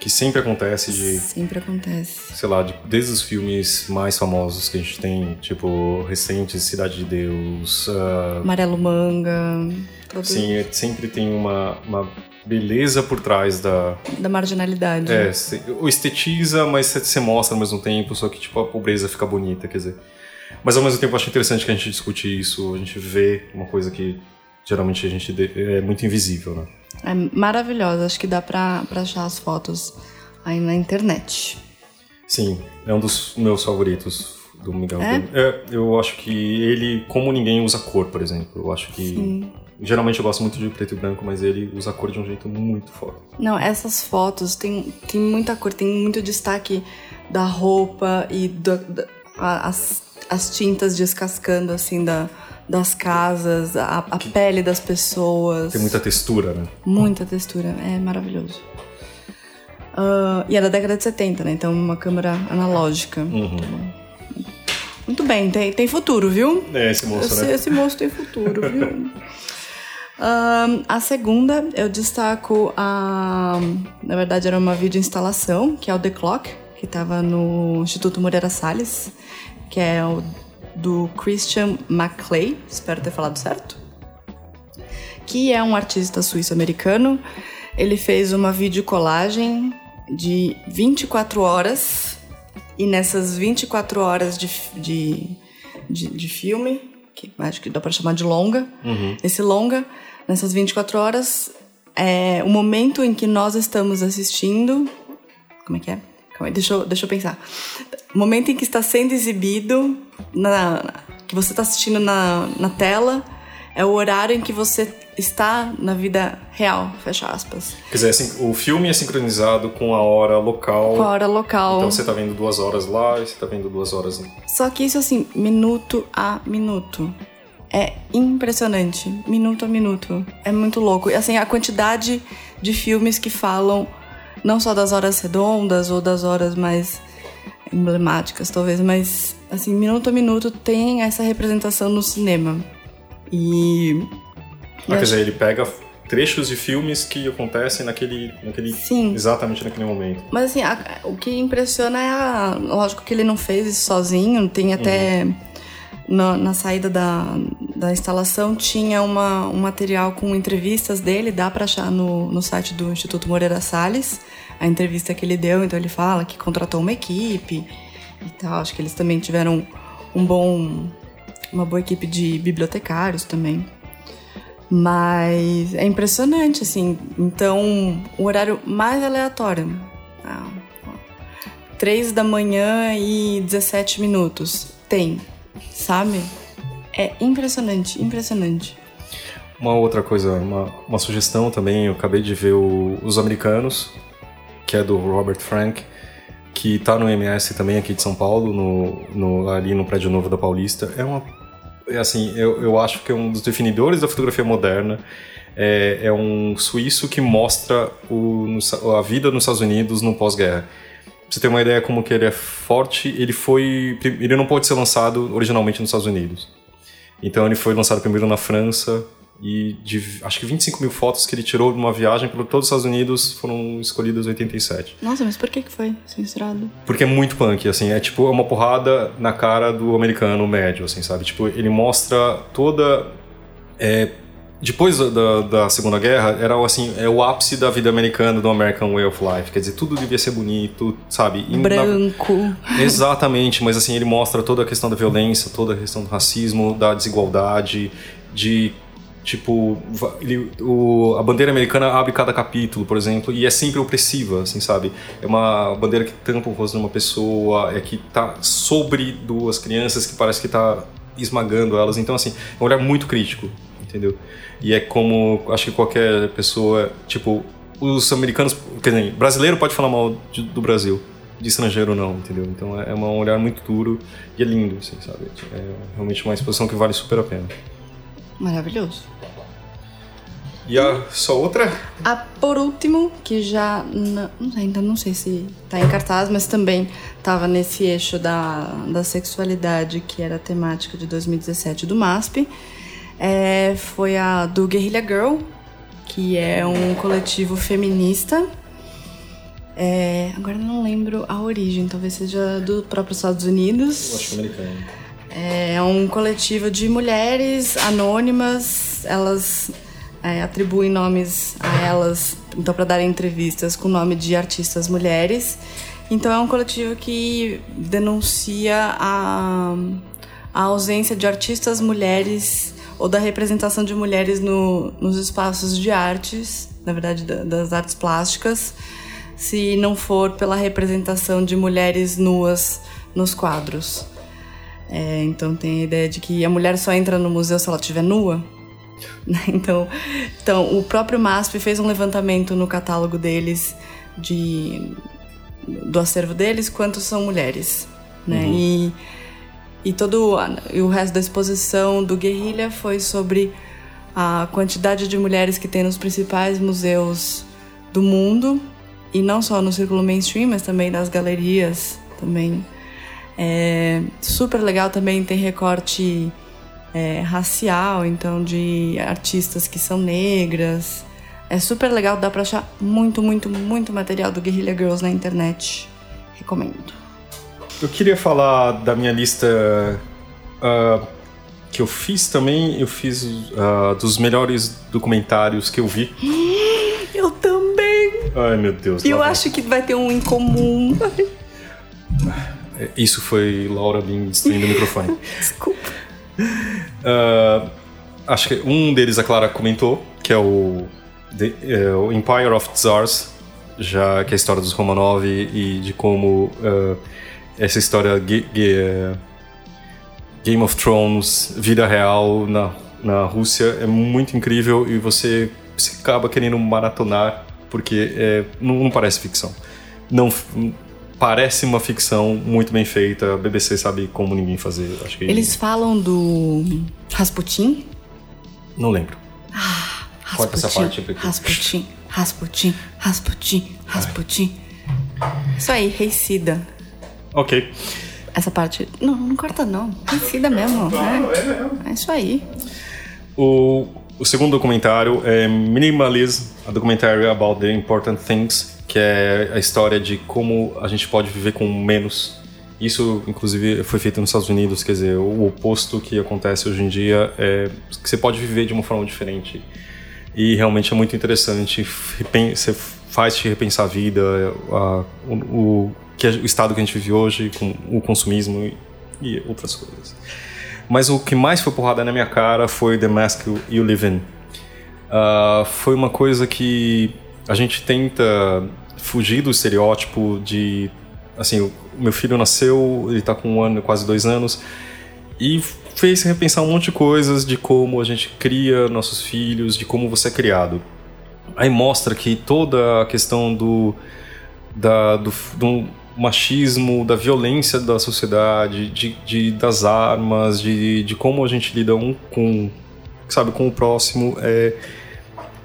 Speaker 2: que sempre acontece de.
Speaker 1: Sempre acontece.
Speaker 2: sei lá, de- desde os filmes mais famosos que a gente tem, tipo, recentes, Cidade de Deus, ah,
Speaker 1: Amarelo Manga, todo
Speaker 2: sim, sempre tem uma, uma beleza por trás da...
Speaker 1: da marginalidade.
Speaker 2: É, se- o estetiza, mas você você mostra ao mesmo tempo, só que, tipo, a pobreza fica bonita, quer dizer... Mas, ao mesmo tempo, eu acho interessante que a gente discute isso, a gente vê uma coisa que, geralmente, a gente é muito invisível, né?
Speaker 1: É maravilhosa, acho que dá pra, pra achar as fotos aí na internet.
Speaker 2: Sim, é um dos meus favoritos do Miguel.
Speaker 1: É?
Speaker 2: É, eu acho que ele, como ninguém usa cor, por exemplo. Eu acho que. Geralmente eu gosto muito de preto e branco, mas ele usa a cor de um jeito muito foda.
Speaker 1: Não, essas fotos tem, tem muita cor, tem muito destaque da roupa e do- da- as, as tintas descascando assim da, das casas, a, a pele das pessoas.
Speaker 2: Tem muita textura, né?
Speaker 1: Muita textura, é maravilhoso. Ah, e é da década de 70, né? Então uma câmera analógica. Muito bem, tem, tem futuro, viu?
Speaker 2: É, esse moço,
Speaker 1: esse,
Speaker 2: né?
Speaker 1: esse moço tem futuro, viu? Ahn, a segunda, eu destaco a. Na verdade, era uma videoinstalação, que é o The Clock, que estava no Instituto Moreira Salles, que é o do Christian McClay, espero ter falado certo. Que é um artista suíço-americano. Ele fez uma videocolagem de 24 horas, e nessas 24 horas de, de, de, de filme, que acho que dá pra chamar de longa, esse longa, nessas 24 horas, é o momento em que nós estamos assistindo. Como é que é? Calma aí, deixa eu, deixa eu pensar. O momento em que está sendo exibido, na, que você está assistindo na, na tela, é o horário em que você está na vida real, fecha aspas.
Speaker 2: Quer dizer, assim, o filme é sincronizado com a hora local.
Speaker 1: Com a hora local.
Speaker 2: Então você tá vendo duas horas lá e você tá vendo duas horas.
Speaker 1: Só que isso assim, minuto a minuto. É impressionante, minuto a minuto. É muito louco. E assim, a quantidade de filmes que falam não só das horas redondas ou das horas mais emblemáticas, talvez, mas assim, minuto a minuto tem essa representação no cinema. E
Speaker 2: Ah, quer dizer, ele pega trechos de filmes que acontecem naquele, naquele
Speaker 1: Sim.
Speaker 2: exatamente naquele momento.
Speaker 1: Mas assim, a- o que impressiona é a. Lógico que ele não fez isso sozinho, tem até. Na, na saída da, da instalação tinha uma, um material com entrevistas dele, dá pra achar no, no site do Instituto Moreira Salles, a entrevista que ele deu, então ele fala que contratou uma equipe e tal. Acho que eles também tiveram um bom. uma boa equipe de bibliotecários também. Mas é impressionante, assim. Então, o horário mais aleatório. Ah, ó, 3 da manhã e 17 minutos. Tem, sabe? É impressionante, impressionante.
Speaker 2: Uma outra coisa, uma, uma sugestão também, eu acabei de ver o- Os Americanos, que é do Robert Frank, que tá no MS também aqui de São Paulo, no, no- ali no Prédio Novo da Paulista. É uma. É assim, eu, eu acho que é um dos definidores da fotografia moderna. É, é um suíço que mostra o, a vida nos Estados Unidos no pós-guerra. Pra você ter uma ideia como que ele é forte, ele foi. Ele não pode ser lançado originalmente nos Estados Unidos. Então ele foi lançado primeiro na França e de acho que 25 mil fotos que ele tirou de uma viagem por todos os Estados Unidos foram escolhidas 87.
Speaker 1: Nossa, mas por que que foi censurado?
Speaker 2: Porque é muito punk, assim, é tipo é uma porrada na cara do americano médio, assim, sabe? Tipo, ele mostra toda. é, depois da, da, da Segunda Guerra, era assim, é o ápice da vida americana, do American Way of Life. Quer dizer, tudo devia ser bonito, sabe? E na-
Speaker 1: Branco.
Speaker 2: Exatamente, mas assim, ele mostra toda a questão da violência, toda a questão do racismo, da desigualdade, de tipo, ele- o, a bandeira americana abre cada capítulo, por exemplo, e é sempre opressiva, assim, sabe? É uma bandeira que tampa o rosto de uma pessoa, é que tá sobre duas crianças que parece que tá esmagando elas. Então, assim, é um olhar muito crítico, entendeu? E é como, acho que qualquer pessoa, tipo, os americanos, quer dizer, brasileiro pode falar mal de- do Brasil, de estrangeiro não, entendeu? Então é, é um olhar muito duro e é lindo, assim, sabe? É realmente uma exposição que vale super a pena.
Speaker 1: Maravilhoso.
Speaker 2: E a só outra?
Speaker 1: Ah, por último, que já não ainda não sei se tá em cartaz, mas também tava nesse eixo da, da sexualidade que era a temática de 2017 do MASP, é, foi a do Guerrilla Girl, que é um coletivo feminista. É, agora não lembro a origem, talvez seja do próprio Estados Unidos.
Speaker 2: Eu acho que é americano.
Speaker 1: É um coletivo de mulheres anônimas, elas é, atribuem nomes a elas, então para darem entrevistas com o nome de artistas mulheres. Então é um coletivo que denuncia a, a ausência de artistas mulheres ou da representação de mulheres no, nos espaços de artes, na verdade da, das artes plásticas, se não for pela representação de mulheres nuas nos quadros. É, então tem a ideia de que a mulher só entra no museu se ela estiver nua. Então, então o próprio MASP fez um levantamento no catálogo deles de do acervo deles quantos são mulheres, né? Uhum. E e todo e o resto da exposição do Guerrilha foi sobre a quantidade de mulheres que tem nos principais museus do mundo e não só no círculo mainstream, mas também nas galerias também. É super legal também tem recorte é, racial, então de artistas que são negras. É super legal, dá pra achar muito, muito, muito material do Guerrilla Girls na internet. Recomendo.
Speaker 2: Eu queria falar da minha lista uh, que eu fiz também. Eu fiz uh, dos melhores documentários que eu vi.
Speaker 1: Eu também!
Speaker 2: Ai, meu Deus.
Speaker 1: E eu acho que vai ter um em comum.
Speaker 2: Isso foi Laura Bin destruindo o microfone.
Speaker 1: Desculpa.
Speaker 2: Uh, acho que um deles a Clara comentou, que é o, The, é, o Empire of Tsars, já que é a história dos Romanov e de como uh, essa história Game of Thrones, vida real na, na Rússia é muito incrível e você, você acaba querendo maratonar porque é, não, não parece ficção. Não parece uma ficção muito bem feita. A BBC sabe como ninguém fazer. Acho que
Speaker 1: Eles falam do Rasputin?
Speaker 2: Não lembro.
Speaker 1: Ah, Rasputin. essa parte aqui. Rasputin, Rasputin, Rasputin, Rasputin. Isso aí, Rei Sida.
Speaker 2: Ok.
Speaker 1: Essa parte. Não, não corta não. Sida mesmo. Claro, é, é mesmo. É isso aí.
Speaker 2: O, o segundo documentário é Minimalism, a documentário about the important things que é a história de como a gente pode viver com menos. Isso, inclusive, foi feito nos Estados Unidos, quer dizer, o oposto que acontece hoje em dia é que você pode viver de uma forma diferente. E realmente é muito interessante, você faz te repensar a vida, a, o, que é o estado que a gente vive hoje, com o consumismo e, e outras coisas. Mas o que mais foi porrada na minha cara foi The Mask You Live In. Uh, foi uma coisa que a gente tenta fugir do estereótipo de. Assim, o meu filho nasceu, ele tá com um ano, quase dois anos, e fez repensar um monte de coisas de como a gente cria nossos filhos, de como você é criado. Aí mostra que toda a questão do. Da, do, do machismo, da violência da sociedade, de, de, das armas, de, de como a gente lida um com, sabe, com o próximo, é,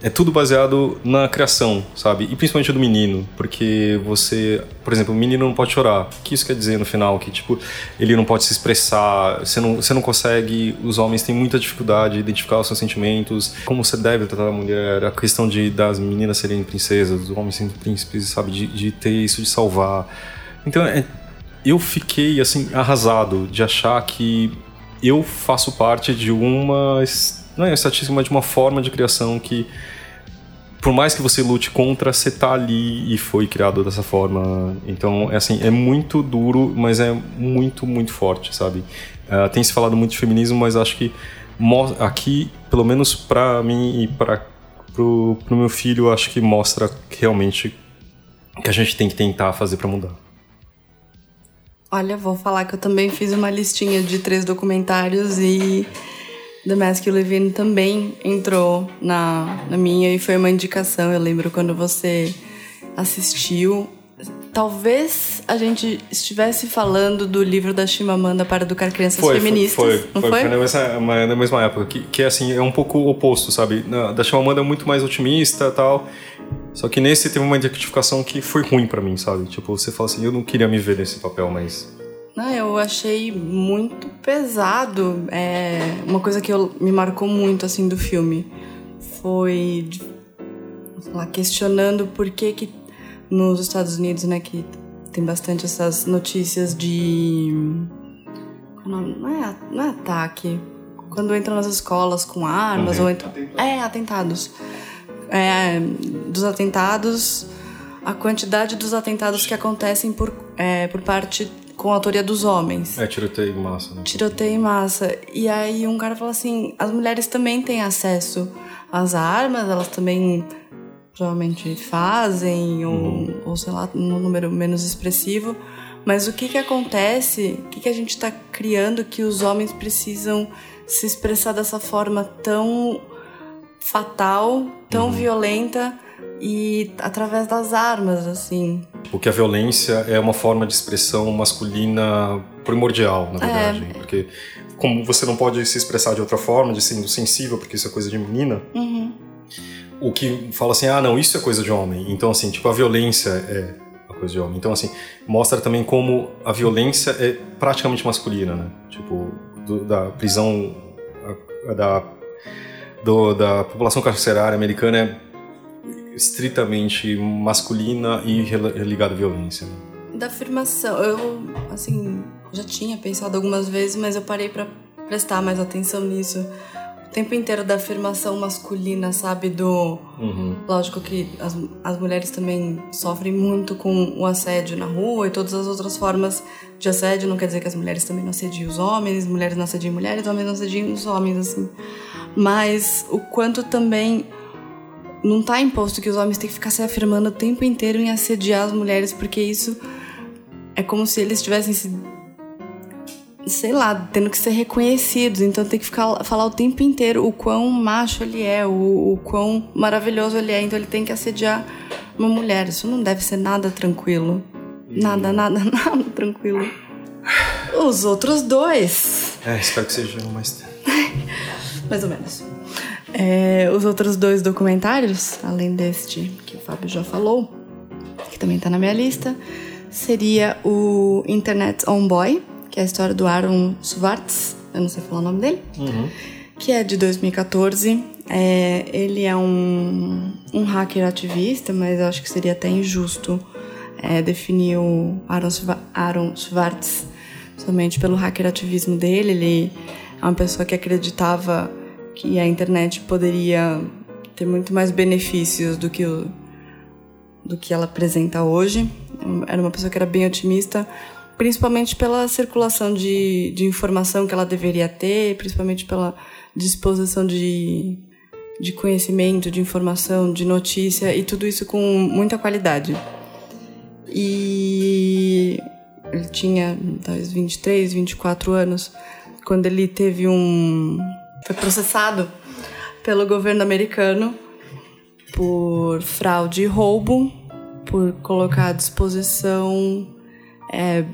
Speaker 2: é tudo baseado na criação, sabe? E principalmente do menino, porque você, por exemplo, o menino não pode chorar. O que isso quer dizer no final? Que, tipo, ele não pode se expressar, você não, você não consegue, os homens têm muita dificuldade de identificar os seus sentimentos, como você deve tratar a mulher, a questão de das meninas serem princesas, os homens serem príncipes, sabe? De, de ter isso, de salvar. Então, é, eu fiquei, assim, arrasado de achar que eu faço parte de uma não é uma estatística, mas de uma forma de criação que por mais que você lute contra, você tá ali e foi criado dessa forma. Então, é assim, é muito duro, mas é muito, muito forte, sabe? Uh, tem se falado muito de feminismo, mas acho que aqui, pelo menos para mim e para pro, pro meu filho, acho que mostra realmente que a gente tem que tentar fazer para mudar.
Speaker 1: Olha, vou falar que eu também fiz uma listinha de três documentários e The Mask In também entrou na, na minha e foi uma indicação. Eu lembro quando você assistiu. Talvez a gente estivesse falando do livro da Chimamanda para educar crianças
Speaker 2: foi,
Speaker 1: feministas.
Speaker 2: Foi,
Speaker 1: não
Speaker 2: foi,
Speaker 1: foi?
Speaker 2: foi na, mesma, na mesma época. Que, que assim, é um pouco oposto, sabe? Da Chimamanda é muito mais otimista tal. Só que nesse teve uma identificação que foi ruim para mim, sabe? Tipo, você fala assim, eu não queria me ver nesse papel, mas
Speaker 1: não, eu achei muito pesado. É, uma coisa que eu, me marcou muito assim do filme foi lá, questionando por que, que nos Estados Unidos, né, que tem bastante essas notícias de não é, não é ataque quando entram nas escolas com armas uhum. ou entram, é atentados é, dos atentados a quantidade dos atentados que acontecem por, é, por parte com a autoria dos homens.
Speaker 2: É, tiroteio em massa, né?
Speaker 1: Tiroteio em massa. E aí um cara falou assim: as mulheres também têm acesso às armas, elas também provavelmente fazem, ou, ou sei lá, num número menos expressivo. Mas o que que acontece? O que que a gente está criando que os homens precisam se expressar dessa forma tão fatal, tão violenta e através das armas, assim.
Speaker 2: Porque a violência é uma forma de expressão masculina primordial, na verdade. Porque como você não pode se expressar de outra forma, de sendo sensível, porque isso é coisa de menina, o que fala assim, ah, não, isso é coisa de homem. Então, assim, tipo, a violência é a coisa de homem. Então, assim, mostra também como a violência é praticamente masculina, né? Tipo, do- da prisão, da, do- da população carcerária americana é estritamente masculina e ligada à violência. Né?
Speaker 1: Da afirmação, eu, assim, já tinha pensado algumas vezes, mas eu parei pra prestar mais atenção nisso. Tempo inteiro da afirmação masculina, sabe? Do. Lógico que as, as mulheres também sofrem muito com o assédio na rua e todas as outras formas de assédio. Não quer dizer que as mulheres também não assediam os homens, mulheres não assediam mulheres, homens não assediam os homens, assim. Mas o quanto também não tá imposto que os homens têm que ficar se afirmando o tempo inteiro em assediar as mulheres, porque isso é como se eles tivessem se. Sei lá, tendo que ser reconhecidos. Então tem que ficar, falar o tempo inteiro o quão macho ele é, o, o quão maravilhoso ele é. Então ele tem que assediar uma mulher. Isso não deve ser nada tranquilo. Nada, nada, nada tranquilo. Os outros dois.
Speaker 2: É, espero que seja mais.
Speaker 1: Mais ou menos. É, os outros dois documentários, além deste que o Fábio já falou, que também tá na minha lista, seria o Internet On Boy, que é a história do Aaron Swartz, eu não sei falar o nome dele, que é de 2014. É, ele é um, um hacker ativista, mas eu acho que seria até injusto é, definir o Aaron, Aaron Swartz somente pelo hacker ativismo dele. Ele é uma pessoa que acreditava que a internet poderia ter muito mais benefícios do que o, do que ela apresenta hoje. Era uma pessoa que era bem otimista, principalmente pela circulação de, de informação que ela deveria ter, principalmente pela disposição de, de conhecimento, de informação, de notícia e tudo isso com muita qualidade. E ele tinha talvez 23, 24 anos quando ele teve um. foi processado pelo governo americano por fraude e roubo, por colocar à disposição é,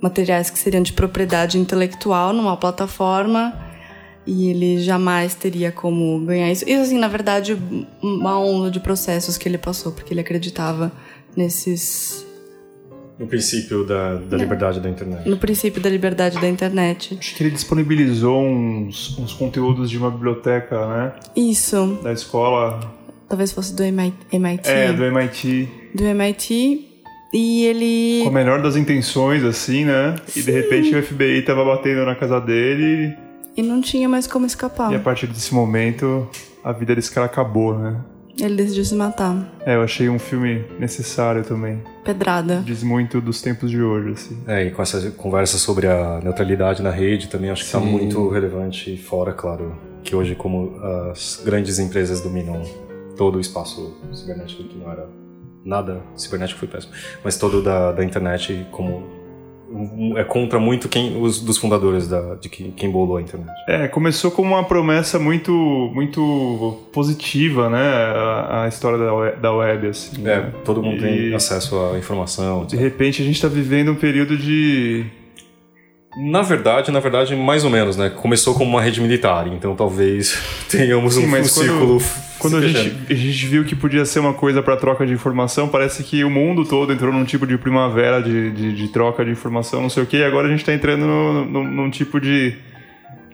Speaker 1: materiais que seriam de propriedade intelectual numa plataforma e ele jamais teria como ganhar isso. E assim, na verdade, uma onda de processos que ele passou, porque ele acreditava nesses.
Speaker 2: No princípio da, da liberdade da internet.
Speaker 1: no princípio da liberdade da internet.
Speaker 7: Acho que ele disponibilizou uns, uns conteúdos de uma biblioteca, né?
Speaker 1: Isso,
Speaker 7: Da escola.
Speaker 1: talvez fosse do MIT.
Speaker 7: É, do MIT.
Speaker 1: do MIT. E ele.
Speaker 7: Com a melhor das intenções, assim, né? E de repente o FBI tava batendo na casa dele.
Speaker 1: E não tinha mais como escapar.
Speaker 7: E a partir desse momento, a vida desse cara acabou, né?
Speaker 1: Ele decidiu se matar.
Speaker 7: É, eu achei um filme necessário também.
Speaker 1: Pedrada.
Speaker 7: Diz muito dos tempos de hoje, assim.
Speaker 2: É, e com essa conversa sobre a neutralidade na rede também acho que está
Speaker 7: Sim.
Speaker 2: muito relevante, fora, claro, que hoje como as grandes empresas dominam todo o espaço cibernético, que não era nada, cibernético foi péssimo, mas todo da, da internet como é contra muito quem os dos fundadores da, de quem, quem bolou a internet.
Speaker 7: É, começou como uma promessa muito, muito positiva, né? A, a história da web, da web assim.
Speaker 2: É,
Speaker 7: né?
Speaker 2: todo mundo
Speaker 7: E,
Speaker 2: tem acesso à informação.
Speaker 7: De repente a gente tá vivendo um período de.
Speaker 2: Na verdade, na verdade, mais ou menos, né? Começou como uma rede militar, então talvez tenhamos
Speaker 7: Sim,
Speaker 2: um, um
Speaker 7: quando-
Speaker 2: círculo.
Speaker 7: Quando a gente, a gente viu que podia ser uma coisa para troca de informação, parece que o mundo todo entrou num tipo de primavera de, de, de troca de informação, não sei o que, e agora a gente tá entrando no, no- num tipo de.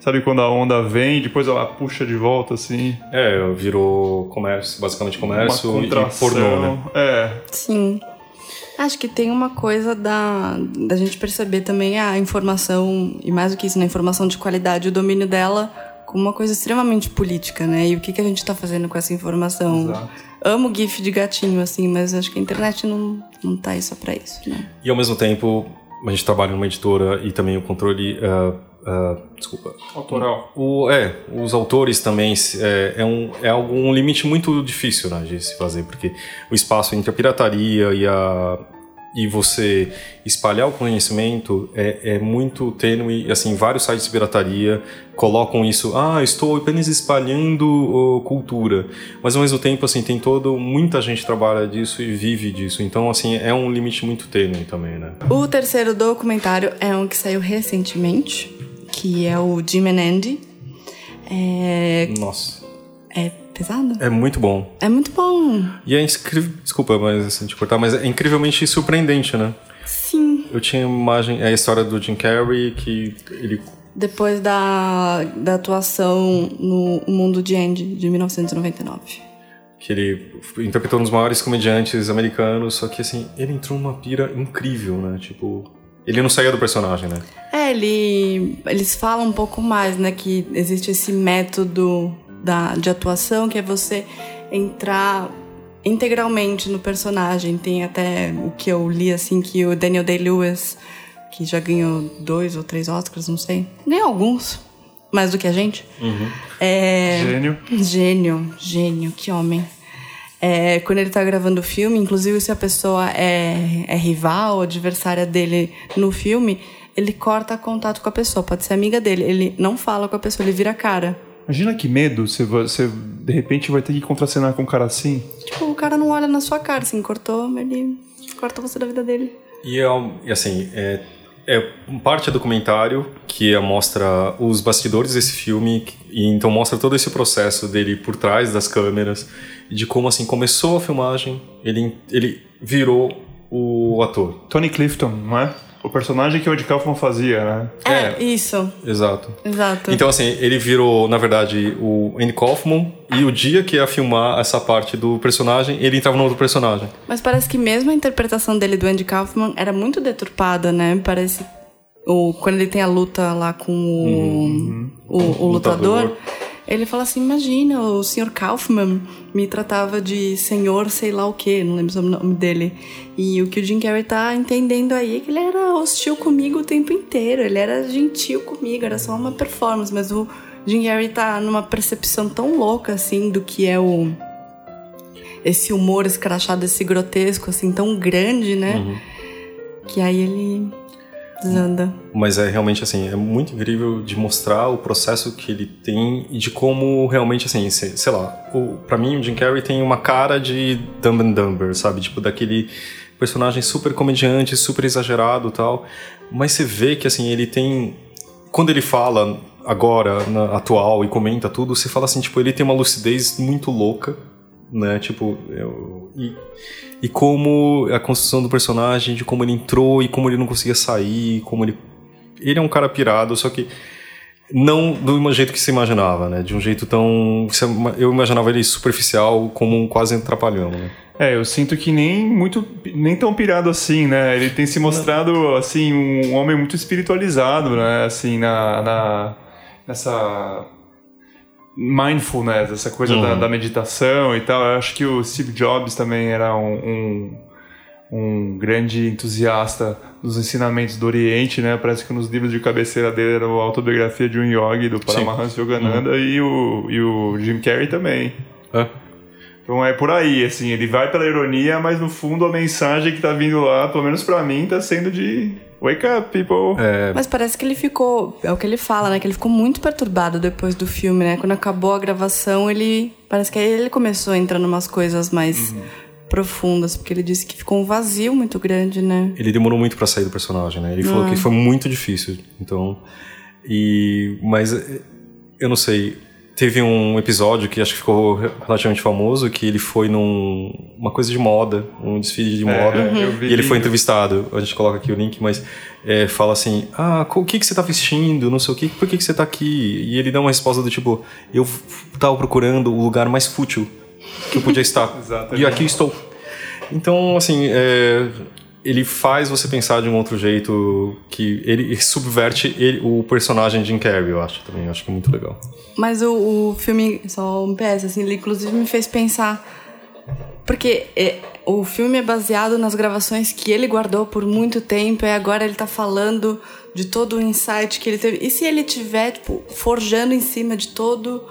Speaker 7: Sabe quando a onda vem, depois ela puxa de volta, assim.
Speaker 2: É, virou comércio, basicamente comércio
Speaker 7: uma
Speaker 2: e pornô, né?
Speaker 7: É.
Speaker 1: Sim. Acho que tem uma coisa da, da gente perceber também a informação, e mais do que isso, na informação de qualidade, o domínio dela como uma coisa extremamente política, né? E o que, que a gente tá fazendo com essa informação?
Speaker 7: Exato.
Speaker 1: Amo GIF de gatinho, assim, mas acho que a internet não, não tá aí só pra isso, né?
Speaker 2: E ao mesmo tempo, a gente trabalha numa editora e também o controle. Uh, uh, desculpa.
Speaker 7: Autoral.
Speaker 2: O, é, os autores também é, é, um, é algo, um limite muito difícil né, de se fazer, porque o espaço entre a pirataria e a e você espalhar o conhecimento é, é muito tênue. Assim, vários sites de pirataria colocam isso. Ah, estou apenas espalhando uh, cultura. Mas ao mesmo tempo, assim, tem todo. Muita gente trabalha disso e vive disso. Então, assim, é um limite muito tênue também, né?
Speaker 1: O terceiro documentário é um que saiu recentemente, que é o Jim and Andy. É...
Speaker 2: Nossa.
Speaker 1: É pesado?
Speaker 2: É muito bom.
Speaker 1: É muito bom.
Speaker 2: E é incrível. Desculpa, mas assim, te cortar, mas é incrivelmente surpreendente, né?
Speaker 1: Sim.
Speaker 2: Eu tinha imagem. É a história do Jim Carrey, que ele.
Speaker 1: Depois da, da atuação no Mundo de Andy, de 1999.
Speaker 2: Que ele interpretou um dos maiores comediantes americanos, só que assim, ele entrou numa pira incrível, né? Tipo. Ele não saía do personagem, né?
Speaker 1: É, ele, eles falam um pouco mais, né? Que existe esse método da, de atuação, que é você entrar integralmente no personagem. Tem até o que eu li assim que o Daniel Day-Lewis, que já ganhou dois ou três Oscars, não sei, nem alguns, mais do que a gente.
Speaker 2: Uhum.
Speaker 1: É...
Speaker 7: Gênio.
Speaker 1: Gênio, gênio, que homem. É, quando ele tá gravando o filme, inclusive se a pessoa é, é rival ou adversária dele no filme, ele corta contato com a pessoa, pode ser amiga dele. Ele não fala com a pessoa, ele vira a cara.
Speaker 7: Imagina que medo, você, você de repente vai ter que contracenar com um cara assim.
Speaker 1: Tipo, o cara não olha na sua cara, assim, cortou, ele corta você da vida dele.
Speaker 2: E, é, e assim, é, é parte do documentário que mostra os bastidores desse filme e então mostra todo esse processo dele por trás das câmeras de como assim começou a filmagem, ele ele virou o ator.
Speaker 7: Tony Clifton, não é? O personagem que o Andy Kaufman fazia, né?
Speaker 1: É, isso.
Speaker 2: Exato.
Speaker 1: Exato.
Speaker 2: Então, assim, ele virou, na verdade, o Andy Kaufman e o dia que ia filmar essa parte do personagem, ele entrava no outro personagem.
Speaker 1: Mas parece que mesmo a interpretação dele do Andy Kaufman era muito deturpada, né? Parece. O, quando ele tem a luta lá com o,
Speaker 2: Uhum.
Speaker 1: o, o lutador,
Speaker 2: Lutador.
Speaker 1: Ele fala assim: imagina, o Sr. Kaufman me tratava de senhor sei lá o que, não lembro o nome dele. E o que o Jim Carrey tá entendendo aí é que ele era hostil comigo o tempo inteiro, ele era gentil comigo, era só uma performance, mas o Jim Carrey tá numa percepção tão louca assim do que é o. Esse humor escrachado, esse grotesco, assim, tão grande, né?
Speaker 2: Uhum.
Speaker 1: Que aí ele desanda.
Speaker 2: Mas é realmente assim, é muito incrível de mostrar o processo que ele tem e de como realmente assim, sei, lá, o, pra mim o Jim Carrey tem uma cara de Dumb and Dumber, sabe? Tipo daquele personagem super comediante, super exagerado tal. Mas você vê que assim, ele tem quando ele fala agora, na atual e comenta tudo, você fala assim, tipo, ele tem uma lucidez muito louca, né? Tipo, eu, e, e como a construção do personagem, de como ele entrou e como ele não conseguia sair, como ele. Ele é um cara pirado, só que não do jeito que se imaginava, né? De um jeito tão. Eu imaginava ele superficial, como um quase um né?
Speaker 7: É, eu sinto que nem muito, nem tão pirado assim, né? Ele tem se mostrado assim um homem muito espiritualizado, né? Assim na, na nessa mindfulness, essa coisa da, da meditação e tal. Eu acho que o Steve Jobs também era um, um, um grande entusiasta dos ensinamentos do Oriente, né? Parece que nos livros de cabeceira dele era a autobiografia de um yogi do Paramahansa Yogananda e, o, e o Jim Carrey também.
Speaker 2: É.
Speaker 7: Então é por aí, assim, ele vai pela ironia, mas no fundo a mensagem que tá vindo lá, pelo menos pra mim, tá sendo de Wake up, people!
Speaker 2: É,
Speaker 1: Mas parece que ele ficou. É o que ele fala, né? Que ele ficou muito perturbado depois do filme, né? Quando acabou a gravação, ele. Parece que aí ele começou a entrar em umas coisas mais profundas, porque ele disse que ficou um vazio muito grande, né?
Speaker 2: ele demorou muito pra sair do personagem, né? Ele falou que foi muito difícil. Então, e mas eh, eu não sei. Teve um episódio que acho que ficou relativamente famoso, que ele foi num uma coisa de moda, um desfile de moda,
Speaker 7: eu vi.
Speaker 2: e ele foi entrevistado. A gente coloca aqui o link, mas é, fala assim: Ah, o que que você tá vestindo? Não sei o que, por que que você tá aqui? E ele dá uma resposta do tipo: Eu f- tava procurando o lugar mais fútil que eu podia estar. E aqui estou. Então, assim, é, ele faz você pensar de um outro jeito que ele subverte ele- o personagem Jim Carrey, eu acho também. Eu acho que é muito legal.
Speaker 1: Mas o, o filme, só um PS, assim, ele inclusive me fez pensar. Porque é, o, filme é baseado nas gravações que ele guardou por muito tempo e agora ele tá falando de todo o insight que ele teve. E se ele tiver, tipo, forjando em cima de todo.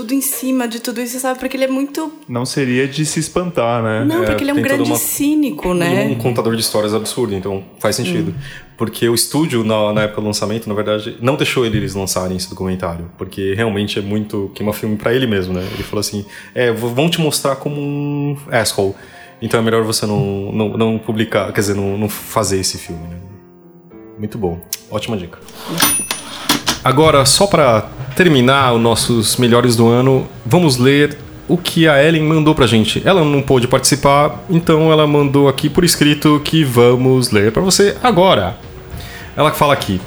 Speaker 1: Tudo em cima de tudo isso, sabe? Porque ele é muito.
Speaker 7: Não seria de se espantar, né?
Speaker 1: Não, porque ele é um grande
Speaker 2: uma-
Speaker 1: cínico, né?
Speaker 2: Um contador de histórias absurdo, então faz sentido. Porque o estúdio, na, na época do lançamento, na verdade, não deixou eles lançarem esse documentário. Porque realmente é muito queima-filme pra ele mesmo, né? Ele falou assim: é, vão te mostrar como um asshole. Então é melhor você não, não, não publicar, quer dizer, não, não fazer esse filme, né? Muito bom. Ótima dica. Agora, só pra terminar os nossos melhores do ano, vamos ler o que a Ellen mandou pra gente. Ela não pôde participar, então ela mandou aqui por escrito que vamos ler pra você agora. Ela fala aqui: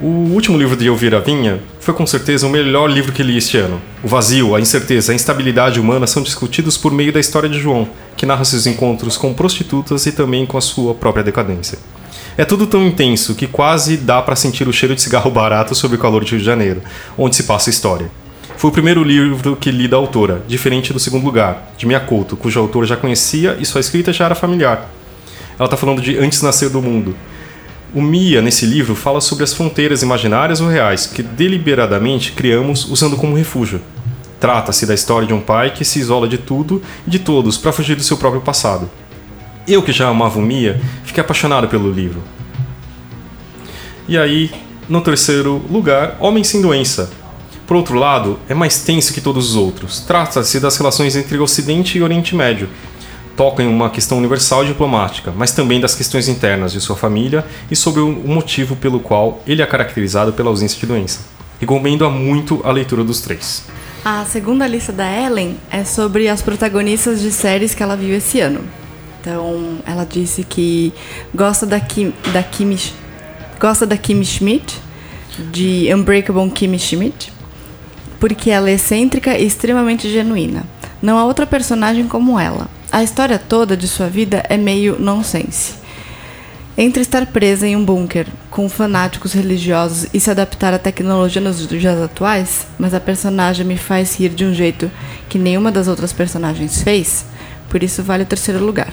Speaker 2: O último livro de Elvira Vinha foi com certeza o melhor livro que li este ano. O vazio, a incerteza, a instabilidade humana são discutidos por meio da história de João, que narra seus encontros com prostitutas e também com a sua própria decadência. É tudo tão intenso que quase dá pra sentir o cheiro de cigarro barato sob o calor de Rio de Janeiro, onde se passa a história. Foi o primeiro livro que li da autora, diferente do segundo lugar, de Mia Couto, cujo autor já conhecia e sua escrita já era familiar. Ela está falando de Antes Nascer do Mundo. O Mia, nesse livro, fala sobre as fronteiras imaginárias ou reais que deliberadamente criamos usando como refúgio. Trata-se da história de um pai que se isola de tudo e de todos para fugir do seu próprio passado. Eu, que já amava o Mia, fiquei apaixonado pelo livro. E aí, no terceiro lugar, Homem Sem Doença. Por outro lado, é mais tenso que todos os outros. Trata-se das relações entre Ocidente e Oriente Médio. Toca em uma questão universal e diplomática, mas também das questões internas de sua família e sobre o motivo pelo qual ele é caracterizado pela ausência de doença. Recomendo a muito a leitura dos três.
Speaker 1: A segunda lista da Ellen é sobre as protagonistas de séries que ela viu esse ano. Então, ela disse que gosta da Kim, da Kim, gosta da Kim Schmidt, de Unbreakable Kim Schmidt, porque ela é excêntrica e extremamente genuína. Não há outra personagem como ela. A história toda de sua vida é meio nonsense. Entre estar presa em um bunker com fanáticos religiosos e se adaptar à tecnologia nos dias atuais, mas a personagem me faz rir de um jeito que nenhuma das outras personagens fez, por isso vale o terceiro lugar.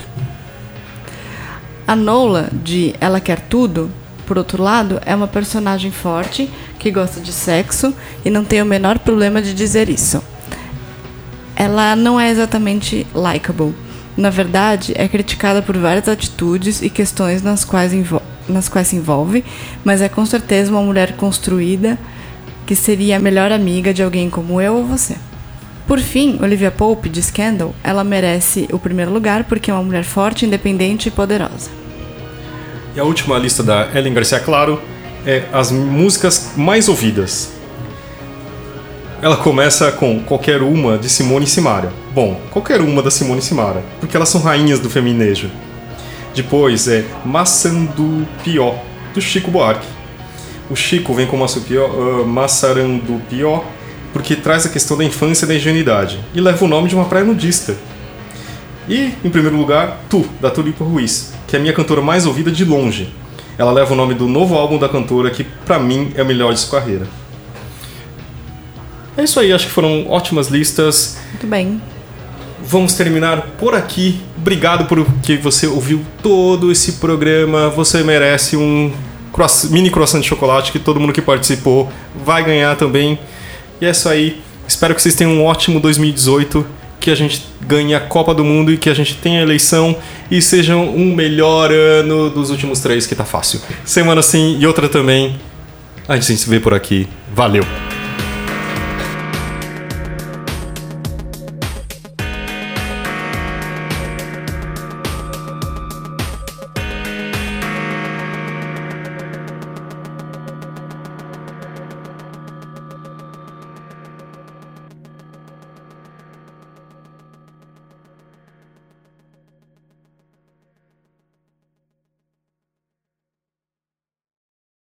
Speaker 1: A Nola, de Ela Quer Tudo, por outro lado, é uma personagem forte que gosta de sexo e não tem o menor problema de dizer isso. Ela não é exatamente likable. Na verdade, é criticada por várias atitudes e questões nas quais, nas quais se envolve, mas é com certeza uma mulher construída que seria a melhor amiga de alguém como eu ou você. Por fim, Olivia Pope, de Scandal, ela merece o primeiro lugar porque é uma mulher forte, independente e poderosa.
Speaker 2: E a última lista da Ellen Garcia Claro é as músicas mais ouvidas. Ela começa com qualquer uma de Simone e Simaria. Bom, qualquer uma da Simone e Simaria, porque elas são rainhas do feminejo. Depois é Maçandupió, do Chico Buarque. O Chico vem com Maçupió, uh, Maçarandupió, porque traz a questão da infância e da ingenuidade, e leva o nome de uma praia nudista. E, em primeiro lugar, Tu, da Tulipa Ruiz, que é a minha cantora mais ouvida de longe. Ela leva o nome do novo álbum da cantora, que pra mim é o melhor de sua carreira. É isso aí, acho que foram ótimas listas.
Speaker 1: Muito bem.
Speaker 2: Vamos terminar por aqui. Obrigado por que você ouviu todo esse programa. Você merece um mini croissant de chocolate que todo mundo que participou vai ganhar também. E é isso aí. Espero que vocês tenham um ótimo 2018, que a gente ganhe a Copa do Mundo e que a gente tenha a eleição e seja um melhor ano dos últimos três, que tá fácil. Semana sim e outra também. A gente se vê por aqui. Valeu!